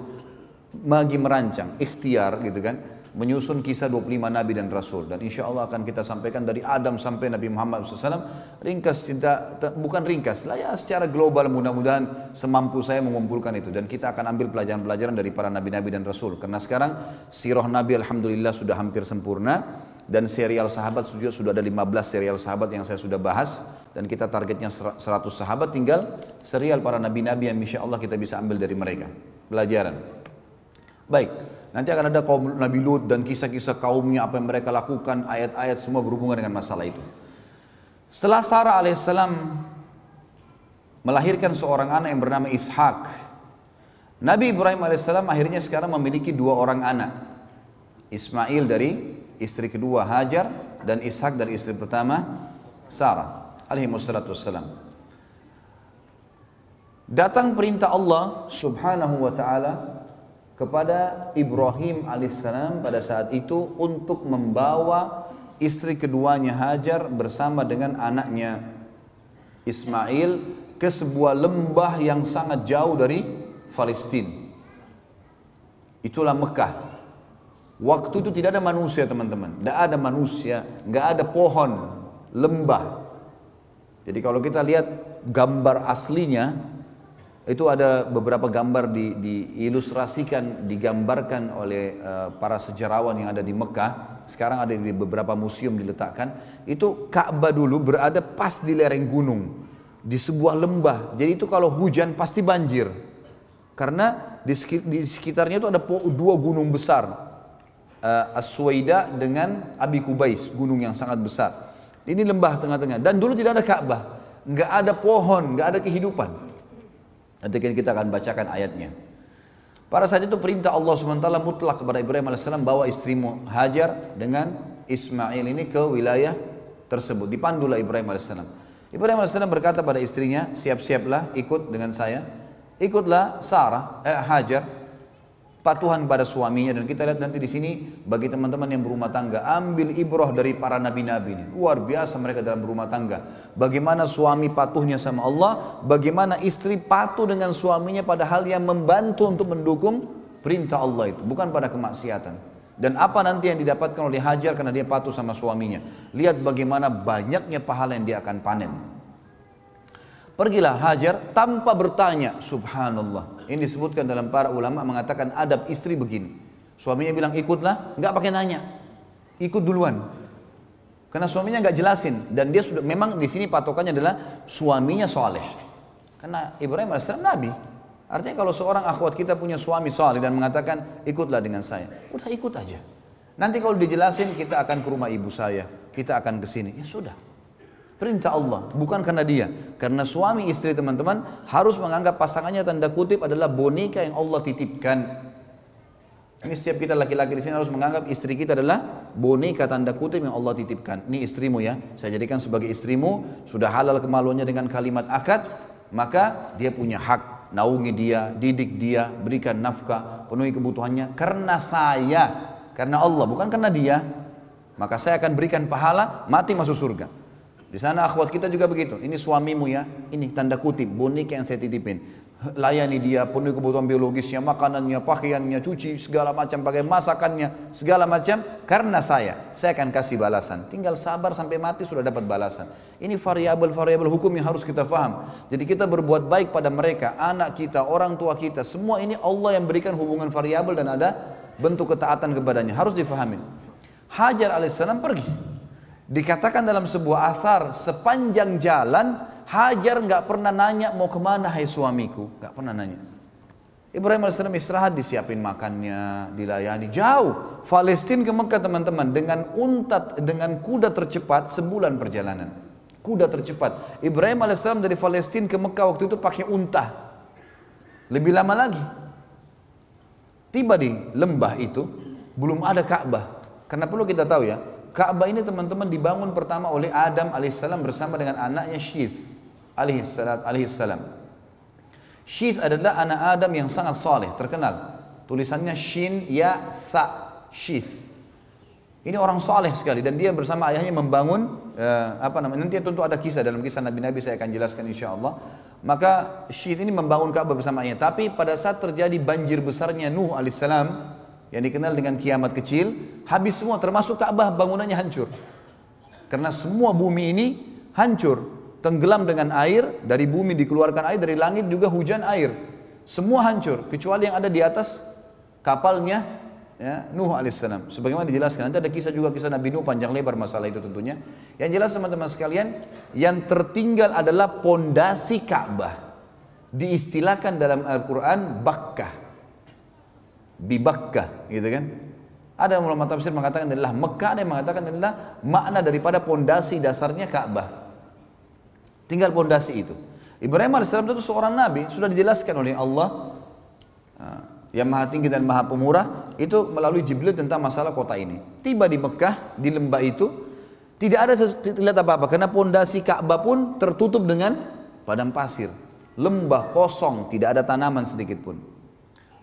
lagi merancang ikhtiar gitu kan menyusun kisah 25 nabi dan rasul. Dan insya Allah akan kita sampaikan dari Adam sampai Nabi Muhammad SAW ringkas cinta bukan ringkas lah ya secara global mudah-mudahan semampu saya mengumpulkan itu. Dan kita akan ambil pelajaran-pelajaran dari para nabi-nabi dan rasul. Karena sekarang sirah nabi alhamdulillah sudah hampir sempurna. Dan serial sahabat sudah sudah ada 15 serial sahabat yang saya sudah bahas. Dan kita targetnya 100 sahabat. Tinggal serial para nabi-nabi yang insya Allah kita bisa ambil dari mereka. Pelajaran. Baik nanti akan ada kaum Nabi Lut dan kisah-kisah kaumnya apa yang mereka lakukan ayat-ayat semua berhubungan dengan masalah itu setelah Sarah alaihissalam melahirkan seorang anak yang bernama Ishak Nabi Ibrahim alaihissalam akhirnya sekarang memiliki dua orang anak Ismail dari istri kedua Hajar dan Ishak dari istri pertama Sarah alaihi wassalam. Datang perintah Allah subhanahu wa ta'ala kepada Ibrahim alaihissalam pada saat itu untuk membawa istri keduanya Hajar bersama dengan anaknya Ismail ke sebuah lembah yang sangat jauh dari Palestina. Itulah Mekah. Waktu itu tidak ada manusia teman-teman, tidak ada manusia, nggak ada pohon, lembah. Jadi kalau kita lihat gambar aslinya, itu ada beberapa gambar di, diilustrasikan, digambarkan oleh uh, para sejarawan yang ada di Mekah. Sekarang ada di beberapa museum diletakkan. Itu Ka'bah dulu berada pas di lereng gunung, di sebuah lembah. Jadi itu kalau hujan pasti banjir, karena di, sekitarnya itu ada dua gunung besar uh, Aswaida dengan Abi Kubais, gunung yang sangat besar. Ini lembah tengah-tengah. Dan dulu tidak ada Ka'bah, nggak ada pohon, nggak ada kehidupan. Nanti kita akan bacakan ayatnya. Pada saat itu perintah Allah SWT mutlak kepada Ibrahim AS bawa istrimu Hajar dengan Ismail ini ke wilayah tersebut. Dipandulah Ibrahim AS. Ibrahim AS berkata pada istrinya, siap-siaplah ikut dengan saya. Ikutlah Sarah, eh, Hajar patuhan pada suaminya. Dan kita lihat nanti di sini bagi teman-teman yang berumah tangga ambil ibroh dari para nabi-nabi ini. Luar biasa mereka dalam berumah tangga. Bagaimana suami patuhnya sama Allah bagaimana istri patuh dengan suaminya pada hal yang membantu untuk mendukung perintah Allah itu bukan pada kemaksiatan. Dan apa nanti yang didapatkan oleh Hajar karena dia patuh sama suaminya? Lihat bagaimana banyaknya pahala yang dia akan panen. Pergilah Hajar tanpa bertanya, subhanallah. Ini disebutkan dalam para ulama mengatakan adab istri begini. Suaminya bilang ikutlah, nggak pakai nanya. Ikut duluan. Karena suaminya nggak jelasin dan dia sudah memang di sini patokannya adalah suaminya soleh. Karena Ibrahim AS Nabi. Artinya kalau seorang akhwat kita punya suami soleh dan mengatakan ikutlah dengan saya, udah ikut aja. Nanti kalau dijelasin kita akan ke rumah ibu saya, kita akan ke sini. Ya sudah, Perintah Allah, bukan karena dia. Karena suami istri teman-teman harus menganggap pasangannya tanda kutip adalah boneka yang Allah titipkan. Ini setiap kita laki-laki di sini harus menganggap istri kita adalah boneka tanda kutip yang Allah titipkan. Ini istrimu ya, saya jadikan sebagai istrimu, sudah halal kemaluannya dengan kalimat akad, maka dia punya hak naungi dia, didik dia, berikan nafkah, penuhi kebutuhannya karena saya, karena Allah, bukan karena dia. Maka saya akan berikan pahala, mati masuk surga. Di sana akhwat kita juga begitu. Ini suamimu ya, ini tanda kutip boneka yang saya titipin. Layani dia, penuhi kebutuhan biologisnya, makanannya, pakaiannya, cuci segala macam, pakai masakannya, segala macam. Karena saya, saya akan kasih balasan. Tinggal sabar sampai mati sudah dapat balasan. Ini variabel-variabel hukum yang harus kita faham. Jadi kita berbuat baik pada mereka, anak kita, orang tua kita, semua ini Allah yang berikan hubungan variabel dan ada bentuk ketaatan kepadanya. Harus difahami. Hajar alaihissalam pergi. Dikatakan dalam sebuah asar sepanjang jalan Hajar nggak pernah nanya mau ke mana hai suamiku, nggak pernah nanya. Ibrahim AS istirahat disiapin makannya, dilayani jauh. Palestina ke Mekah teman-teman dengan untat dengan kuda tercepat sebulan perjalanan. Kuda tercepat. Ibrahim AS dari Palestina ke Mekah waktu itu pakai unta. Lebih lama lagi. Tiba di lembah itu belum ada Ka'bah. Karena perlu kita tahu ya, Ka'bah ini teman-teman dibangun pertama oleh Adam alaihissalam bersama dengan anaknya Syith alaihissalam. Syith adalah anak Adam yang sangat saleh, terkenal. Tulisannya Shin Ya Tha Syith. Ini orang saleh sekali dan dia bersama ayahnya membangun uh, apa namanya nanti tentu ada kisah dalam kisah nabi-nabi saya akan jelaskan insya Allah. Maka Syith ini membangun Ka'bah ayahnya. Tapi pada saat terjadi banjir besarnya Nuh alaihissalam yang dikenal dengan kiamat kecil, habis semua termasuk Ka'bah bangunannya hancur. Karena semua bumi ini hancur, tenggelam dengan air, dari bumi dikeluarkan air, dari langit juga hujan air. Semua hancur, kecuali yang ada di atas kapalnya ya, Nuh alaihissalam. Sebagaimana dijelaskan, nanti ada kisah juga kisah Nabi Nuh panjang lebar masalah itu tentunya. Yang jelas teman-teman sekalian, yang tertinggal adalah pondasi Ka'bah. Diistilahkan dalam Al-Quran Bakkah bibakkah gitu kan ada ulama tafsir mengatakan adalah Mekah ada yang mengatakan adalah makna daripada pondasi dasarnya Ka'bah tinggal pondasi itu Ibrahim AS itu seorang nabi sudah dijelaskan oleh Allah ah, yang maha tinggi dan maha pemurah itu melalui Jibril tentang masalah kota ini tiba di Mekah di lembah itu Tidak ada lihat apa-apa karena pondasi Ka'bah pun tertutup dengan padang pasir. Lembah kosong, tidak ada tanaman sedikit pun.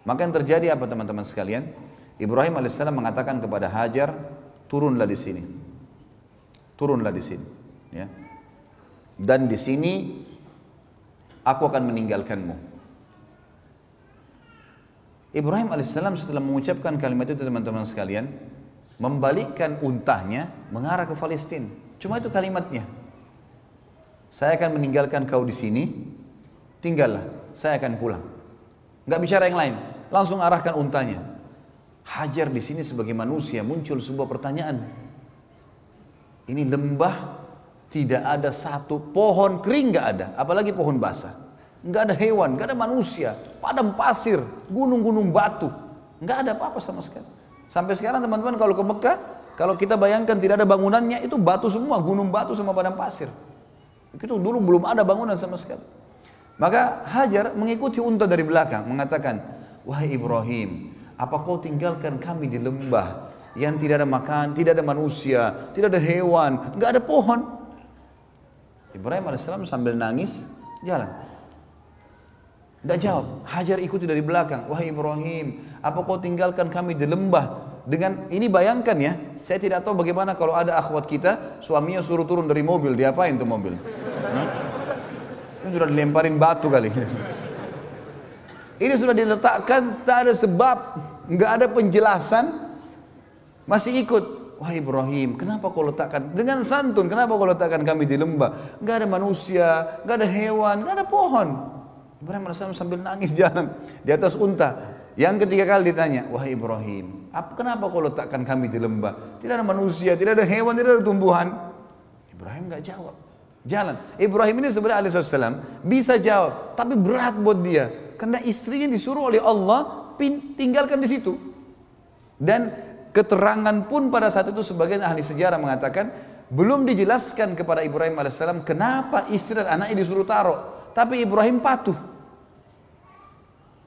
Maka yang terjadi apa teman-teman sekalian? Ibrahim alaihissalam mengatakan kepada Hajar, turunlah di sini. Turunlah di sini. Ya. Dan di sini aku akan meninggalkanmu. Ibrahim alaihissalam setelah mengucapkan kalimat itu teman-teman sekalian, membalikkan untahnya mengarah ke Palestina. Cuma itu kalimatnya. Saya akan meninggalkan kau di sini, tinggallah, saya akan pulang. Enggak bicara yang lain, langsung arahkan untanya. Hajar di sini sebagai manusia muncul sebuah pertanyaan. Ini lembah tidak ada satu pohon kering nggak ada, apalagi pohon basah. Nggak ada hewan, nggak ada manusia, padam pasir, gunung-gunung batu, nggak ada apa-apa sama sekali. Sampai sekarang teman-teman kalau ke Mekah, kalau kita bayangkan tidak ada bangunannya, itu batu semua, gunung batu sama padang pasir. Itu dulu belum ada bangunan sama sekali. Maka Hajar mengikuti unta dari belakang, mengatakan, Wahai Ibrahim, apa kau tinggalkan kami di lembah yang tidak ada makan, tidak ada manusia, tidak ada hewan, nggak ada pohon. Ibrahim alaihissalam sambil nangis jalan. Tidak jawab. Hajar ikuti dari belakang. Wahai Ibrahim, apa kau tinggalkan kami di lembah? Dengan ini bayangkan ya, saya tidak tahu bagaimana kalau ada akhwat kita, suaminya suruh turun dari mobil, diapain tuh mobil? Hah? Ini sudah dilemparin batu kali. Ini sudah diletakkan, tak ada sebab, nggak ada penjelasan, masih ikut. Wahai Ibrahim, kenapa kau letakkan dengan santun? Kenapa kau letakkan kami di lembah? Nggak ada manusia, nggak ada hewan, nggak ada pohon. Ibrahim AS sambil nangis jalan di atas unta. Yang ketiga kali ditanya, wahai Ibrahim, apa, kenapa kau letakkan kami di lembah? Tidak ada manusia, tidak ada hewan, tidak ada tumbuhan. Ibrahim nggak jawab. Jalan. Ibrahim ini sebenarnya alaihissalam bisa jawab, tapi berat buat dia. Karena istrinya disuruh oleh Allah tinggalkan di situ. Dan keterangan pun pada saat itu sebagian ahli sejarah mengatakan belum dijelaskan kepada Ibrahim alaihissalam kenapa istri dan anaknya disuruh taruh. Tapi Ibrahim patuh.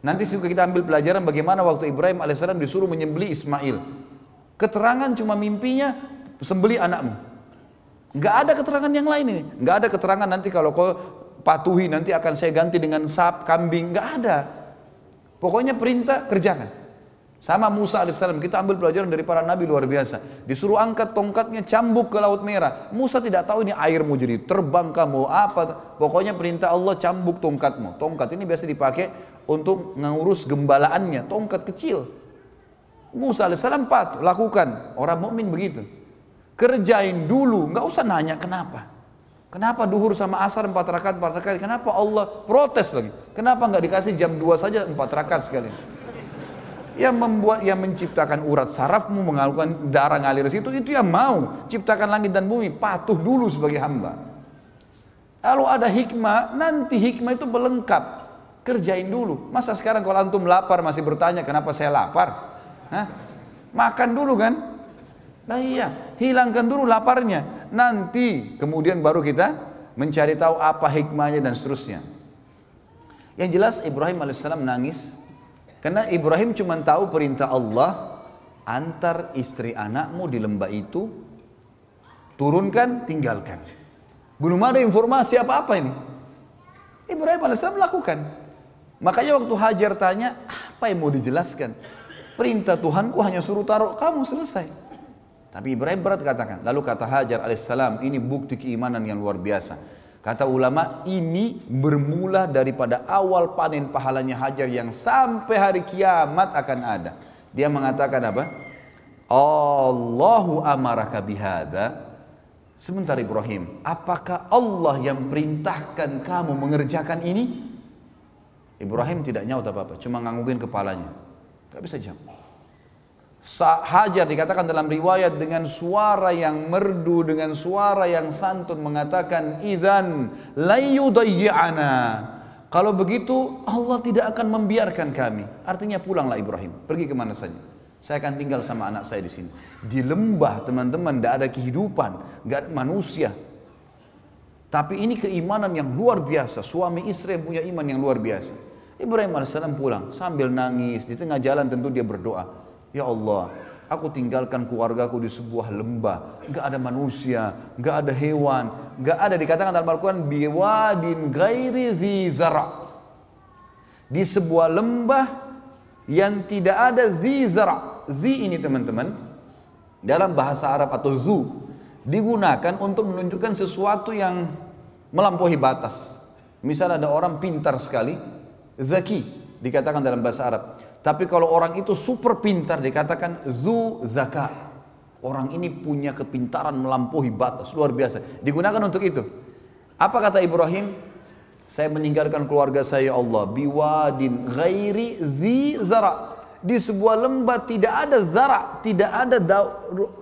Nanti juga kita ambil pelajaran bagaimana waktu Ibrahim alaihissalam disuruh menyembeli Ismail. Keterangan cuma mimpinya sembeli anakmu. Nggak ada keterangan yang lain ini. Nggak ada keterangan nanti kalau kau patuhi nanti akan saya ganti dengan sap kambing. Nggak ada. Pokoknya perintah kerjakan. Sama Musa alaihissalam kita ambil pelajaran dari para nabi luar biasa. Disuruh angkat tongkatnya cambuk ke laut merah. Musa tidak tahu ini air mau jadi terbang kamu apa. Pokoknya perintah Allah cambuk tongkatmu. Tongkat ini biasa dipakai untuk mengurus gembalaannya. Tongkat kecil. Musa alaihissalam patuh lakukan. Orang mukmin begitu. Kerjain dulu, nggak usah nanya kenapa. Kenapa duhur sama asar empat rakaat empat rakaat? Kenapa Allah protes lagi? Kenapa nggak dikasih jam dua saja empat rakaat sekali? yang membuat yang menciptakan urat sarafmu mengalirkan darah ngalir situ itu yang mau ciptakan langit dan bumi patuh dulu sebagai hamba kalau ada hikmah nanti hikmah itu pelengkap kerjain dulu masa sekarang kalau antum lapar masih bertanya kenapa saya lapar Hah? makan dulu kan nah iya hilangkan dulu laparnya nanti kemudian baru kita mencari tahu apa hikmahnya dan seterusnya yang jelas Ibrahim alaihissalam nangis karena Ibrahim cuma tahu perintah Allah antar istri anakmu di lembah itu turunkan, tinggalkan. Belum ada informasi apa-apa ini. Ibrahim AS melakukan. Makanya waktu Hajar tanya, apa yang mau dijelaskan? Perintah Tuhanku hanya suruh taruh kamu selesai. Tapi Ibrahim berat katakan. Lalu kata Hajar alaihissalam, ini bukti keimanan yang luar biasa. Kata ulama ini bermula daripada awal panen pahalanya Hajar yang sampai hari kiamat akan ada. Dia mengatakan apa? Allahu amaraka bihada. Sebentar Ibrahim, apakah Allah yang perintahkan kamu mengerjakan ini? Ibrahim tidak nyaut apa-apa, cuma nganggungin kepalanya. Gak bisa jawab. Hajar dikatakan dalam riwayat dengan suara yang merdu dengan suara yang santun mengatakan idzan layudayyana kalau begitu Allah tidak akan membiarkan kami. Artinya pulanglah Ibrahim. Pergi ke mana saja. Saya akan tinggal sama anak saya di sini. Di lembah teman-teman tidak ada kehidupan. Nggak ada manusia. Tapi ini keimanan yang luar biasa. Suami istri yang punya iman yang luar biasa. Ibrahim AS pulang sambil nangis di tengah jalan tentu dia berdoa Ya Allah, Aku tinggalkan keluargaku di sebuah lembah, nggak ada manusia, nggak ada hewan, nggak ada dikatakan dalam Al-Quran biwadin gairi zara. Di sebuah lembah yang tidak ada zara. Zi ini teman-teman dalam bahasa Arab atau zu digunakan untuk menunjukkan sesuatu yang melampaui batas. Misal ada orang pintar sekali, zaki dikatakan dalam bahasa Arab. Tapi kalau orang itu super pintar dikatakan zu zaka. Orang ini punya kepintaran melampaui batas luar biasa. Digunakan untuk itu. Apa kata Ibrahim? Saya meninggalkan keluarga saya ya Allah biwadin ghairi zi zara. Di sebuah lembah tidak ada zara, tidak ada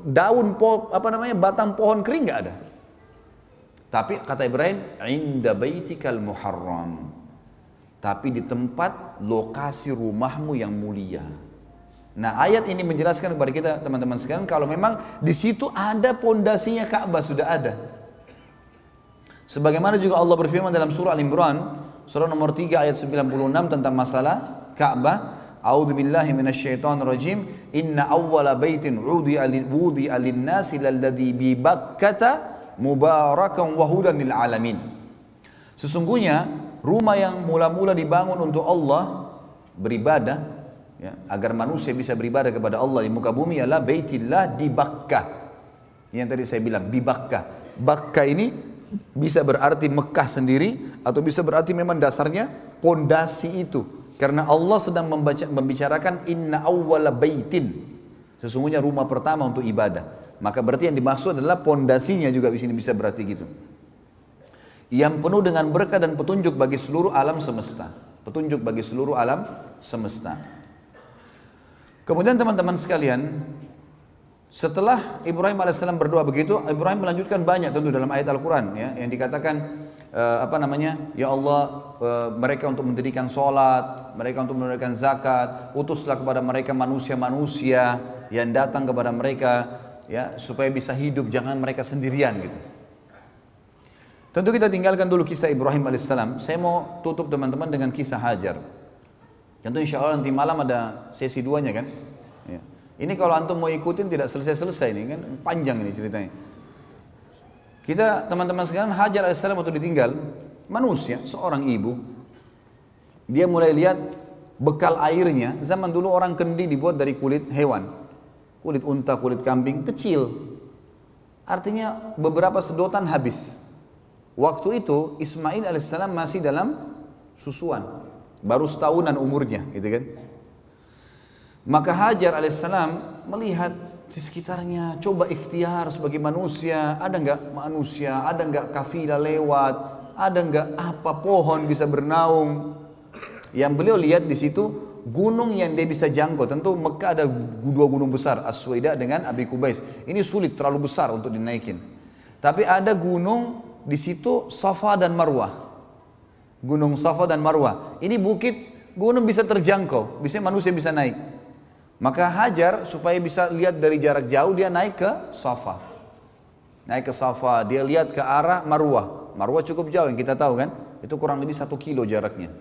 daun po, apa namanya batang pohon kering nggak ada. Tapi kata Ibrahim, inda baitikal muharram tapi di tempat lokasi rumahmu yang mulia. Nah ayat ini menjelaskan kepada kita teman-teman sekalian kalau memang di situ ada pondasinya Ka'bah sudah ada. Sebagaimana juga Allah berfirman dalam surah Al-Imran surah nomor 3 ayat 96 tentang masalah Ka'bah. A'udzu billahi minasyaitonir rajim. Inna awwala baitin udi'a wudi'a lin-nasi lalladzi bi Bakkata mubarakan wa hudan lil alamin. Sesungguhnya rumah yang mula-mula dibangun untuk Allah beribadah ya, agar manusia bisa beribadah kepada Allah di muka bumi adalah Baitillah di Bakkah. Yang tadi saya bilang di Bakkah. Bakkah ini bisa berarti Mekah sendiri atau bisa berarti memang dasarnya pondasi itu. Karena Allah sedang membaca, membicarakan inna awwala baitin. Sesungguhnya rumah pertama untuk ibadah. Maka berarti yang dimaksud adalah pondasinya juga di sini bisa berarti gitu yang penuh dengan berkah dan petunjuk bagi seluruh alam semesta. Petunjuk bagi seluruh alam semesta. Kemudian teman-teman sekalian, setelah Ibrahim alaihissalam berdoa begitu, Ibrahim melanjutkan banyak tentu dalam ayat Al-Quran ya, yang dikatakan uh, apa namanya, ya Allah uh, mereka untuk mendirikan sholat, mereka untuk menunaikan zakat, utuslah kepada mereka manusia-manusia yang datang kepada mereka ya supaya bisa hidup, jangan mereka sendirian gitu. Tentu kita tinggalkan dulu kisah Ibrahim alaihissalam. Saya mau tutup teman-teman dengan kisah Hajar. Tentu insya Allah nanti malam ada sesi duanya kan. Ya. Ini kalau antum mau ikutin tidak selesai-selesai ini kan panjang ini ceritanya. Kita teman-teman sekalian Hajar alaihissalam waktu ditinggal manusia seorang ibu dia mulai lihat bekal airnya zaman dulu orang kendi dibuat dari kulit hewan kulit unta kulit kambing kecil artinya beberapa sedotan habis Waktu itu Ismail alaihissalam masih dalam susuan, baru setahunan umurnya, gitu kan? Maka Hajar alaihissalam melihat di sekitarnya, coba ikhtiar sebagai manusia, ada nggak manusia, ada nggak kafilah lewat, ada nggak apa pohon bisa bernaung. Yang beliau lihat di situ gunung yang dia bisa jangkau. Tentu Mekah ada dua gunung besar, Asweda dengan Abi Kubais. Ini sulit, terlalu besar untuk dinaikin. Tapi ada gunung di situ Safa dan Marwah. Gunung Safa dan Marwah. Ini bukit gunung bisa terjangkau, bisa manusia bisa naik. Maka Hajar supaya bisa lihat dari jarak jauh dia naik ke Safa. Naik ke Safa, dia lihat ke arah Marwah. Marwah cukup jauh yang kita tahu kan? Itu kurang lebih satu kilo jaraknya.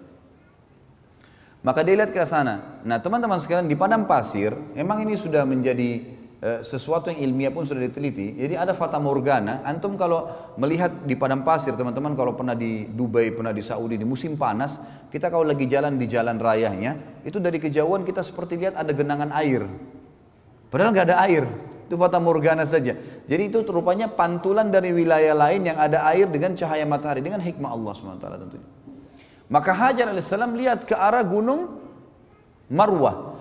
Maka dia lihat ke sana. Nah teman-teman sekalian di padang pasir, memang ini sudah menjadi sesuatu yang ilmiah pun sudah diteliti. Jadi ada fata morgana. Antum kalau melihat di padang pasir, teman-teman kalau pernah di Dubai, pernah di Saudi di musim panas, kita kalau lagi jalan di jalan rayanya, itu dari kejauhan kita seperti lihat ada genangan air. Padahal nggak ada air. Itu fata morgana saja. Jadi itu rupanya pantulan dari wilayah lain yang ada air dengan cahaya matahari dengan hikmah Allah SWT tentunya. Maka Hajar alaihissalam lihat ke arah gunung Marwah.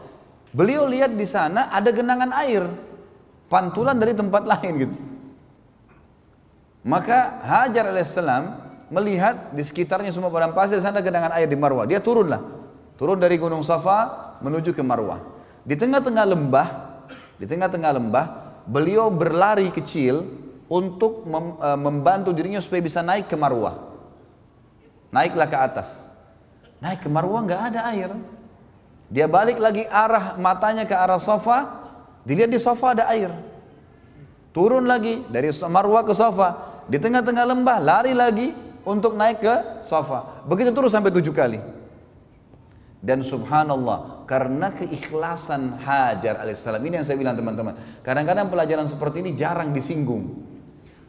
Beliau lihat di sana ada genangan air pantulan dari tempat lain gitu. Maka Hajar alaihissalam melihat di sekitarnya semua padang pasir sana genangan air di Marwah. Dia turunlah. Turun dari Gunung Safa menuju ke Marwah. Di tengah-tengah lembah, di tengah-tengah lembah, beliau berlari kecil untuk mem, e, membantu dirinya supaya bisa naik ke Marwah. Naiklah ke atas. Naik ke Marwah nggak ada air. Dia balik lagi arah matanya ke arah Safa, Dilihat di sofa ada air. Turun lagi dari Marwah ke sofa. Di tengah-tengah lembah lari lagi untuk naik ke sofa. Begitu terus sampai tujuh kali. Dan subhanallah, karena keikhlasan Hajar alaihissalam, ini yang saya bilang teman-teman. Kadang-kadang pelajaran seperti ini jarang disinggung.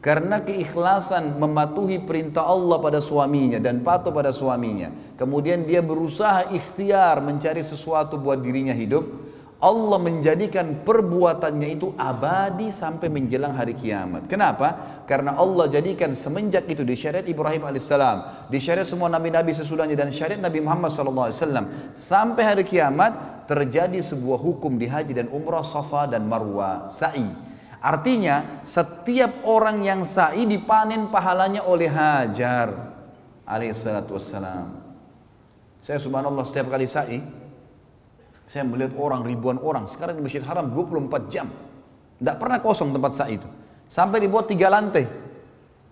Karena keikhlasan mematuhi perintah Allah pada suaminya dan patuh pada suaminya. Kemudian dia berusaha ikhtiar mencari sesuatu buat dirinya hidup. Allah menjadikan perbuatannya itu abadi sampai menjelang hari kiamat. Kenapa? Karena Allah jadikan semenjak itu di syariat Ibrahim alaihissalam, di syariat semua nabi-nabi sesudahnya dan syariat Nabi Muhammad SAW sampai hari kiamat terjadi sebuah hukum di haji dan umrah Safa dan Marwah sa'i. Artinya setiap orang yang sa'i dipanen pahalanya oleh Hajar alaihissalatu wassalam. Saya subhanallah setiap kali sa'i saya melihat orang ribuan orang sekarang di Masjid Haram 24 jam. Tidak pernah kosong tempat sa'i itu. Sampai dibuat tiga lantai.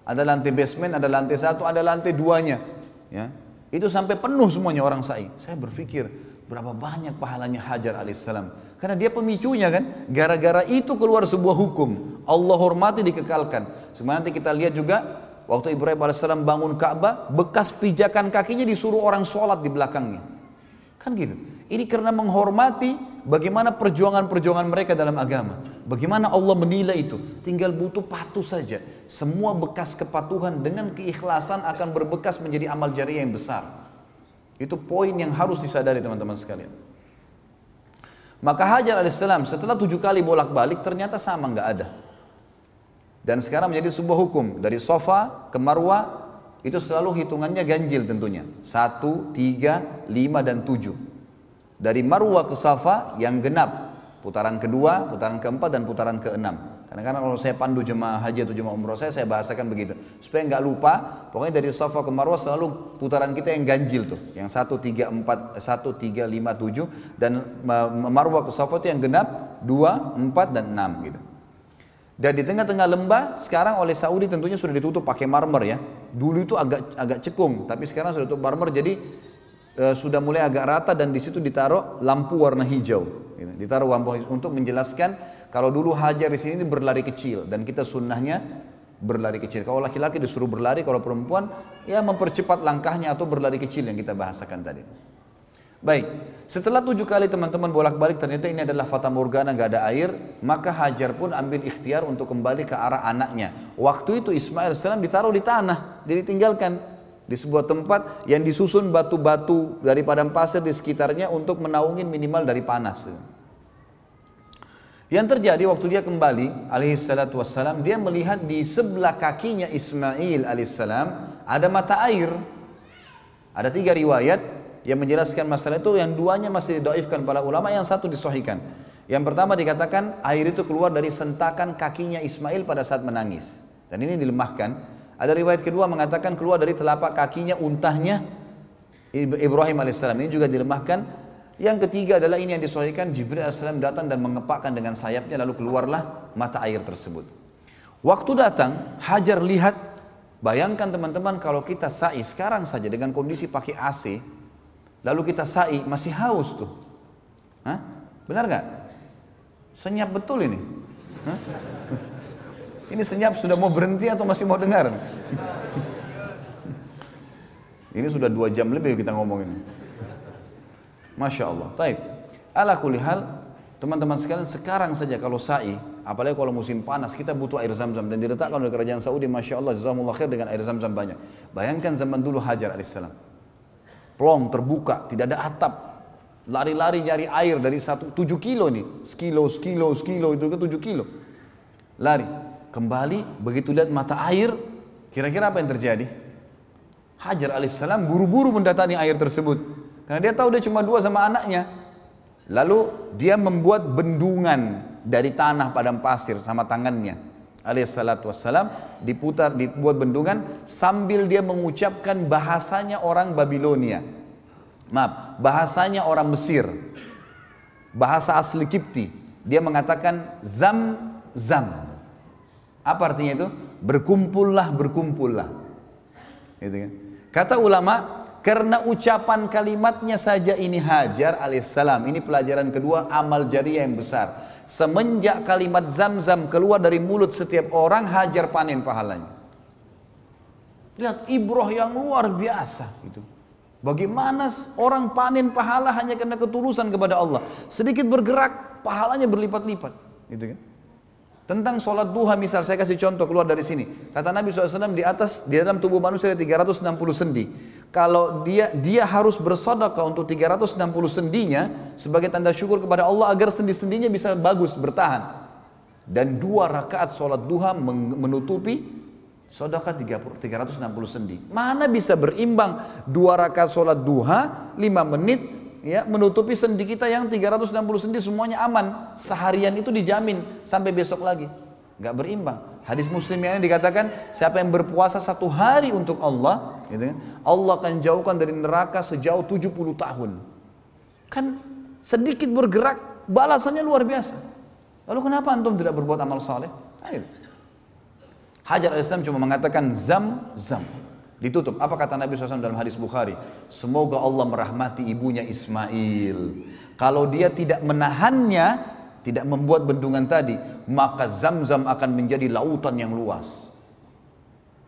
Ada lantai basement, ada lantai satu, ada lantai duanya. Ya, itu sampai penuh semuanya orang sa'i. Saya berpikir berapa banyak pahalanya Hajar alaihissalam. Karena dia pemicunya kan. Gara-gara itu keluar sebuah hukum. Allah hormati dikekalkan. Sebenarnya nanti kita lihat juga waktu Ibrahim alaihissalam bangun Ka'bah, bekas pijakan kakinya disuruh orang sholat di belakangnya. Kan gitu. Ini karena menghormati bagaimana perjuangan-perjuangan mereka dalam agama. Bagaimana Allah menilai itu. Tinggal butuh patuh saja. Semua bekas kepatuhan dengan keikhlasan akan berbekas menjadi amal jariah yang besar. Itu poin yang harus disadari teman-teman sekalian. Maka Hajar alaihissalam setelah tujuh kali bolak-balik ternyata sama nggak ada. Dan sekarang menjadi sebuah hukum dari sofa ke marwah itu selalu hitungannya ganjil tentunya. Satu, tiga, lima, dan tujuh. Dari Marwa ke Safa yang genap. Putaran kedua, putaran keempat, dan putaran keenam. Karena kalau saya pandu jemaah haji atau jemaah umroh saya, saya bahasakan begitu. Supaya nggak lupa, pokoknya dari Safa ke Marwah selalu putaran kita yang ganjil tuh. Yang satu, tiga, empat, satu, tiga, lima, tujuh. Dan Marwah ke Safa itu yang genap, dua, empat, dan enam gitu. Dan di tengah-tengah lembah, sekarang oleh Saudi tentunya sudah ditutup pakai marmer ya. Dulu itu agak agak cekung, tapi sekarang sudah tutup marmer jadi e, sudah mulai agak rata dan di situ ditaruh lampu warna hijau. Gitu. Ditaruh lampu untuk menjelaskan kalau dulu hajar di sini berlari kecil dan kita sunnahnya berlari kecil. Kalau laki-laki disuruh berlari, kalau perempuan ya mempercepat langkahnya atau berlari kecil yang kita bahasakan tadi. Baik, setelah tujuh kali teman-teman bolak-balik ternyata ini adalah fata morgana gak ada air, maka Hajar pun ambil ikhtiar untuk kembali ke arah anaknya. Waktu itu Ismail salam ditaruh di tanah, jadi tinggalkan di sebuah tempat yang disusun batu-batu dari padang pasir di sekitarnya untuk menaungin minimal dari panas. Yang terjadi waktu dia kembali alaihi salatu wassalam dia melihat di sebelah kakinya Ismail alaihissalam ada mata air. Ada tiga riwayat yang menjelaskan masalah itu yang duanya masih didoifkan para ulama yang satu disohikan. Yang pertama dikatakan air itu keluar dari sentakan kakinya Ismail pada saat menangis. Dan ini dilemahkan ada riwayat kedua mengatakan keluar dari telapak kakinya untahnya Ibrahim alaihissalam. Ini juga dilemahkan. Yang ketiga adalah ini yang disahihkan Jibril alaihissalam datang dan mengepakkan dengan sayapnya lalu keluarlah mata air tersebut. Waktu datang Hajar lihat bayangkan teman-teman kalau kita sa'i sekarang saja dengan kondisi pakai AC lalu kita sa'i masih haus tuh. Hah? Benar nggak? Senyap betul ini. Hah? Ini senyap sudah mau berhenti atau masih mau dengar? Ini sudah dua jam lebih kita ngomong ini. Masya Allah. Taib. Ala kulihal, teman-teman sekalian sekarang saja kalau sa'i, apalagi kalau musim panas, kita butuh air zam-zam. Dan diletakkan oleh kerajaan Saudi, Masya Allah, jazakumullah khair dengan air zam-zam banyak. Bayangkan zaman dulu Hajar alaihissalam. Plong terbuka, tidak ada atap. Lari-lari nyari air dari satu, tujuh kilo nih. Sekilo, sekilo, sekilo, itu ke tujuh kilo. Lari kembali begitu lihat mata air kira-kira apa yang terjadi? Hajar alaihissalam buru-buru mendatangi air tersebut. Karena dia tahu dia cuma dua sama anaknya. Lalu dia membuat bendungan dari tanah padang pasir sama tangannya. Alaihissalatu wassalam diputar dibuat bendungan sambil dia mengucapkan bahasanya orang Babilonia. Maaf bahasanya orang Mesir. Bahasa asli Kipti. Dia mengatakan zam zam apa artinya itu? Berkumpullah, berkumpullah. Gitu kan? Kata ulama, karena ucapan kalimatnya saja ini Hajar alaihissalam. Ini pelajaran kedua amal jariah yang besar. Semenjak kalimat zam-zam keluar dari mulut setiap orang, Hajar panen pahalanya. Lihat ibrah yang luar biasa itu. Bagaimana orang panen pahala hanya karena ketulusan kepada Allah. Sedikit bergerak, pahalanya berlipat-lipat. Gitu kan? Tentang sholat duha misal, saya kasih contoh keluar dari sini. Kata Nabi SAW di atas, di dalam tubuh manusia ada 360 sendi. Kalau dia dia harus bersodakah untuk 360 sendinya sebagai tanda syukur kepada Allah agar sendi-sendinya bisa bagus, bertahan. Dan dua rakaat sholat duha menutupi Sodaka 360 sendi. Mana bisa berimbang dua rakaat sholat duha, lima menit, ya menutupi sendi kita yang 360 sendi semuanya aman. Seharian itu dijamin sampai besok lagi. Nggak berimbang. Hadis muslim yang ini dikatakan siapa yang berpuasa satu hari untuk Allah, gitu kan, Allah akan jauhkan dari neraka sejauh 70 tahun. Kan sedikit bergerak, balasannya luar biasa. Lalu kenapa antum tidak berbuat amal saleh? Hajar al-Islam cuma mengatakan zam, zam. Ditutup. Apa kata Nabi SAW dalam hadis Bukhari? Semoga Allah merahmati ibunya Ismail. Kalau dia tidak menahannya, tidak membuat bendungan tadi, maka zam-zam akan menjadi lautan yang luas.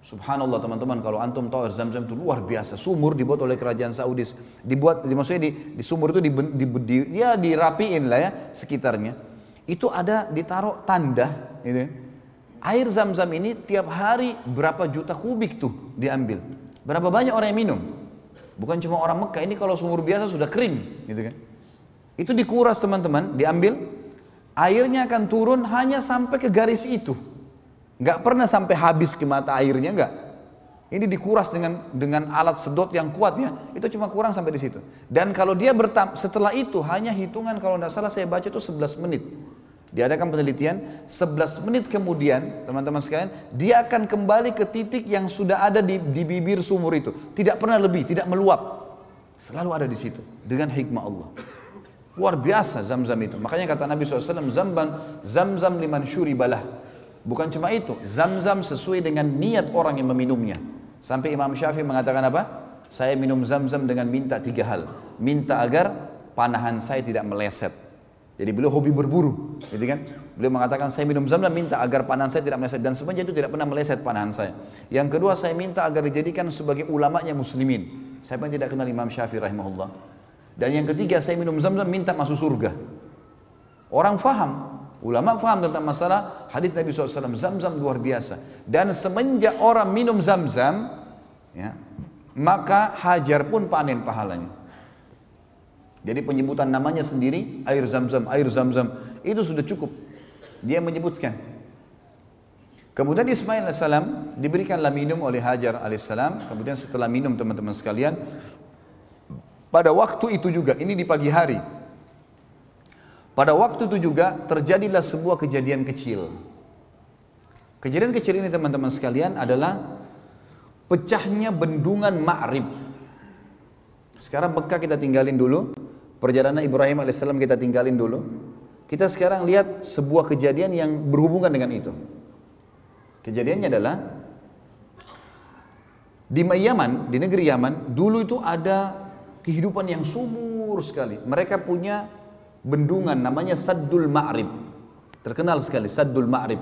Subhanallah teman-teman kalau antum tahu zam-zam itu luar biasa. Sumur dibuat oleh kerajaan Saudi. Dibuat, maksudnya di, di sumur itu di, di, di, ya dirapiin lah ya sekitarnya. Itu ada ditaruh tanda, gitu Air zam-zam ini tiap hari berapa juta kubik tuh diambil. Berapa banyak orang yang minum. Bukan cuma orang Mekah, ini kalau sumur biasa sudah kering. gitu kan. Itu dikuras teman-teman, diambil. Airnya akan turun hanya sampai ke garis itu. Nggak pernah sampai habis ke mata airnya, nggak. Ini dikuras dengan dengan alat sedot yang kuat ya. Itu cuma kurang sampai di situ. Dan kalau dia bertam setelah itu hanya hitungan kalau tidak salah saya baca itu 11 menit. Diadakan penelitian, 11 menit kemudian, teman-teman sekalian, dia akan kembali ke titik yang sudah ada di, di bibir sumur itu. Tidak pernah lebih, tidak meluap. Selalu ada di situ, dengan hikmah Allah. Luar biasa zam-zam itu. Makanya kata Nabi SAW, zamban, zam-zam liman syuri balah. Bukan cuma itu, zam-zam sesuai dengan niat orang yang meminumnya. Sampai Imam Syafi'i mengatakan apa? Saya minum zam-zam dengan minta tiga hal. Minta agar panahan saya tidak meleset. Jadi beliau hobi berburu, gitu kan? Beliau mengatakan saya minum zam-zam minta agar panahan saya tidak meleset dan sebenarnya itu tidak pernah meleset panahan saya. Yang kedua saya minta agar dijadikan sebagai ulamanya muslimin. Saya pun tidak kenal Imam Syafi'i rahimahullah. Dan yang ketiga saya minum zam-zam minta masuk surga. Orang faham, ulama faham tentang masalah hadis Nabi SAW zam-zam luar biasa. Dan semenjak orang minum zam-zam, ya, maka hajar pun panen pahalanya. Jadi penyebutan namanya sendiri air zam-zam, air zam-zam itu sudah cukup. Dia menyebutkan. Kemudian Ismail AS diberikanlah minum oleh Hajar AS. Kemudian setelah minum teman-teman sekalian, pada waktu itu juga, ini di pagi hari. Pada waktu itu juga terjadilah sebuah kejadian kecil. Kejadian kecil ini teman-teman sekalian adalah pecahnya bendungan Ma'rib. Sekarang Mekah kita tinggalin dulu. Perjalanan Ibrahim alaihissalam kita tinggalin dulu. Kita sekarang lihat sebuah kejadian yang berhubungan dengan itu. Kejadiannya adalah di Yaman, di negeri Yaman, dulu itu ada kehidupan yang subur sekali. Mereka punya bendungan namanya Saddul Ma'rib. Terkenal sekali Saddul Ma'rib.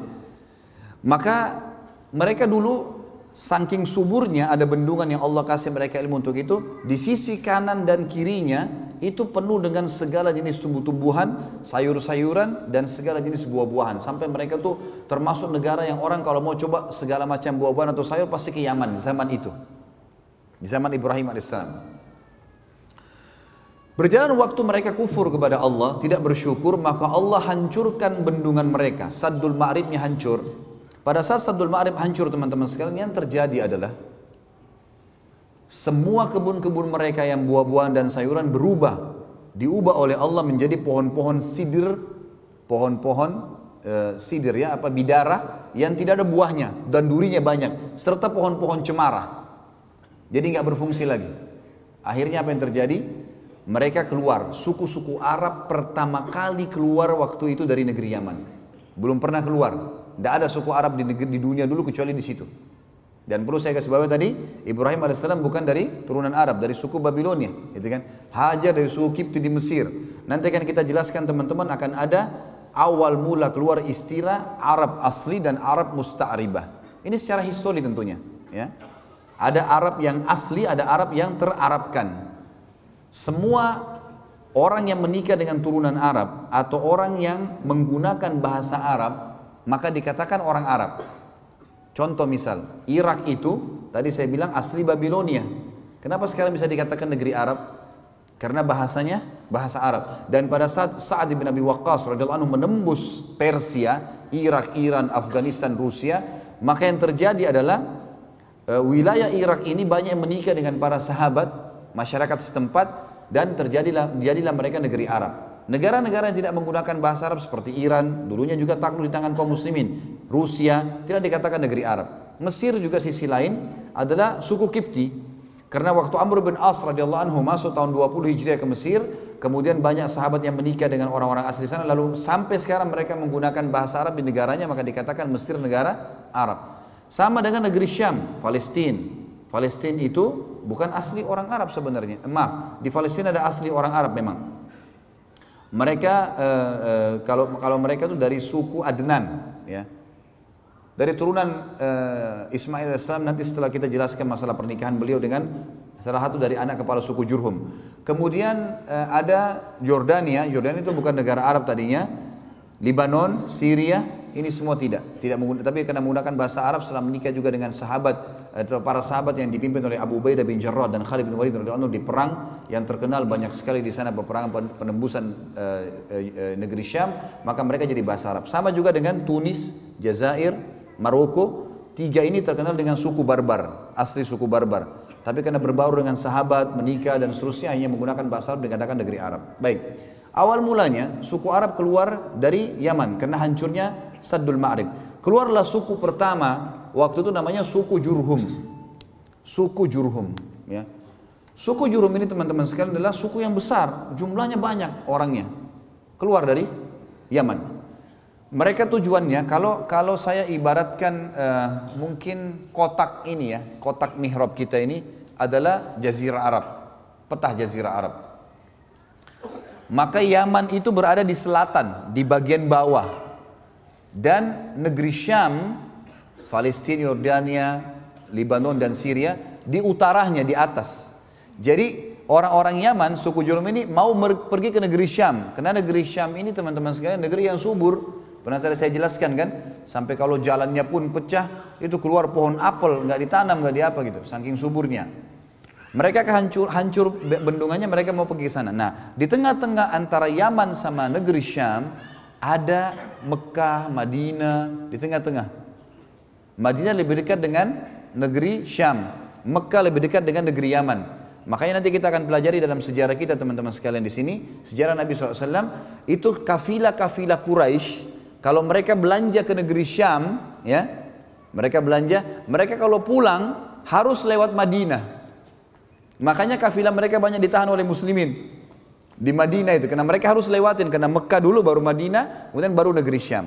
Maka mereka dulu saking suburnya ada bendungan yang Allah kasih mereka ilmu untuk itu. Di sisi kanan dan kirinya itu penuh dengan segala jenis tumbuh-tumbuhan, sayur-sayuran dan segala jenis buah-buahan. Sampai mereka tuh termasuk negara yang orang kalau mau coba segala macam buah-buahan atau sayur pasti ke Yaman zaman itu. Di zaman Ibrahim alaihissalam. Berjalan waktu mereka kufur kepada Allah, tidak bersyukur, maka Allah hancurkan bendungan mereka. Saddul Ma'ribnya hancur. Pada saat Saddul Ma'rib hancur teman-teman sekalian, yang terjadi adalah semua kebun-kebun mereka yang buah-buahan dan sayuran berubah. Diubah oleh Allah menjadi pohon-pohon sidir, pohon-pohon e, sidir ya, apa bidara yang tidak ada buahnya dan durinya banyak, serta pohon-pohon cemara. Jadi nggak berfungsi lagi. Akhirnya apa yang terjadi? Mereka keluar, suku-suku Arab pertama kali keluar waktu itu dari negeri Yaman. Belum pernah keluar. Tidak ada suku Arab di, negeri, di dunia dulu kecuali di situ. Dan perlu saya kasih bawah tadi, Ibrahim AS bukan dari turunan Arab, dari suku Babilonia, gitu kan? Hajar dari suku Kipti di Mesir. Nanti akan kita jelaskan teman-teman akan ada awal mula keluar istilah Arab asli dan Arab musta'ribah. Ini secara histori tentunya, ya. Ada Arab yang asli, ada Arab yang terarabkan. Semua orang yang menikah dengan turunan Arab atau orang yang menggunakan bahasa Arab, maka dikatakan orang Arab. Contoh misal, Irak itu tadi saya bilang asli Babilonia. Kenapa sekarang bisa dikatakan negeri Arab? Karena bahasanya bahasa Arab. Dan pada saat Sa'ad bin Abi Waqqas radhiyallahu anhu menembus Persia, Irak, Iran, Afghanistan, Rusia, maka yang terjadi adalah e, wilayah Irak ini banyak yang menikah dengan para sahabat, masyarakat setempat dan terjadilah jadilah mereka negeri Arab. Negara-negara yang tidak menggunakan bahasa Arab seperti Iran, dulunya juga takluk di tangan kaum muslimin. Rusia tidak dikatakan negeri Arab. Mesir juga sisi lain adalah suku Kipti. Karena waktu Amr bin As radhiyallahu anhu masuk tahun 20 Hijriah ke Mesir, kemudian banyak sahabat yang menikah dengan orang-orang asli sana lalu sampai sekarang mereka menggunakan bahasa Arab di negaranya maka dikatakan Mesir negara Arab. Sama dengan negeri Syam, Palestina. Palestina itu bukan asli orang Arab sebenarnya. Maaf, di Palestina ada asli orang Arab memang. Mereka uh, uh, kalau kalau mereka itu dari suku Adnan, ya. Dari turunan uh, Ismail AS nanti setelah kita jelaskan masalah pernikahan beliau dengan salah satu dari anak kepala suku Jurhum. Kemudian uh, ada Jordania, Jordania itu bukan negara Arab tadinya, Libanon, Syria, ini semua tidak, tidak menggunakan, tapi karena menggunakan bahasa Arab setelah menikah juga dengan sahabat atau para sahabat yang dipimpin oleh Abu Ubaidah bin Jarrah dan Khalid bin Walid radhiyallahu di perang yang terkenal banyak sekali di sana peperangan penembusan uh, uh, negeri Syam, maka mereka jadi bahasa Arab. Sama juga dengan Tunis, Jazair, Maroko, tiga ini terkenal dengan suku barbar, asli suku barbar. Tapi karena berbaur dengan sahabat, menikah dan seterusnya hanya menggunakan bahasa Arab dikatakan negeri Arab. Baik. Awal mulanya suku Arab keluar dari Yaman karena hancurnya Saddul Ma'rib. Keluarlah suku pertama waktu itu namanya suku Jurhum. Suku Jurhum, ya. Suku Jurhum ini teman-teman sekalian adalah suku yang besar, jumlahnya banyak orangnya. Keluar dari Yaman. Mereka tujuannya kalau kalau saya ibaratkan uh, mungkin kotak ini ya, kotak mihrab kita ini adalah jazirah Arab, petah jazirah Arab. Maka Yaman itu berada di selatan, di bagian bawah. Dan negeri Syam, Palestina, Yordania, Lebanon dan Syria di utaranya di atas. Jadi orang-orang Yaman, suku Jurhum ini mau pergi ke negeri Syam. Karena negeri Syam ini teman-teman sekalian negeri yang subur. Pernah saya jelaskan kan, sampai kalau jalannya pun pecah, itu keluar pohon apel, nggak ditanam, nggak diapa gitu, saking suburnya. Mereka hancur, hancur bendungannya mereka mau pergi ke sana. Nah, di tengah-tengah antara Yaman sama negeri Syam ada Mekah, Madinah di tengah-tengah. Madinah lebih dekat dengan negeri Syam. Mekah lebih dekat dengan negeri Yaman. Makanya nanti kita akan pelajari dalam sejarah kita teman-teman sekalian di sini, sejarah Nabi SAW itu kafilah-kafilah Quraisy kalau mereka belanja ke negeri Syam, ya, mereka belanja, mereka kalau pulang harus lewat Madinah. Makanya kafilah mereka banyak ditahan oleh muslimin di Madinah itu karena mereka harus lewatin karena Mekah dulu baru Madinah kemudian baru negeri Syam.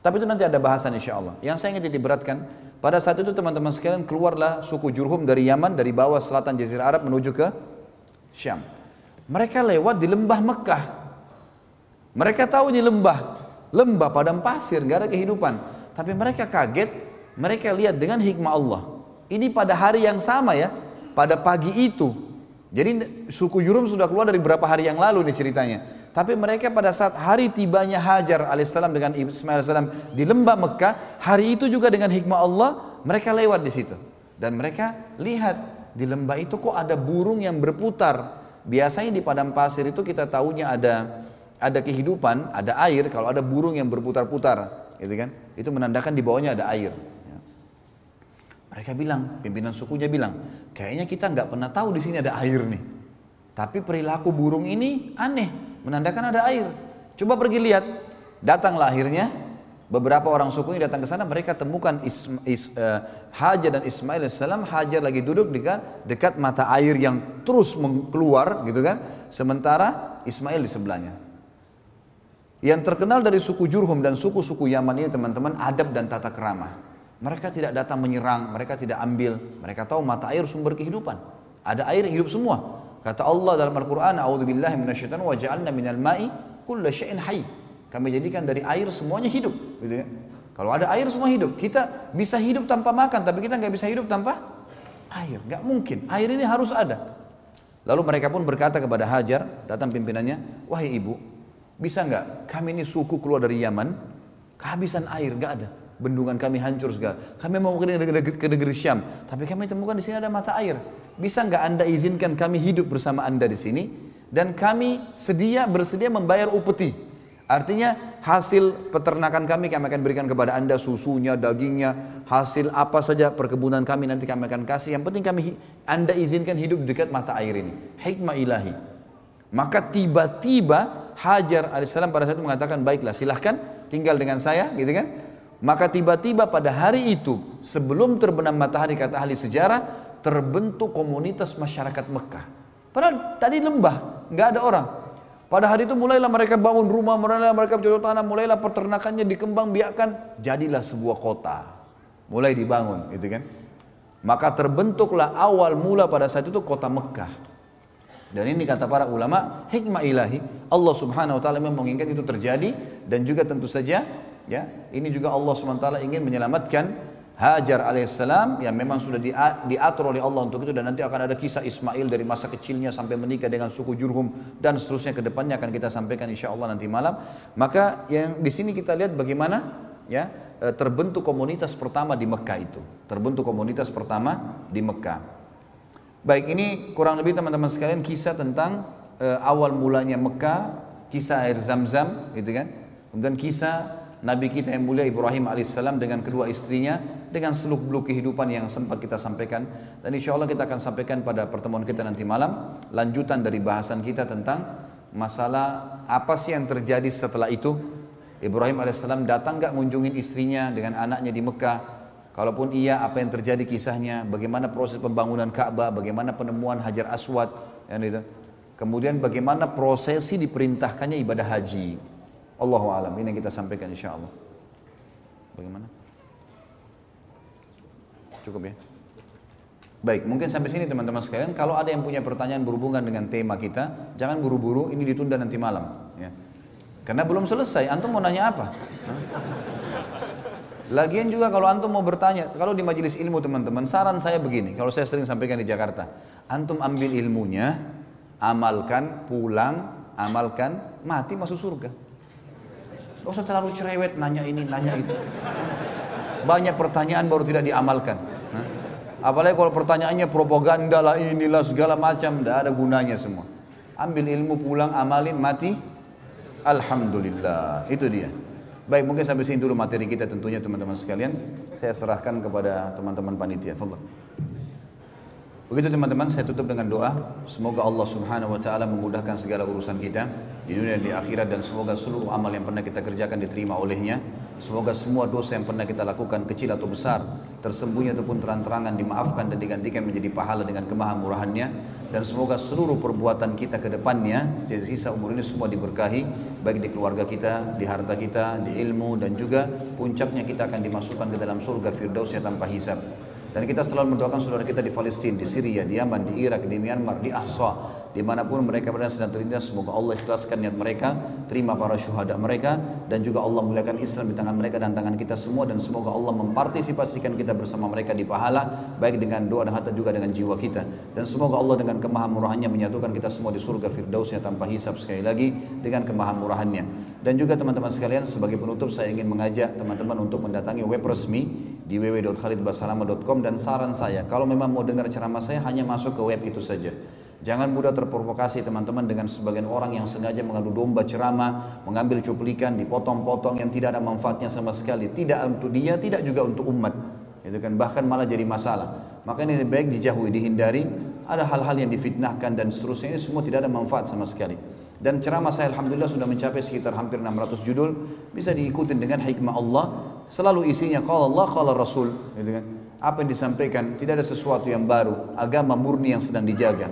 Tapi itu nanti ada bahasan insya Allah. Yang saya ingin diberatkan pada saat itu teman-teman sekalian keluarlah suku Jurhum dari Yaman dari bawah selatan Jazirah Arab menuju ke Syam. Mereka lewat di lembah Mekah. Mereka tahu ini lembah, lembah padang pasir, nggak ada kehidupan. Tapi mereka kaget, mereka lihat dengan hikmah Allah. Ini pada hari yang sama ya, pada pagi itu. Jadi suku Jurum sudah keluar dari beberapa hari yang lalu nih ceritanya. Tapi mereka pada saat hari tibanya Hajar alaihissalam dengan Ismail alaihissalam di lembah Mekah, hari itu juga dengan hikmah Allah mereka lewat di situ. Dan mereka lihat di lembah itu kok ada burung yang berputar. Biasanya di padang pasir itu kita tahunya ada ada kehidupan, ada air. Kalau ada burung yang berputar-putar, gitu kan? Itu menandakan di bawahnya ada air. Mereka bilang, pimpinan sukunya bilang, kayaknya kita nggak pernah tahu di sini ada air nih. Tapi perilaku burung ini aneh, menandakan ada air. Coba pergi lihat. Datanglah akhirnya beberapa orang suku ini datang ke sana, mereka temukan Isma, Is, uh, Hajar dan Ismail salam. Hajar lagi duduk dekat dekat mata air yang terus keluar, gitu kan? Sementara Ismail di sebelahnya. Yang terkenal dari suku Jurhum dan suku-suku Yaman ini teman-teman adab dan tata keramah. Mereka tidak datang menyerang, mereka tidak ambil. Mereka tahu mata air sumber kehidupan. Ada air hidup semua. Kata Allah dalam Al-Quran, A'udzubillahi minasyaitan wa ja'alna minal ma'i kulla syai'in hayy. Kami jadikan dari air semuanya hidup. Gitu ya. Kalau ada air semua hidup. Kita bisa hidup tanpa makan, tapi kita nggak bisa hidup tanpa Air, nggak mungkin. Air ini harus ada. Lalu mereka pun berkata kepada Hajar, datang pimpinannya, wahai ibu, bisa nggak kami ini suku keluar dari Yaman, kehabisan air, nggak ada. Bendungan kami hancur segala. Kami mau ke negeri, ke negeri Syam, tapi kami temukan di sini ada mata air. Bisa nggak anda izinkan kami hidup bersama anda di sini? Dan kami sedia bersedia membayar upeti Artinya hasil peternakan kami kami akan berikan kepada anda susunya, dagingnya, hasil apa saja perkebunan kami nanti kami akan kasih. Yang penting kami anda izinkan hidup dekat mata air ini. Hikmah ilahi. Maka tiba-tiba Hajar alaihissalam pada saat itu mengatakan baiklah silahkan tinggal dengan saya gitu kan. Maka tiba-tiba pada hari itu sebelum terbenam matahari kata ahli sejarah terbentuk komunitas masyarakat Mekah. Padahal tadi lembah, nggak ada orang. Pada hari itu mulailah mereka bangun rumah, mulailah mereka bercocok tanam, mulailah peternakannya dikembang biakan, jadilah sebuah kota. Mulai dibangun, gitu kan? Maka terbentuklah awal mula pada saat itu kota Mekah. Dan ini kata para ulama, hikmah ilahi, Allah Subhanahu wa taala memang menginginkan itu terjadi dan juga tentu saja ya, ini juga Allah taala ingin menyelamatkan Hajar alaihissalam yang memang sudah diatur oleh Allah untuk itu dan nanti akan ada kisah Ismail dari masa kecilnya sampai menikah dengan suku Jurhum dan seterusnya ke depannya akan kita sampaikan insya Allah nanti malam. Maka yang di sini kita lihat bagaimana ya e, terbentuk komunitas pertama di Mekah itu. Terbentuk komunitas pertama di Mekah. Baik, ini kurang lebih teman-teman sekalian kisah tentang uh, awal mulanya Mekah, kisah air Zam-Zam gitu kan. Kemudian kisah Nabi kita yang mulia Ibrahim alaihissalam dengan kedua istrinya dengan seluk beluk kehidupan yang sempat kita sampaikan. Dan insya Allah kita akan sampaikan pada pertemuan kita nanti malam lanjutan dari bahasan kita tentang masalah apa sih yang terjadi setelah itu. Ibrahim alaihissalam datang nggak ngunjungin istrinya dengan anaknya di Mekah? Kalaupun iya apa yang terjadi kisahnya? Bagaimana proses pembangunan Ka'bah? Bagaimana penemuan Hajar Aswad? Itu. Kemudian bagaimana prosesi diperintahkannya ibadah haji Allahu alam. Ini yang kita sampaikan insya Allah. Bagaimana? Cukup ya? Baik, mungkin sampai sini teman-teman sekalian. Kalau ada yang punya pertanyaan berhubungan dengan tema kita, jangan buru-buru. Ini ditunda nanti malam. Ya. Karena belum selesai. Antum mau nanya apa? Lagian juga kalau antum mau bertanya, kalau di majelis ilmu teman-teman, saran saya begini. Kalau saya sering sampaikan di Jakarta, antum ambil ilmunya, amalkan, pulang, amalkan, mati masuk surga. Gak usah terlalu cerewet nanya ini, nanya itu. Banyak pertanyaan baru tidak diamalkan. Apalagi kalau pertanyaannya propaganda lah inilah segala macam, tidak ada gunanya semua. Ambil ilmu pulang, amalin, mati. Alhamdulillah, itu dia. Baik, mungkin sampai sini dulu materi kita tentunya teman-teman sekalian. Saya serahkan kepada teman-teman panitia. Fadal. Begitu teman-teman, saya tutup dengan doa. Semoga Allah Subhanahu wa taala memudahkan segala urusan kita di dunia dan di akhirat dan semoga seluruh amal yang pernah kita kerjakan diterima olehnya. Semoga semua dosa yang pernah kita lakukan kecil atau besar, tersembunyi ataupun terang-terangan dimaafkan dan digantikan menjadi pahala dengan kemahamurahannya dan semoga seluruh perbuatan kita ke depannya sisa umur ini semua diberkahi baik di keluarga kita, di harta kita, di ilmu dan juga puncaknya kita akan dimasukkan ke dalam surga firdausnya tanpa hisab. Dan kita selalu mendoakan saudara kita di Palestina, di Syria, di Yaman, di Irak, di Myanmar, di Ahsa, di mana pun mereka berada sedang terlindas. Semoga Allah ikhlaskan niat mereka, terima para syuhada mereka, dan juga Allah muliakan Islam di tangan mereka dan tangan kita semua. Dan semoga Allah mempartisipasikan kita bersama mereka di pahala, baik dengan doa dan harta juga dengan jiwa kita. Dan semoga Allah dengan kemahamurahannya menyatukan kita semua di surga firdausnya tanpa hisap sekali lagi dengan kemahamurahannya. Dan juga teman-teman sekalian, sebagai penutup saya ingin mengajak teman-teman untuk mendatangi web resmi di www.khalidbasarama.com dan saran saya kalau memang mau dengar ceramah saya hanya masuk ke web itu saja. Jangan mudah terprovokasi teman-teman dengan sebagian orang yang sengaja mengadu domba ceramah mengambil cuplikan dipotong-potong yang tidak ada manfaatnya sama sekali. Tidak untuk dia tidak juga untuk umat. Itu kan bahkan malah jadi masalah. Maka ini baik dijauhi dihindari. Ada hal-hal yang difitnahkan dan seterusnya ini semua tidak ada manfaat sama sekali. Dan ceramah saya Alhamdulillah sudah mencapai sekitar hampir 600 judul. Bisa diikuti dengan hikmah Allah Selalu isinya kalau Allah, kalau Rasul, gitu kan. Apa yang disampaikan tidak ada sesuatu yang baru, agama murni yang sedang dijaga.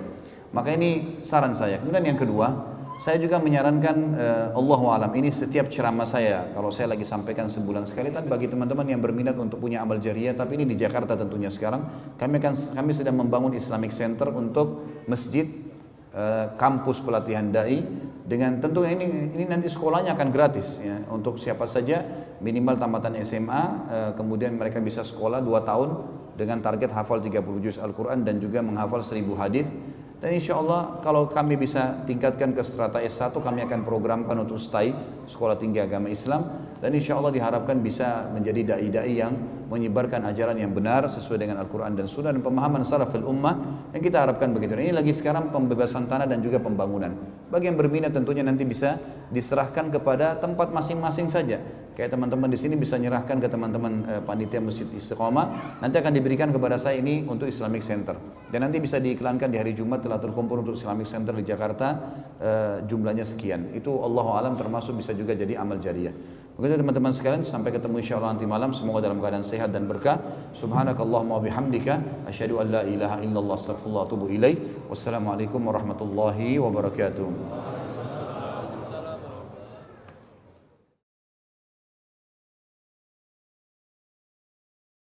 Maka ini saran saya. Kemudian yang kedua, saya juga menyarankan uh, Allah alam ini setiap ceramah saya kalau saya lagi sampaikan sebulan sekali tapi bagi teman-teman yang berminat untuk punya amal jariah tapi ini di Jakarta tentunya sekarang kami akan kami sedang membangun Islamic Center untuk masjid uh, kampus pelatihan dai dengan tentu ini ini nanti sekolahnya akan gratis ya. Untuk siapa saja minimal tamatan SMA eh, kemudian mereka bisa sekolah 2 tahun dengan target hafal 30 juz Al-Quran dan juga menghafal 1000 hadis. Dan insya Allah kalau kami bisa tingkatkan ke strata S1 kami akan programkan untuk STAI Sekolah Tinggi Agama Islam. Dan insya Allah diharapkan bisa menjadi da'i-da'i yang menyebarkan ajaran yang benar sesuai dengan Al-Quran dan Sunnah dan pemahaman salafil ummah yang kita harapkan begitu. Ini lagi sekarang pembebasan tanah dan juga pembangunan. Bagi yang berminat tentunya nanti bisa diserahkan kepada tempat masing-masing saja. Kayak teman-teman di sini bisa nyerahkan ke teman-teman eh, panitia Masjid Istiqomah. Nanti akan diberikan kepada saya ini untuk Islamic Center. Dan nanti bisa diiklankan di hari Jumat telah terkumpul untuk Islamic Center di Jakarta eh, jumlahnya sekian. Itu Allah alam termasuk bisa juga jadi amal jariah. Begitu teman-teman sekalian sampai ketemu insya Allah nanti malam semoga dalam keadaan sehat dan berkah. Subhanakallahumma bihamdika asyhadu an la ilaha illallah astaghfirullah wa atubu ilaih. Wassalamualaikum warahmatullahi wabarakatuh.